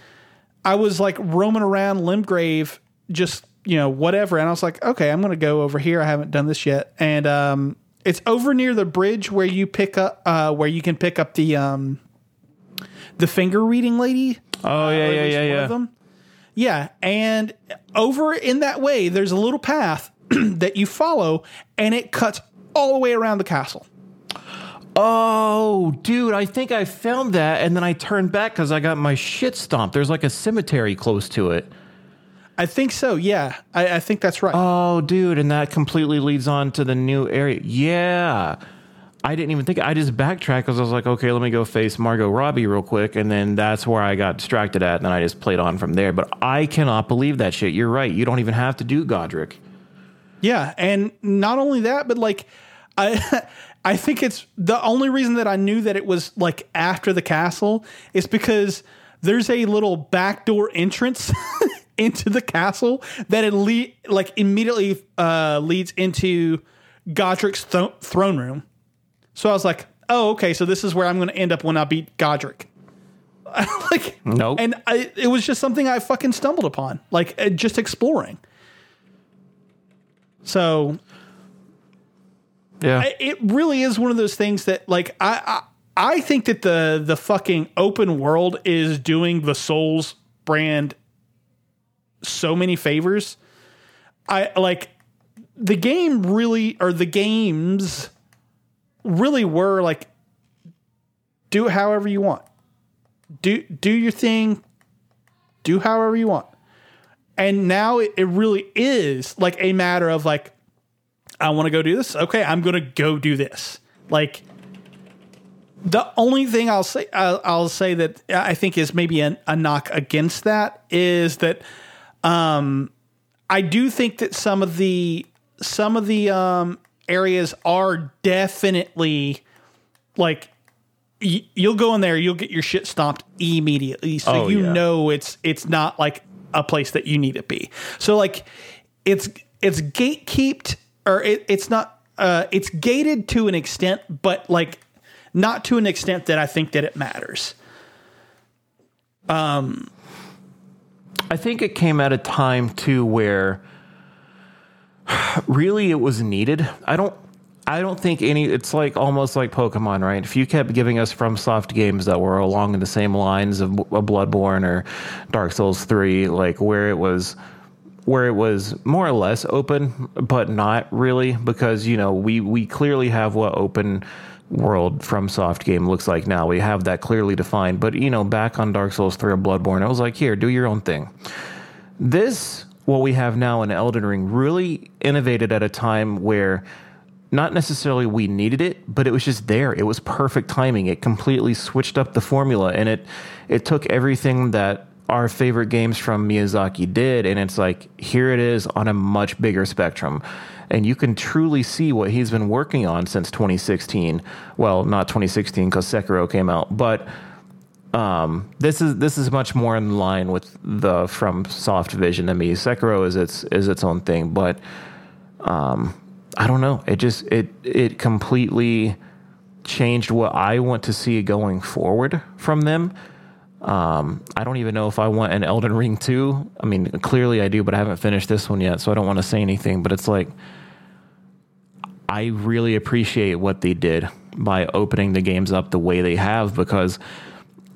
S1: I was like roaming around Limgrave, just you know whatever. And I was like, okay, I'm gonna go over here. I haven't done this yet, and um, it's over near the bridge where you pick up uh where you can pick up the um the finger reading lady.
S3: Oh yeah,
S1: or
S3: yeah, yeah, yeah.
S1: them. Yeah, and over in that way, there's a little path that you follow, and it cuts all the way around the castle.
S3: Oh, dude, I think I found that, and then I turned back because I got my shit stomped. There's like a cemetery close to it.
S1: I think so. Yeah, I, I think that's right.
S3: Oh, dude, and that completely leads on to the new area. Yeah. I didn't even think I just backtracked because I was like, okay, let me go face Margot Robbie real quick, and then that's where I got distracted at, and then I just played on from there. But I cannot believe that shit. You're right. You don't even have to do Godrick.
S1: Yeah, and not only that, but like I I think it's the only reason that I knew that it was like after the castle is because there's a little backdoor entrance into the castle that it le- like immediately uh, leads into Godrick's th- throne room. So I was like, "Oh, okay, so this is where I'm going to end up when I beat Godrick." like
S3: Nope.
S1: And I, it was just something I fucking stumbled upon, like uh, just exploring. So
S3: Yeah.
S1: I- it really is one of those things that like I, I I think that the the fucking open world is doing the Souls brand so many favors. I like the game really or the games really were like do it however you want. Do do your thing. Do however you want. And now it, it really is like a matter of like I want to go do this. Okay, I'm going to go do this. Like the only thing I'll say I'll, I'll say that I think is maybe an, a knock against that is that um, I do think that some of the some of the um, areas are definitely like y- you'll go in there, you'll get your shit stomped immediately, so
S3: Oh,
S1: you
S3: yeah.
S1: know it's it's not like a place that you need to be. So like it's it's gatekeeped or it, it's not uh, it's gated to an extent, but like not to an extent that I think that it matters.
S3: Um, I think it came at a time too where really it was needed. I don't I don't think any it's like almost like Pokemon, right? If you kept giving us FromSoft games that were along the same lines of, of Bloodborne or Dark Souls 3, like where it was where it was more or less open, but not really, because you know we we clearly have what open world FromSoft game looks like now. We have that clearly defined. But you know, back on Dark Souls 3 or Bloodborne, I was like, here, do your own thing. This, what we have now in Elden Ring, really innovated at a time where not necessarily we needed it, but it was just there. It was perfect timing. It completely switched up the formula and it it took everything that our favorite games from Miyazaki did and it's like here it is on a much bigger spectrum. and you can truly see what he's been working on since 2016. Well, not 2016 because Sekiro came out, but um, this is this is much more in line with the FromSoft Vision to me. Sekiro is its is its own thing, but um, I don't know. It just it it completely changed what I want to see going forward from them. Um, I don't even know if I want an Elden Ring 2. I mean, clearly I do, but I haven't finished this one yet, so I don't want to say anything. But it's like, I really appreciate what they did by opening the games up the way they have because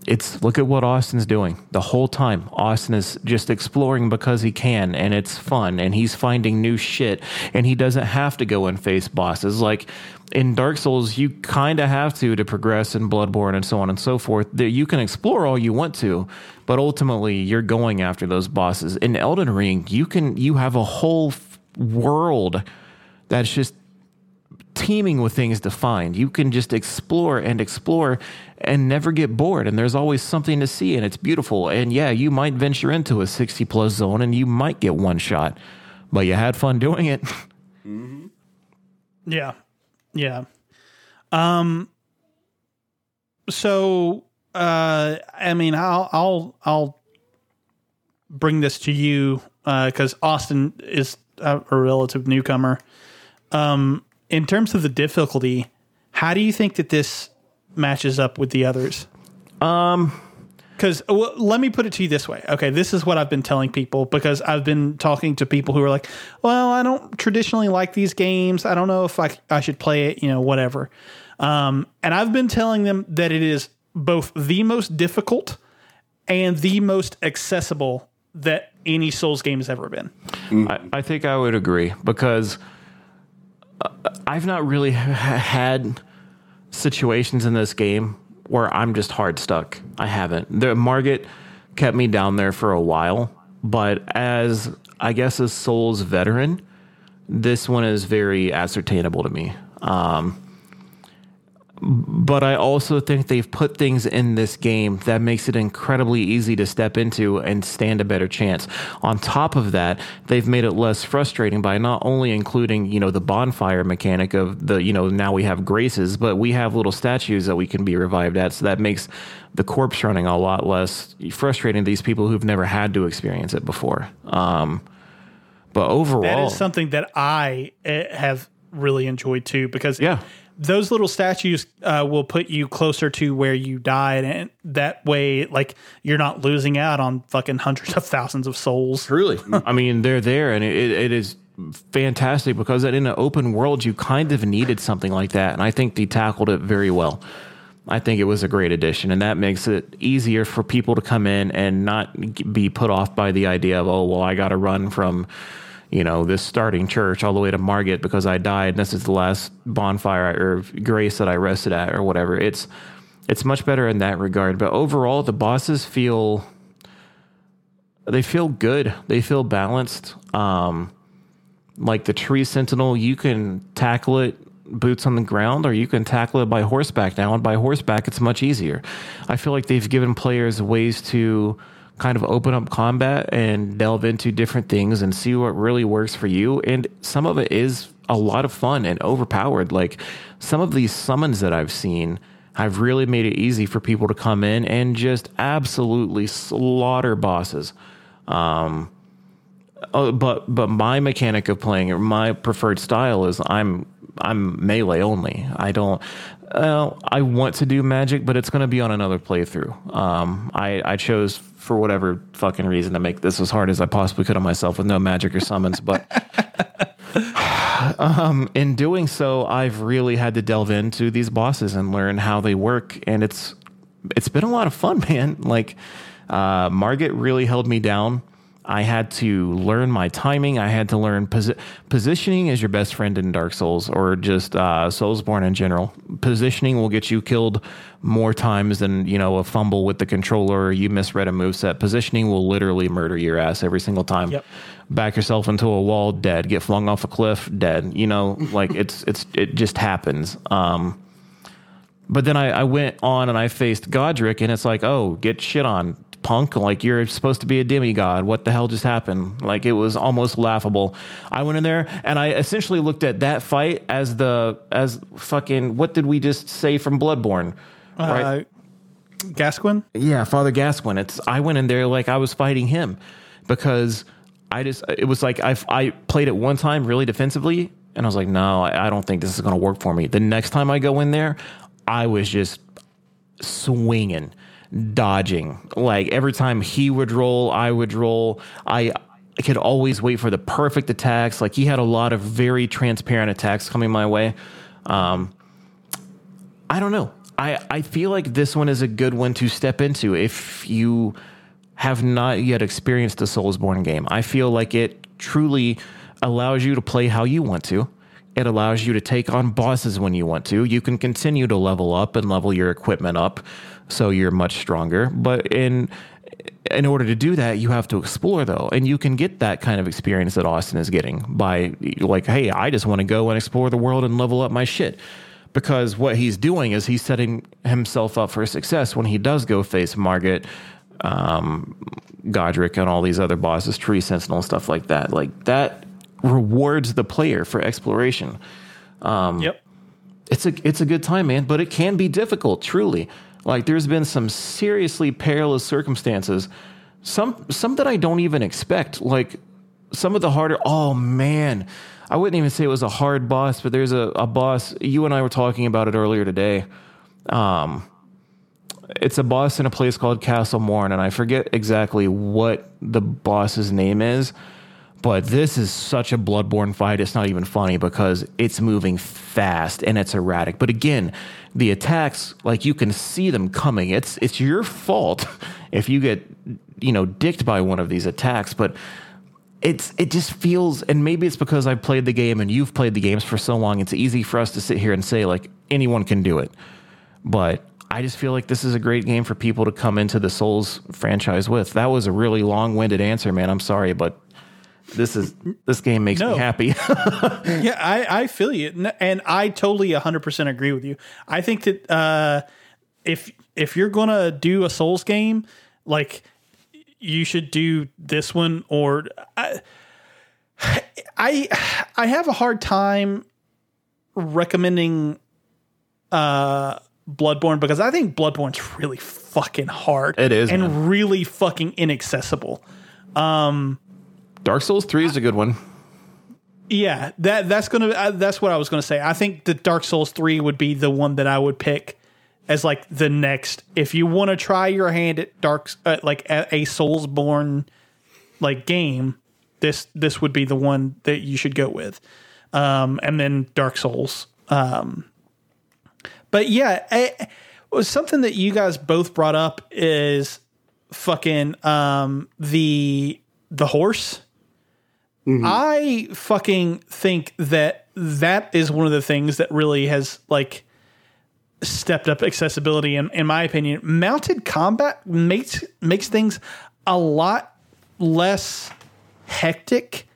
S3: it's look at what Austin's doing the whole time. Austin is just exploring because he can, and it's fun, and he's finding new shit, and he doesn't have to go and face bosses. Like in Dark Souls, you kind of have to to progress in Bloodborne and so on and so forth. You can explore all you want to, but ultimately you're going after those bosses. In Elden Ring, you can you have a whole world that's just teeming with things to find. You can just explore and explore and never get bored. And there's always something to see, and it's beautiful. And yeah, you might venture into a 60 plus zone and you might get one shot, but you had fun doing it.
S1: Yeah. Yeah. Um so uh I mean I'll I'll I'll bring this to you uh cuz Austin is a, a relative newcomer. Um in terms of the difficulty, how do you think that this matches up with the others?
S3: Um,
S1: Because well, let me put it to you this way. Okay, this is what I've been telling people because I've been talking to people who are like, "Well, I don't traditionally like these games. I don't know if I I should play it. You know, whatever." Um, and I've been telling them that it is both the most difficult and the most accessible that any Souls game has ever been.
S3: I, I think I would agree because I've not really ha- had situations in this game where I'm just hard stuck. I haven't. The Margit kept me down there for a while, but as I guess a Souls veteran, this one is very ascertainable to me. Um, but I also think they've put things in this game that makes it incredibly easy to step into and stand a better chance. On top of that, they've made it less frustrating by not only including, you know, the bonfire mechanic of the, you know, now we have graces, but we have little statues that we can be revived at. So that makes the corpse running a lot less frustrating to these people who've never had to experience it before. Um, but overall,
S1: That is something that I eh, have really enjoyed too because
S3: Yeah.
S1: Those little statues uh, will put you closer to where you died, and that way, like you're not losing out on fucking hundreds of thousands of souls.
S3: Truly. I mean, they're there, and it, it is fantastic because in an open world, you kind of needed something like that. And I think they tackled it very well. I think it was a great addition, and that makes it easier for people to come in and not be put off by the idea of, oh, well, I got to run from, you know, this starting church all the way to Margit because I died. And this is the last bonfire or grace that I rested at, or whatever. It's it's much better in that regard. But overall, the bosses feel they feel good. They feel balanced. Um, like the tree sentinel, you can tackle it boots on the ground, or you can tackle it by horseback. Now, and by horseback, it's much easier. I feel like they've given players ways to kind of open up combat and delve into different things and see what really works for you. And some of it is a lot of fun and overpowered. Like some of these summons that I've seen have really made it easy for people to come in and just absolutely slaughter bosses. Um, Oh, but but my mechanic of playing or my preferred style is I'm I'm melee only. I don't. Uh, I want to do magic, but it's going to be on another playthrough. Um, I I chose for whatever fucking reason to make this as hard as I possibly could on myself with no magic or summons, but. Um, in doing so, I've really had to delve into these bosses and learn how they work, and it's it's been a lot of fun, man. Like uh, really held me down. I had to learn my timing. I had to learn posi- positioning is your best friend in Dark Souls or just uh, Soulsborne in general. Positioning will get you killed more times than you know a fumble with the controller. Or you misread a moveset. Positioning will literally murder your ass every single time.
S1: Yep.
S3: Back yourself into a wall, dead. Get flung off a cliff, dead. You know, like it's it's it just happens. Um, but then I, I went on and I faced Godrick, and it's like, oh, get shit on punk. Like, you're supposed to be a demigod. What the hell just happened? Like, it was almost laughable. I went in there and I essentially looked at that fight as the, as fucking, what did we just say from Bloodborne?
S1: Uh, Gasquin?
S3: Yeah, Father Gascoigne. It's I went in there like I was fighting him because I just it was like I I played it one time really defensively and I was like, no, I, I don't think this is going to work for me. The next time I go in there, I was just swinging, dodging. Like every time he would roll, I would roll. I could always wait for the perfect attacks. Like he had a lot of very transparent attacks coming my way. Um, I don't know. I, I feel like this one is a good one to step into if you have not yet experienced a Soulsborne game. I feel like it truly allows you to play how you want to. It allows you to take on bosses when you want to. You can continue to level up and level your equipment up so you're much stronger. But in in order to do that, you have to explore though, and you can get that kind of experience that Austin is getting by like, hey, I just want to go and explore the world and level up my shit. Because what he's doing is he's setting himself up for success when he does go face Margit, um, Godrick, and all these other bosses, Tree Sentinel, and stuff like that. Like that rewards the player for exploration.
S1: yep.
S3: It's a it's a good time, man, but it can be difficult, truly. Like there's been some seriously perilous circumstances, some some that I don't even expect. Like some of the harder. Oh man, I wouldn't even say it was a hard boss, but there's a, a boss. You and I were talking about it earlier today. Um, it's a boss in a place called Castle Morne, and I forget exactly what the boss's name is. But this is such a bloodborne fight. It's not even funny because it's moving fast and it's erratic. But again, the attacks, like you can see them coming. It's it's your fault if you get you know dicked by one of these attacks. But it's it just feels, and maybe it's because I've played the game and you've played the games for so long. It's easy for us to sit here and say like anyone can do it. But I just feel like this is a great game for people to come into the Souls franchise with. That was a really long-winded answer, man. I'm sorry, but this is this game makes
S1: No.
S3: me happy.
S1: yeah, I, I feel you, and I totally 100% agree with you. I think that uh, if if you're gonna do a Souls game, like you should do this one, or I I, I have a hard time recommending uh, Bloodborne because I think Bloodborne's really fucking hard.
S3: It is,
S1: and
S3: man.
S1: really fucking inaccessible.
S3: Dark Souls 3 is a good one.
S1: Yeah, that that's gonna uh, that's what I was gonna say. I think that Dark Souls three would be the one that I would pick as like the next. If you want to try your hand at Dark, uh, like a, a Soulsborne like game, this this would be the one that you should go with. Um, and then Dark Souls. Um, but yeah, it was something that you guys both brought up is fucking um the the horse. I fucking think that that is one of the things that really has like stepped up accessibility in, in my opinion. Mounted combat makes makes things a lot less hectic.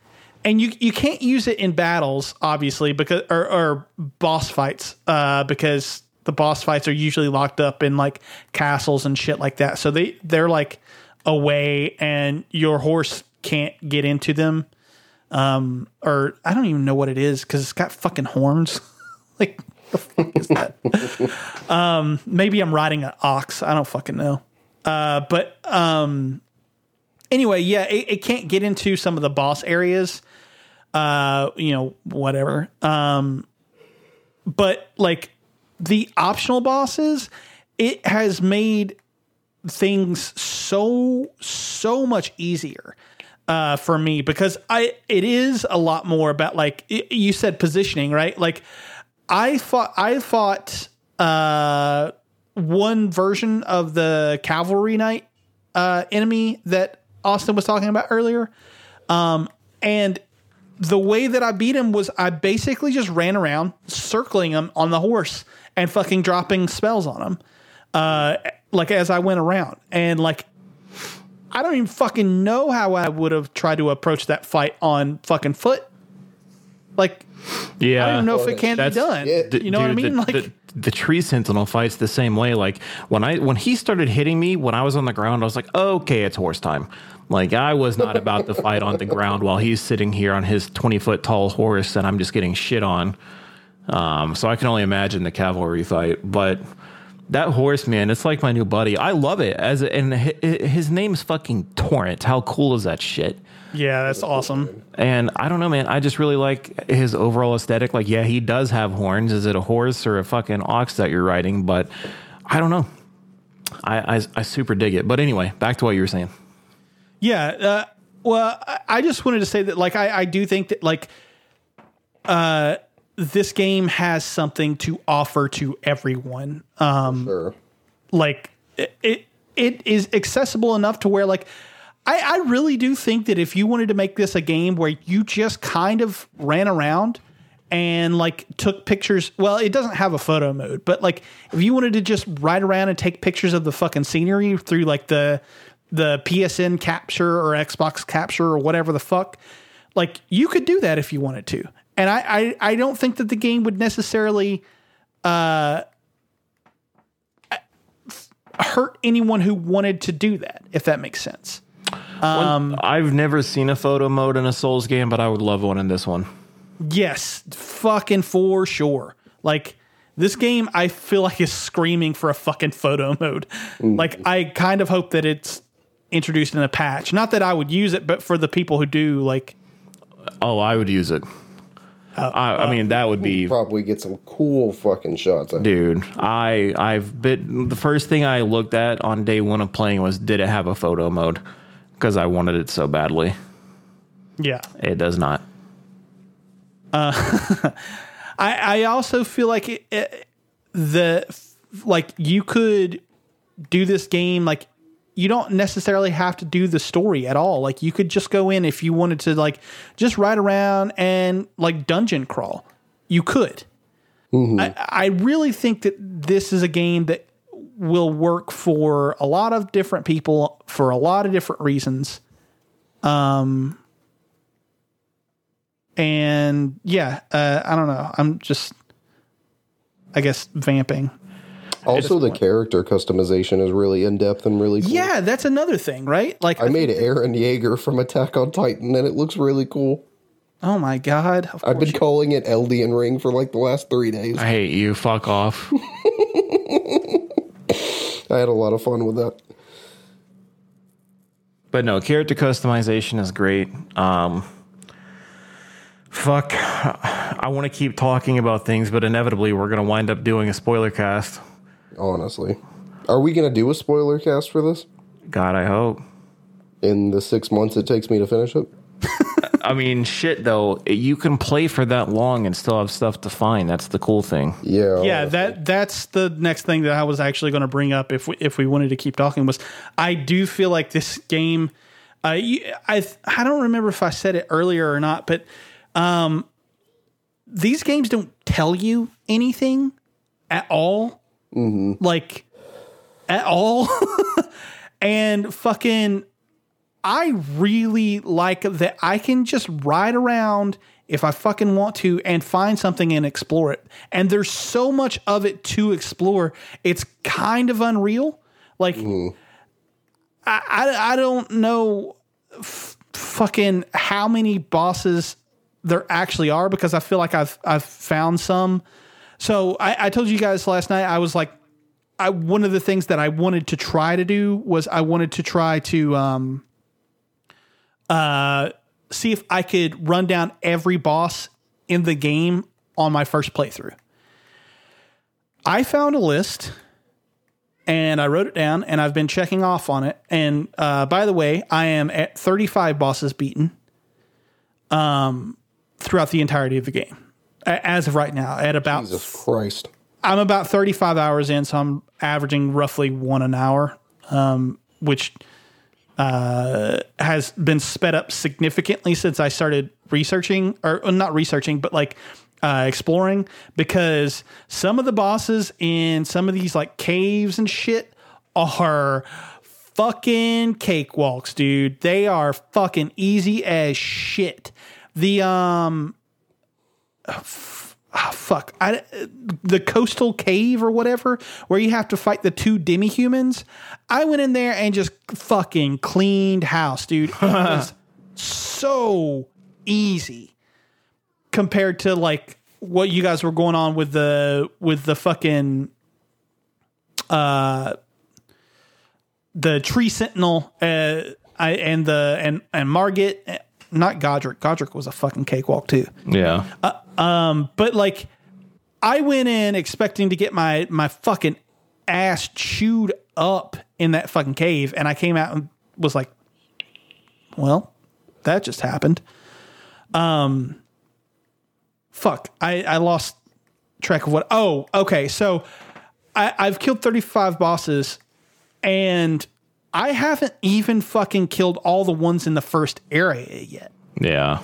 S1: And you you can't use it in battles, obviously, because or, or boss fights, uh, because the boss fights are usually locked up in like castles and shit like that. So they they're like away, and your horse can't get into them um, or I don't even know what it is because it's got fucking horns. like, the fuck is that? um, maybe I'm riding an ox. I don't fucking know. Uh, but um, anyway, yeah, it, it can't get into some of the boss areas. Uh, you know, whatever. Um, but like the optional bosses, it has made things so so much easier uh, for me because I it is a lot more about like y- you said positioning right? Like I fought I fought uh, one version of the cavalry knight uh, enemy that Austin was talking about earlier. Um, and the way that I beat him was I basically just ran around circling him on the horse and fucking dropping spells on him uh, like as I went around. And like I don't even fucking know how I would have tried to approach that fight on fucking foot. Like
S3: Yeah,
S1: I don't know if it can be
S3: That's-
S1: done.
S2: it-
S1: you know what I mean?
S3: The,
S1: like,
S3: the, the tree sentinel fights the same way. Like when I when he started hitting me when I was on the ground, I was like, okay, it's horse time. Like I was not about to fight on the ground while he's sitting here on his twenty foot tall horse, and I'm just getting shit on. Um, so I can only imagine the cavalry fight, but. That horse, man, it's like my new buddy. I love it. As and hi- hi- his name's fucking Torrent. How cool is that shit?
S1: yeah, that's awesome.
S3: And I don't know, man. I just really like his overall aesthetic. Like, yeah, he does have horns. Is it a horse or a fucking ox that you're riding? But I don't know. I, I, I super dig it. But anyway, back to what you were saying.
S1: Yeah. Uh, well, I- I just wanted to say that, like, I, I do think that, like, uh, this game has something to offer to everyone. Um,
S2: Sure.
S1: like it, it it is accessible enough to where like I, I really do think that if you wanted to make this a game where you just kind of ran around and like took pictures well it doesn't have a photo mode but like if you wanted to just ride around and take pictures of the fucking scenery through like the the PSN capture or Xbox capture or whatever the fuck like you could do that if you wanted to and I I, I don't think that the game would necessarily hurt anyone who wanted to do that, if that makes sense.
S3: Um, I've never seen a photo mode in a Souls game, but I would love one in this one.
S1: Yes, fucking for sure. Like this game, I feel like is screaming for a fucking photo mode. Like I kind of hope that it's introduced in a patch. Not that I would use it, but for the people who do, like
S3: Oh, I would use it. I, I uh, mean, that would be
S2: Probably get some cool fucking shots. I
S3: dude i i've been the first thing i looked at on day one of playing was did it have a photo mode because i wanted it so badly
S1: yeah.
S3: it does not uh,
S1: I, I also feel like it, it, the like you could do this game like you don't necessarily have to do the story at all. Like you could just go in if you wanted to like just ride around and like dungeon crawl. You could. I, I really think that this is a game that will work for a lot of different people for a lot of different reasons. Um and yeah, uh, I don't know. I'm just I guess vamping.
S2: Also, the character customization is really in depth and really cool.
S1: Yeah, that's another thing, right? Like,
S2: I made Eren Yeager from Attack on Titan, and it looks really cool.
S1: oh my god, of
S2: I've
S1: course
S2: been calling it Elden Ring for like the last three days.
S3: i hate you fuck off
S2: I had a lot of fun with that.
S3: but no character customization is great um fuck i want to keep talking about things but inevitably we're going to wind up doing a spoiler cast
S2: Honestly, are we gonna do a spoiler cast for this
S3: god i hope
S2: in the six months it takes me to finish it?
S3: I mean, shit though, you can play for that long and still have stuff to find. That's the cool thing.
S2: Yeah,
S1: yeah,
S2: honestly.
S1: that that's the next thing that I was actually going to bring up if we, if we wanted to keep talking was I do feel like this game. Uh, I I don't remember if I said it earlier or not, but um, these games don't tell you anything at all, Mm-hmm. like at all, and fucking. I really like that I can just ride around if I fucking want to and find something and explore it. And there's so much of it to explore. It's kind of unreal. Like mm-hmm. I, I I don't know f- fucking how many bosses there actually are because I feel like I've I've found some. So I, I told you guys last night I was like I one of the things that I wanted to try to do was I wanted to try to um uh see if I could run down every boss in the game on my first playthrough. I found a list and I wrote it down and I've been checking off on it. And uh, by the way, I am at 35 bosses beaten um, throughout the entirety of the game. As of right now, at about
S2: Jesus Christ.
S1: I'm about 35 hours in, so I'm averaging roughly one an hour, um, which uh, has been sped up significantly since I started researching, or not researching, but like uh, exploring, because some of the bosses in some of these like caves and shit are fucking cakewalks, dude. They are fucking easy as shit. The um ah, fuck I, the coastal cave or whatever where you have to fight the two demi humans. I went in there and just fucking cleaned house, dude. It was so easy compared to like what you guys were going on with the with the fucking uh the tree sentinel uh I, and the and and Margit eh, not Godrick Godrick was a fucking cakewalk too
S3: Yeah. Um.
S1: but like I went in expecting to get my my fucking ass chewed up in that fucking cave and I came out and was like well that just happened um fuck I I lost track of what oh okay so I I've killed 35 bosses and I haven't even fucking killed all the ones in the first area yet
S3: yeah.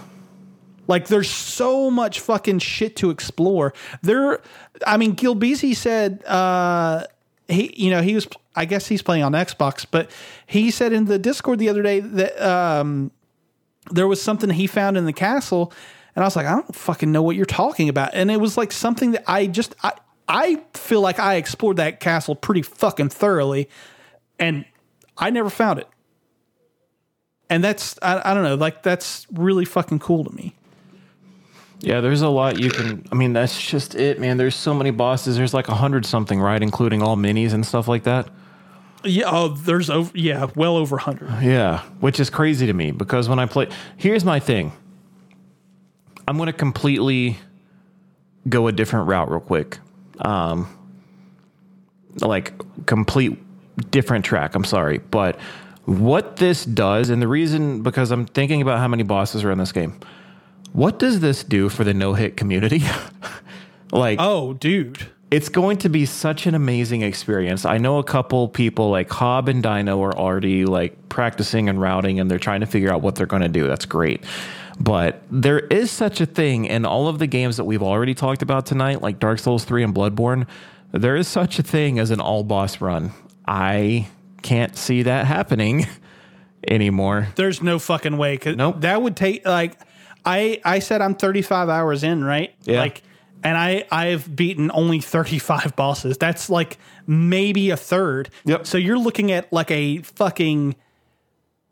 S1: like there's so much fucking shit to explore. There, I mean, Gilbezy said uh, he, you know, he was. I guess he's playing on Xbox, but he said in the Discord the other day that um, there was something he found in the castle, and I was like, I don't fucking know what you're talking about. And it was like something that I just I I feel like I explored that castle pretty fucking thoroughly, and I never found it. And that's I, I don't know, like that's really fucking cool to me.
S3: Yeah, there's a lot you can. I mean, that's just it, man. There's so many bosses. There's like a hundred something, right? Including all minis and stuff like that.
S1: Yeah, oh, there's over yeah, well over hundred.
S3: Yeah, which is crazy to me because when I play, here's my thing. I'm going to completely go a different route real quick. Um, like complete different track. I'm sorry, but what this does, and the reason because I'm thinking about how many bosses are in this game. What does this do for the no hit community? like,
S1: Oh, dude.
S3: it's going to be such an amazing experience. I know a couple people like Hob and Dino are already like practicing and routing and they're trying to figure out what they're going to do. That's great. But there is such a thing in all of the games that we've already talked about tonight, like Dark Souls 3 and Bloodborne. There is such a thing as an all boss run. I can't see that happening anymore.
S1: There's no fucking way. Cause
S3: Nope.
S1: that would take like I I said I'm 35 hours in, right?
S3: Yeah.
S1: Like and I I've beaten only 35 bosses. That's like maybe a third.
S3: Yep.
S1: So you're looking at like a fucking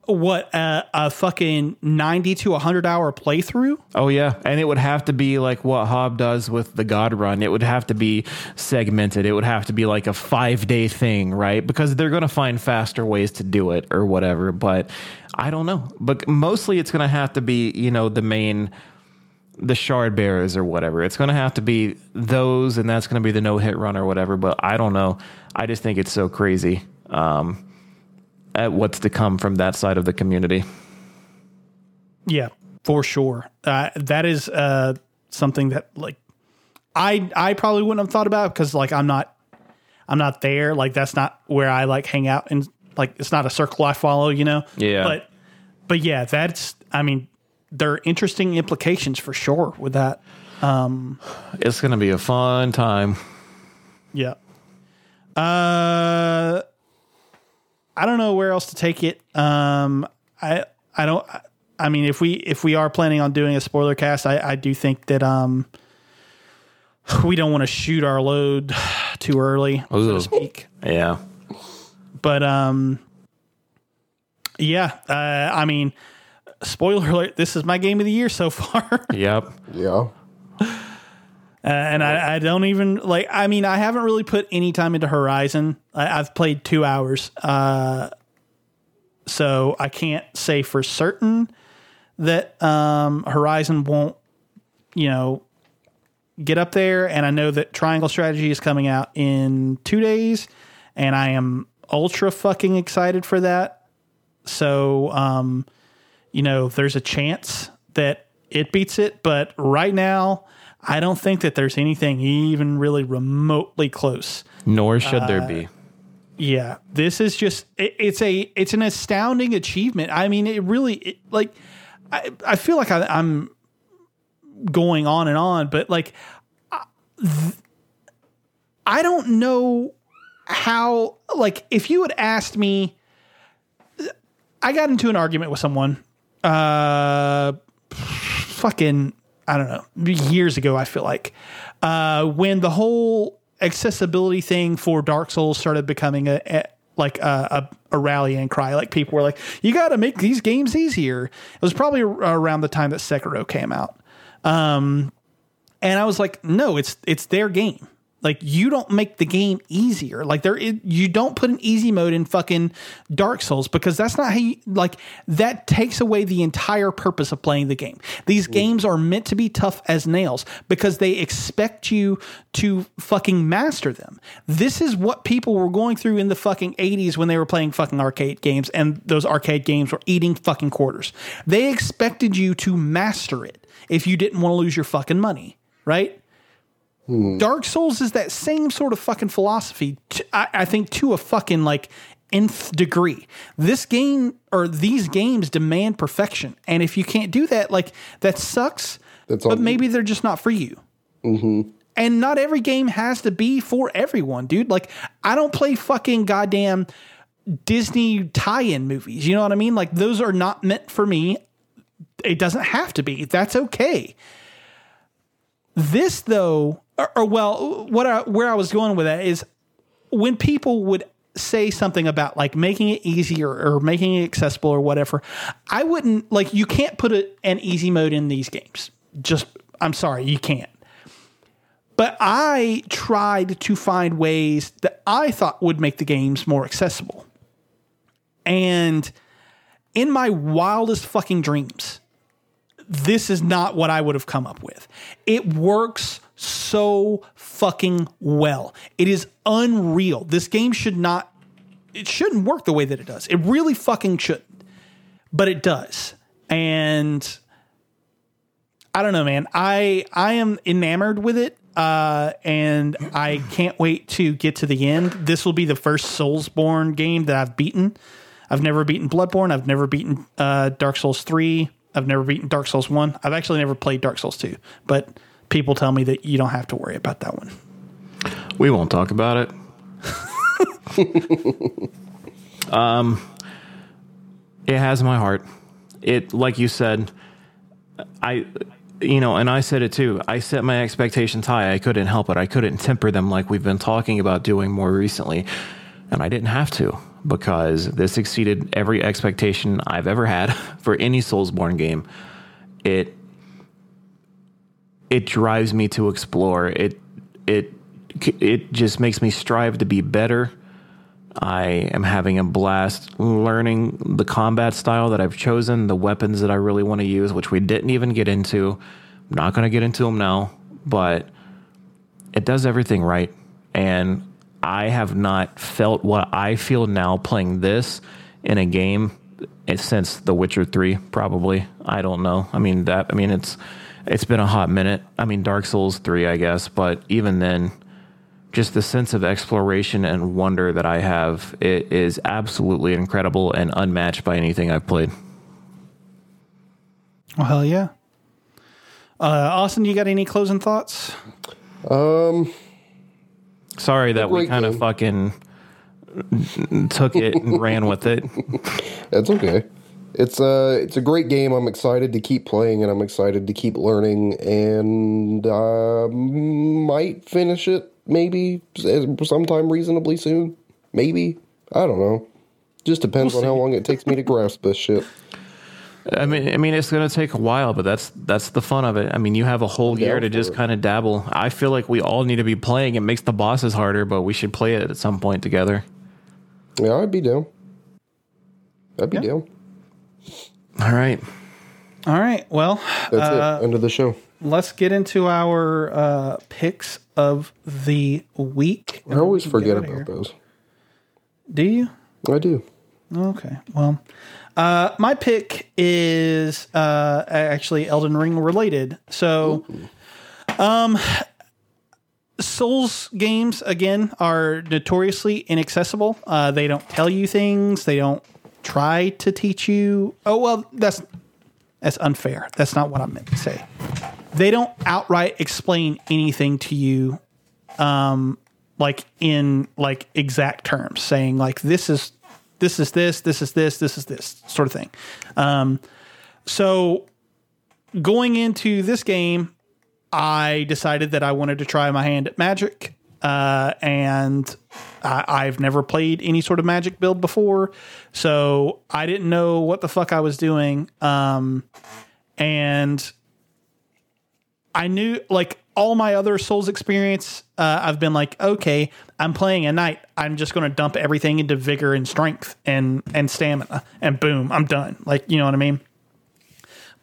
S1: what uh, a fucking 90 to 100 hour playthrough?
S3: Oh yeah, and it would have to be like what Hob does with the God Run. It would have to be segmented. It would have to be like a five day thing, right? Because they're going to find faster ways to do it or whatever. But I don't know. But mostly, it's going to have to be you know the main, the shard bearers or whatever. It's going to have to be those, and that's going to be the no hit run or whatever. But I don't know. I just think it's so crazy. Um, at what's to come from that side of the community.
S1: Yeah, for sure. Uh, that is uh, something that like I I probably wouldn't have thought about because like I'm not I'm not there. Like that's not where I like hang out and like it's not a circle I follow. You know.
S3: Yeah.
S1: But but yeah, that's I mean there are interesting implications for sure with that.
S3: Um, It's going to be a fun time.
S1: Yeah. Uh, I don't know where else to take it. Um, I I don't. I mean, if we if we are planning on doing a spoiler cast, I I do think that um we don't want to shoot our load too early, so to speak.
S3: Yeah.
S1: But um, yeah. Uh, I mean, spoiler alert: this is my game of the year so far.
S3: Yep.
S2: Yeah.
S1: Uh, and I, I don't even like. I mean, I haven't really put any time into Horizon. I, I've played two hours, uh, so I can't say for certain that um, Horizon won't, you know, get up there. And I know that Triangle Strategy is coming out in two days, and I am ultra fucking excited for that. So, um, you know, there's a chance that it beats it, but right now, I don't think that there's anything even really remotely close.
S3: Nor should there be.
S1: Yeah, this is just it, it's a it's an astounding achievement. I mean, it really it, like I I feel like I, I'm going on and on, but like I, th- I don't know how like if you had asked me I got into an argument with someone uh fucking I don't know, years ago, I feel like, uh, when the whole accessibility thing for Dark Souls started becoming a, a like a, a, a, rallying cry. Like people were like, you got to make these games easier. It was probably around the time that Sekiro came out. Um, and I was like, no, it's, it's their game. Like you don't make the game easier. Like there, you don't put an easy mode in fucking Dark Souls because that's not how you like. That takes away the entire purpose of playing the game. These mm. games are meant to be tough as nails because they expect you to fucking master them. This is what people were going through in the fucking eighties when they were playing fucking arcade games, and those arcade games were eating fucking quarters. They expected you to master it if you didn't want to lose your fucking money, right? Hmm. Dark Souls is that same sort of fucking philosophy. To, I, I think to a fucking like nth degree. This game or these games demand perfection, and if you can't do that, like that sucks. That's but maybe they're just not for you. Mm-hmm. And not every game has to be for everyone, dude. Like I don't play fucking goddamn Disney tie-in movies. You know what I mean? Like those are not meant for me. It doesn't have to be. That's okay. This though or, or well, what I, where I was going with that is when people would say something about like making it easier or making it accessible or whatever, I wouldn't like you can't put a, an easy mode in these games. Just I'm sorry, you can't. But I tried to find ways that I thought would make the games more accessible. And in my wildest fucking dreams, this is not what I would have come up with. It works so fucking well. It is unreal. This game should not it shouldn't work the way that it does. It really fucking shouldn't. But it does. And I don't know, man. I I am enamored with it. Uh, and I can't wait to get to the end. This will be the first Soulsborne game that I've beaten. I've never beaten Bloodborne. I've never beaten uh, Dark Souls 3. I've never beaten Dark Souls 1. I've actually never played Dark Souls 2. But people tell me that you don't have to worry about that one.
S3: We won't talk about it. um, it has my heart. It, like you said, I, you know, and I said it too. I set my expectations high. I couldn't help it. I couldn't temper them like we've been talking about doing more recently. And I didn't have to because this exceeded every expectation I've ever had for any Soulsborne game. It it drives me to explore. It it it just makes me strive to be better. I am having a blast learning the combat style that I've chosen, the weapons that I really want to use, which we didn't even get into. I'm not going to get into them now, but it does everything right. And I have not felt what I feel now playing this in a game eh, since The Witcher 3, probably. I don't know. I mean, that, I mean, it's it's been a hot minute. I mean, Dark Souls 3, I guess, but even then, just the sense of exploration and wonder that I have it is absolutely incredible and unmatched by anything I've played.
S1: Well, hell yeah. Uh, Austin, you got any closing thoughts?
S2: Um,
S3: sorry that we kind of fucking took it and ran with it.
S2: That's okay it's a it's a great game. I'm excited to keep playing and I'm excited to keep learning and uh, might finish it maybe sometime reasonably soon. Maybe I don't know. Just depends we'll on how long it takes me to grasp this shit.
S3: I mean, I mean, it's going to take a while, but that's that's the fun of it. I mean, you have a whole year to just kind of dabble. I feel like we all need to be playing. It makes the bosses harder, but we should play it at some point together.
S2: Yeah, I'd be down. I'd be yeah. down.
S3: All right.
S1: All right. Well,
S2: that's uh, it. End of the show.
S1: Let's get into our uh, picks of the week.
S2: I always forget about those.
S1: Do you?
S2: I do.
S1: Okay. Well, uh, my pick is uh, actually Elden Ring related. So, Ooh. um, Souls games again are notoriously inaccessible. Uh, they don't tell you things. They don't try to teach you. Oh well, that's that's unfair. That's not what I meant to say. They don't outright explain anything to you, um, like in like exact terms, saying like this is this is this, this is this, this is this sort of thing. Um, so going into this game, I decided that I wanted to try my hand at Magic, uh, and I, I've never played any sort of Magic build before, so I didn't know what the fuck I was doing. Um, and I knew like all my other Souls experience, uh, I've been like, okay, I'm playing a knight. I'm just going to dump everything into vigor and strength and and stamina, and boom, I'm done. Like you know what I mean.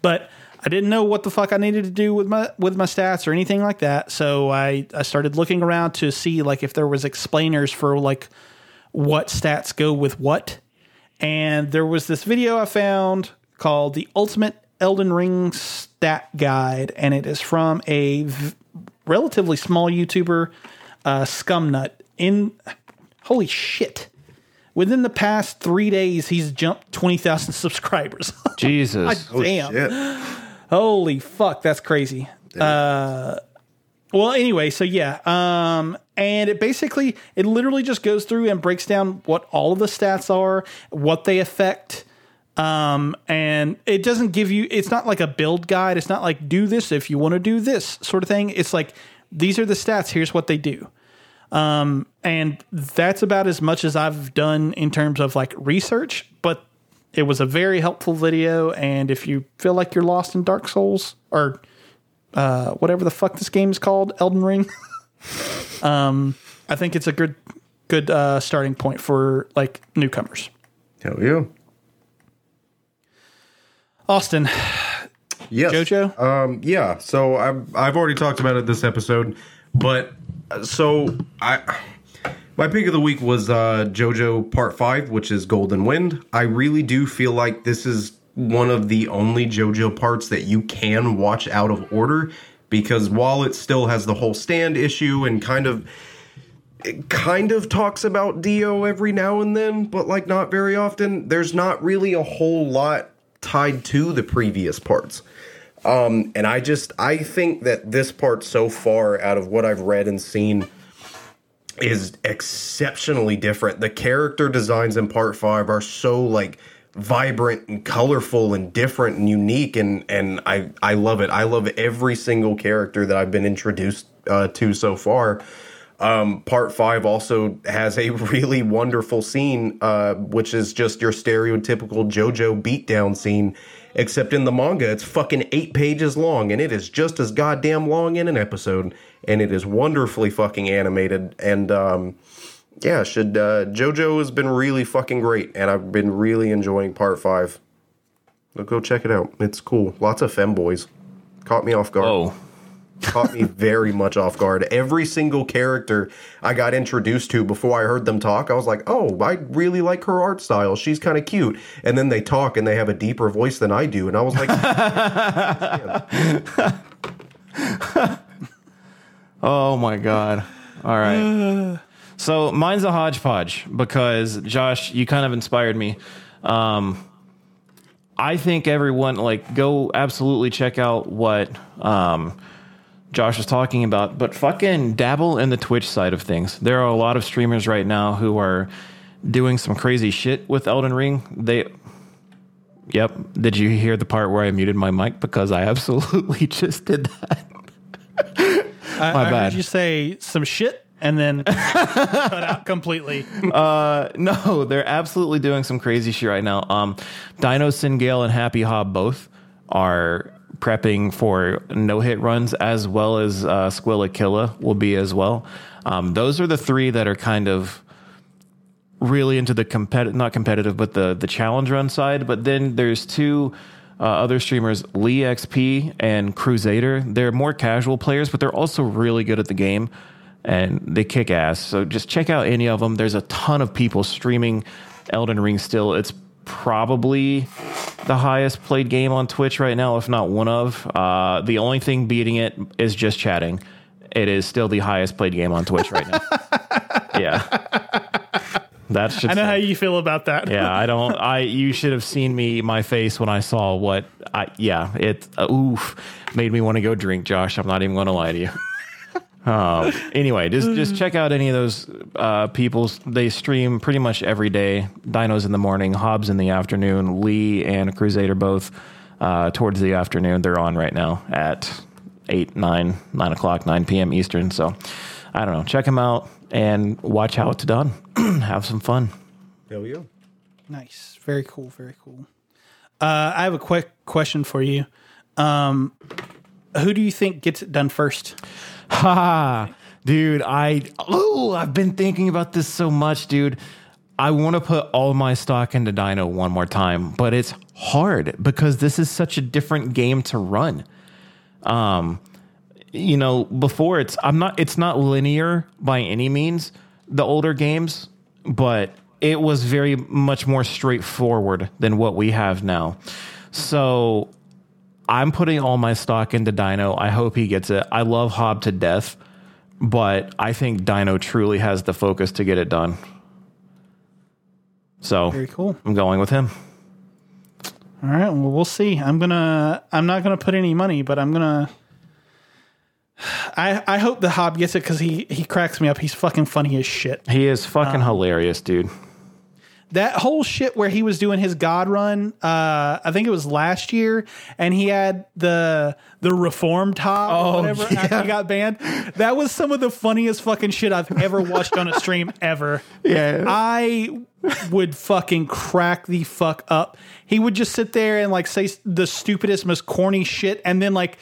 S1: But I didn't know what the fuck I needed to do with my with my stats or anything like that. So I I started looking around to see like if there was explainers for like what stats go with what. And there was this video I found called the Ultimate Elden Ring Stat Guide, and it is from a v- relatively small YouTuber, uh, Scumnut. In holy shit, within the past three days, he's jumped twenty thousand subscribers.
S3: Jesus.
S1: Damn.
S2: Shit.
S1: Holy fuck, that's crazy. Uh, well, anyway, so yeah, um, and it basically it literally just goes through and breaks down what all of the stats are, what they affect, um, and it doesn't give you. It's not like a build guide. It's not like do this if you want to do this sort of thing. It's like these are the stats. Here's what they do. Um, and that's about as much as I've done in terms of like research, but it was a very helpful video. And if you feel like you're lost in Dark Souls or uh, whatever the fuck this game is called, Elden Ring, um, I think it's a good good uh, starting point for like newcomers.
S2: Hell yeah.
S1: Austin,
S2: Yes.
S1: JoJo?
S2: Um, yeah. So I've I've already talked about it this episode, but uh, so I my pick of the week was uh, JoJo Part Five, which is Golden Wind. I really do feel like this is one of the only JoJo parts that you can watch out of order because while it still has the whole stand issue and kind of it kind of talks about Dio every now and then, but like not very often. There's not really a whole lot tied to the previous parts. Um, and I just I think that this part so far out of what I've read and seen is exceptionally different. The character designs in part five are so like vibrant and colorful and different and unique and and I I love it. I love every single character that I've been introduced uh, to so far. Um, part five also has a really wonderful scene, uh, which is just your stereotypical JoJo beatdown scene, except in the manga, it's fucking eight pages long, and it is just as goddamn long in an episode, and it is wonderfully fucking animated. And um, yeah, should uh, JoJo has been really fucking great, and I've been really enjoying part five. Go check it out. It's cool. Lots of femboys. Caught me off guard
S3: Oh,
S2: caught me very much off guard. Every single character I got introduced to before I heard them talk, I was like, oh, I really like her art style. She's kind of cute. And then they talk and they have a deeper voice than I do. And I was like,
S3: oh my God. All right. So mine's a hodgepodge because Josh, you kind of inspired me. Um, I think everyone like go absolutely check out what um, Josh was talking about, but fucking dabble in the Twitch side of things. There are a lot of streamers right now who are doing some crazy shit with Elden Ring. They Yep. Did you hear the part where I muted my mic because I absolutely just did that?
S1: I,
S3: My
S1: I
S3: bad.
S1: heard you say some shit and then cut out completely.
S3: Uh, no, they're absolutely doing some crazy shit right now. Um, Dino Singale and Happy Hob both are prepping for no hit runs as well as uh, Squilla Killa will be as well. Um, those are the three that are kind of really into the competitive, not competitive, but the the challenge run side. But then there's two uh, other streamers, Lee XP and Crusader. They're more casual players, but they're also really good at the game and they kick ass. So just check out any of them. There's a ton of people streaming Elden Ring still. It's probably the highest played game on Twitch right now, if not one of. Uh, the only thing beating it is just chatting. It is still the highest played game on Twitch right now. yeah. That's just
S1: I know how you feel about that.
S3: yeah, I don't. I you should have seen me my face when I saw what I. Yeah, it uh, oof made me want to go drink. Josh, I'm not even going to lie to you. Um, anyway, just just check out any of those uh, people. They stream pretty much every day. Dinos in the morning, Hobbs in the afternoon, Lee and Crusader both. uh, towards the afternoon. They're on right now at eight, nine, nine o'clock, nine p.m. Eastern. So I don't know. Check them out and watch how it's done. Have some fun.
S2: Hell yeah.
S1: Nice. Very cool. Very cool. Uh, I have a quick question for you. Um, who do you think gets it done first?
S3: Ha, dude. I oh, I've been thinking about this so much, dude. I want to put all my stock into Dino one more time, but it's hard because this is such a different game to run. Um, you know, before it's I'm not it's not linear by any means. The older games, but it was very much more straightforward than what we have now. So I'm putting all my stock into Dino. I hope he gets it. I love Hob to death, but I think Dino truly has the focus to get it done. So
S1: Very cool.
S3: I'm going with him.
S1: All right. Well, we'll see. I'm gonna. I'm not gonna put any money, but I'm gonna. I I hope the Hob gets it because he he cracks me up. He's fucking funny as shit.
S3: He is fucking um, hilarious, dude.
S1: That whole shit where he was doing his God run, uh, I think it was last year, and he had the the reform top
S3: Oh,
S1: or whatever after he got banned. That was some of the funniest fucking shit I've ever watched on a stream ever.
S3: Yeah.
S1: I would fucking crack the fuck up. He would just sit there and like say the stupidest, most corny shit, and then like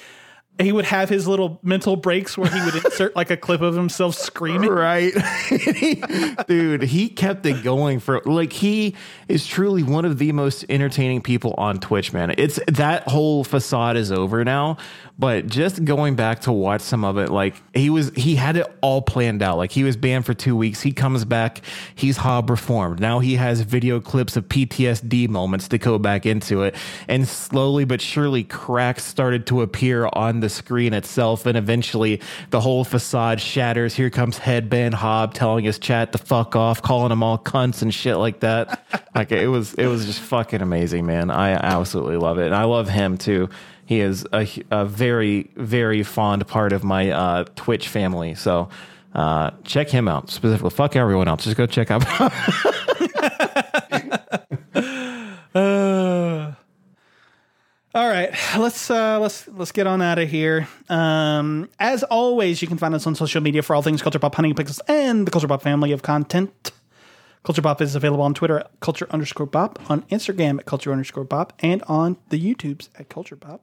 S1: he would have his little mental breaks where he would insert like a clip of himself screaming.
S3: Right. Dude, he kept it going for like he is truly one of the most entertaining people on Twitch, man. It's that whole facade is over now, but just going back to watch some of it, like he was he had it all planned out. Like he was banned for 2 weeks. He comes back, he's hob reformed. Now he has video clips of PTSD moments to go back into it. And slowly but surely cracks started to appear on the screen itself and eventually the whole facade shatters. Here comes headband Hob telling his chat to fuck off, calling them all cunts and shit like that. like it was it was just fucking amazing, man. I absolutely love it. And I love him too. He is a, a very very fond part of my uh, Twitch family. So uh, check him out specifically. Fuck everyone else. Just go check out.
S1: All right, let's uh, let's let's get on out of here. Um, as always, you can find us on social media for all things Culture Pop, Hunting Pixels, and the Culture Pop family of content. Culture Pop is available on Twitter at Culture underscore Pop, on Instagram at Culture underscore Pop, and on the YouTubes at Culture Pop.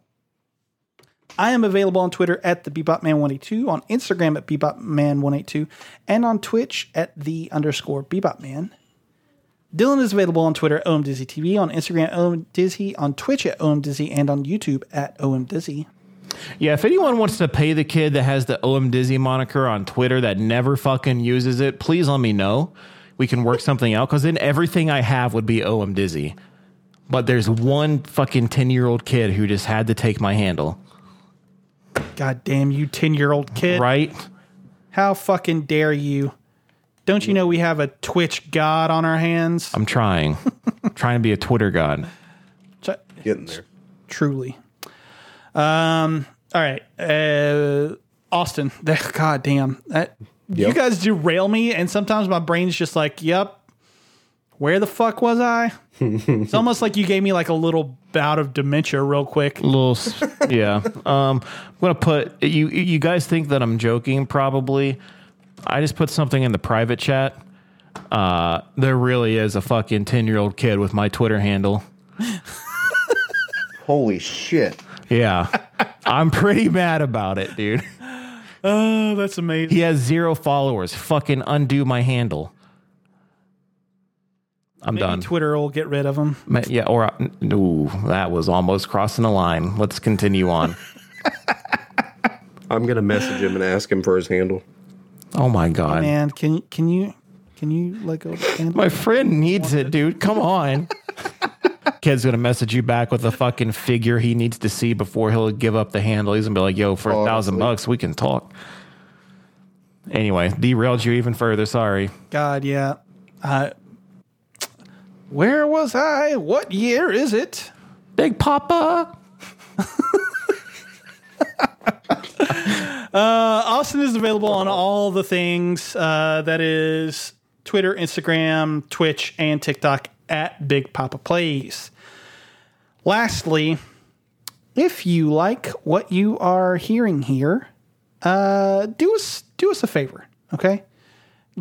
S1: I am available on Twitter at the BebopMan182, on Instagram at BebopMan182, and on Twitch at the underscore BebopMan. Dylan is available on Twitter at OMDizzyTV, on Instagram at OMDizzy, on Twitch at OMDizzy, and on YouTube at OMDizzy.
S3: Yeah, if anyone wants to pay the kid that has the OM Dizzy moniker on Twitter that never fucking uses it, please let me know. We can work something out because then everything I have would be OM Dizzy. But there's one fucking 10 year old kid who just had to take my handle,
S1: God damn you, 10 year old kid.
S3: right?
S1: How fucking dare you? Don't you know we have a Twitch god on our hands?
S3: I'm trying. trying to be a Twitter god.
S2: Getting there.
S1: Truly. Um. All right. Uh, Austin. That, God damn. That, You guys derail me, and sometimes my brain's just like, yep. Where the fuck was I? it's almost like you gave me like a little bout of dementia real quick.
S3: little yeah um i'm gonna put you you guys think that i'm joking probably i just put something in the private chat uh there really is a fucking 10 year old kid with my twitter handle
S2: Holy shit.
S3: yeah i'm pretty mad about it dude
S1: Oh, that's amazing.
S3: he has zero followers fucking undo my handle i'm
S1: Maybe
S3: done
S1: Twitter will get rid of
S3: them. Yeah or uh, ooh, that was almost crossing the line let's continue on
S2: I'm gonna message him and ask him for his handle.
S3: oh my god
S1: Man, can can you can you let go of the handle?
S3: My friend needs it, dude. Come on. Kid's gonna message you back with a fucking figure he needs to see before he'll give up the handle. He's gonna be like, "Yo, for a thousand bucks, we can talk." Anyway, derailed you even further. Sorry.
S1: God, yeah. Uh, where was I? What year is it?
S3: Big Papa.
S1: Uh, Austin is available on all the things. Uh, that is Twitter, Instagram, Twitch, and TikTok at Big Papa Plays. Lastly, if you like what you are hearing here, uh, do us do us a favor, okay?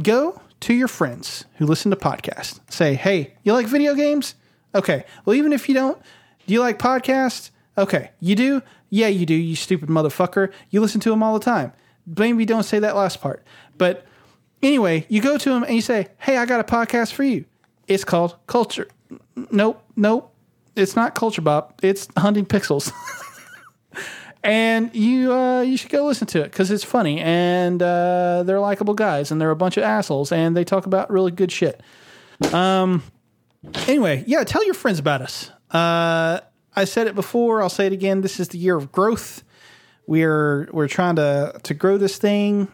S1: Go to your friends who listen to podcasts. Say, hey, you like video games? Okay. Well, even if you don't, do you like podcasts? Okay. You do? Yeah, you do, you stupid motherfucker. You listen to them all the time. Maybe don't say that last part. But anyway, you go to them and you say, hey, I got a podcast for you. It's called Culture. Nope, nope. It's not Culture Bop. It's Hunting Pixels. and you uh, you should go listen to it because it's funny and uh, they're likable guys and they're a bunch of assholes and they talk about really good shit. Um. Anyway, yeah, tell your friends about us. Uh, I said it before. I'll say it again. This is the year of growth. We're we're trying to to grow this thing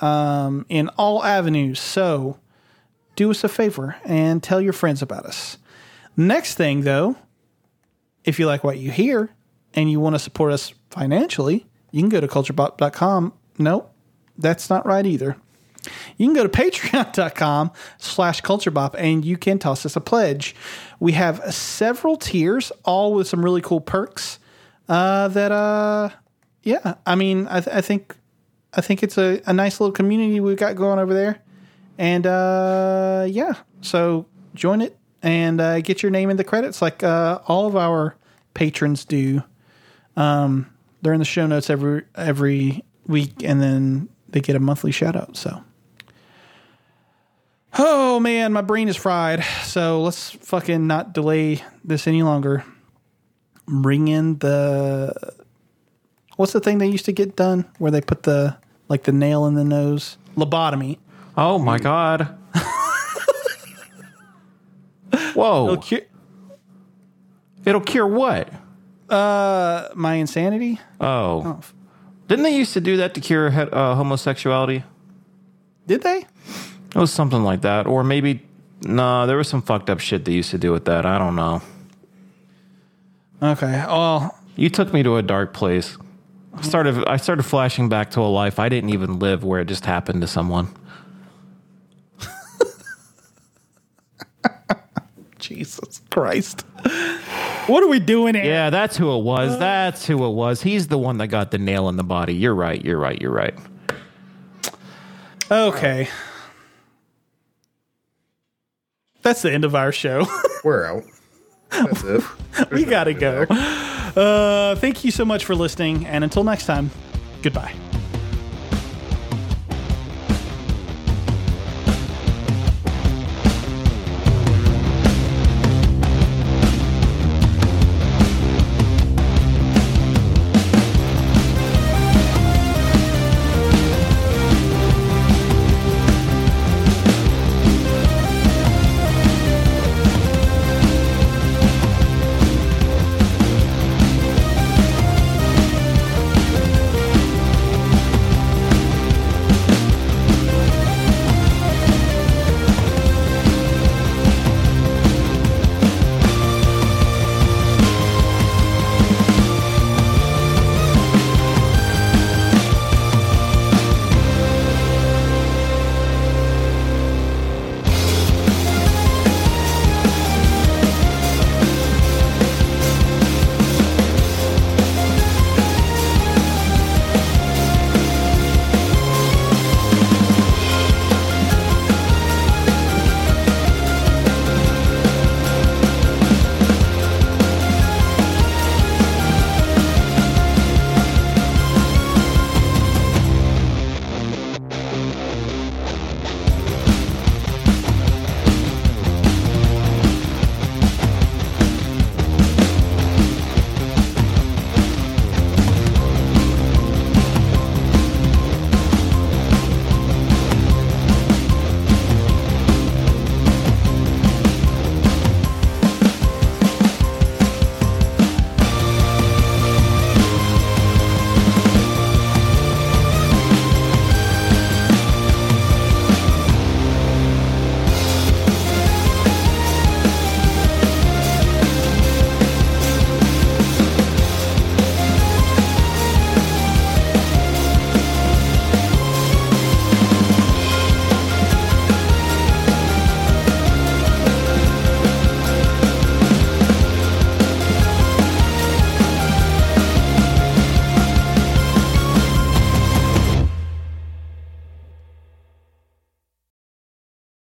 S1: um, in all avenues. So do us a favor and tell your friends about us. Next thing, though, if you like what you hear and you want to support us financially, you can go to culturebop.com. Nope, that's not right either. You can go to patreon.com slash culturebop and you can toss us a pledge. We have several tiers, all with some really cool perks. Uh, that uh, yeah, I mean, I, th- I think I think it's a, a nice little community we've got going over there. And uh, yeah, so join it and uh, get your name in the credits like uh, all of our patrons do. Um, they're in the show notes every every week, and then they get a monthly shout out. So, oh man, my brain is fried. So let's fucking not delay this any longer. Bring in the what's the thing they used to get done where they put the like the nail in the nose lobotomy.
S3: Oh my god. Whoa.
S1: It'll cu-
S3: It'll cure what?
S1: Uh, my insanity.
S3: Oh. Didn't they used to do that to cure uh, homosexuality?
S1: Did they?
S3: It was something like that. Or maybe, nah, there was some fucked up shit they used to do with that. I don't know.
S1: Okay. Well,
S3: You took me to a dark place. I started, I started flashing back to a life I didn't even live where it just happened to someone.
S1: Jesus Christ. What are we doing here?
S3: Yeah, that's who it was. That's who it was. He's the one that got the nail in the body. You're right. You're right. You're right.
S1: Okay. That's the end of our show.
S2: We're out. That's it.
S1: we got to go. Uh, thank you so much for listening. And until next time, goodbye.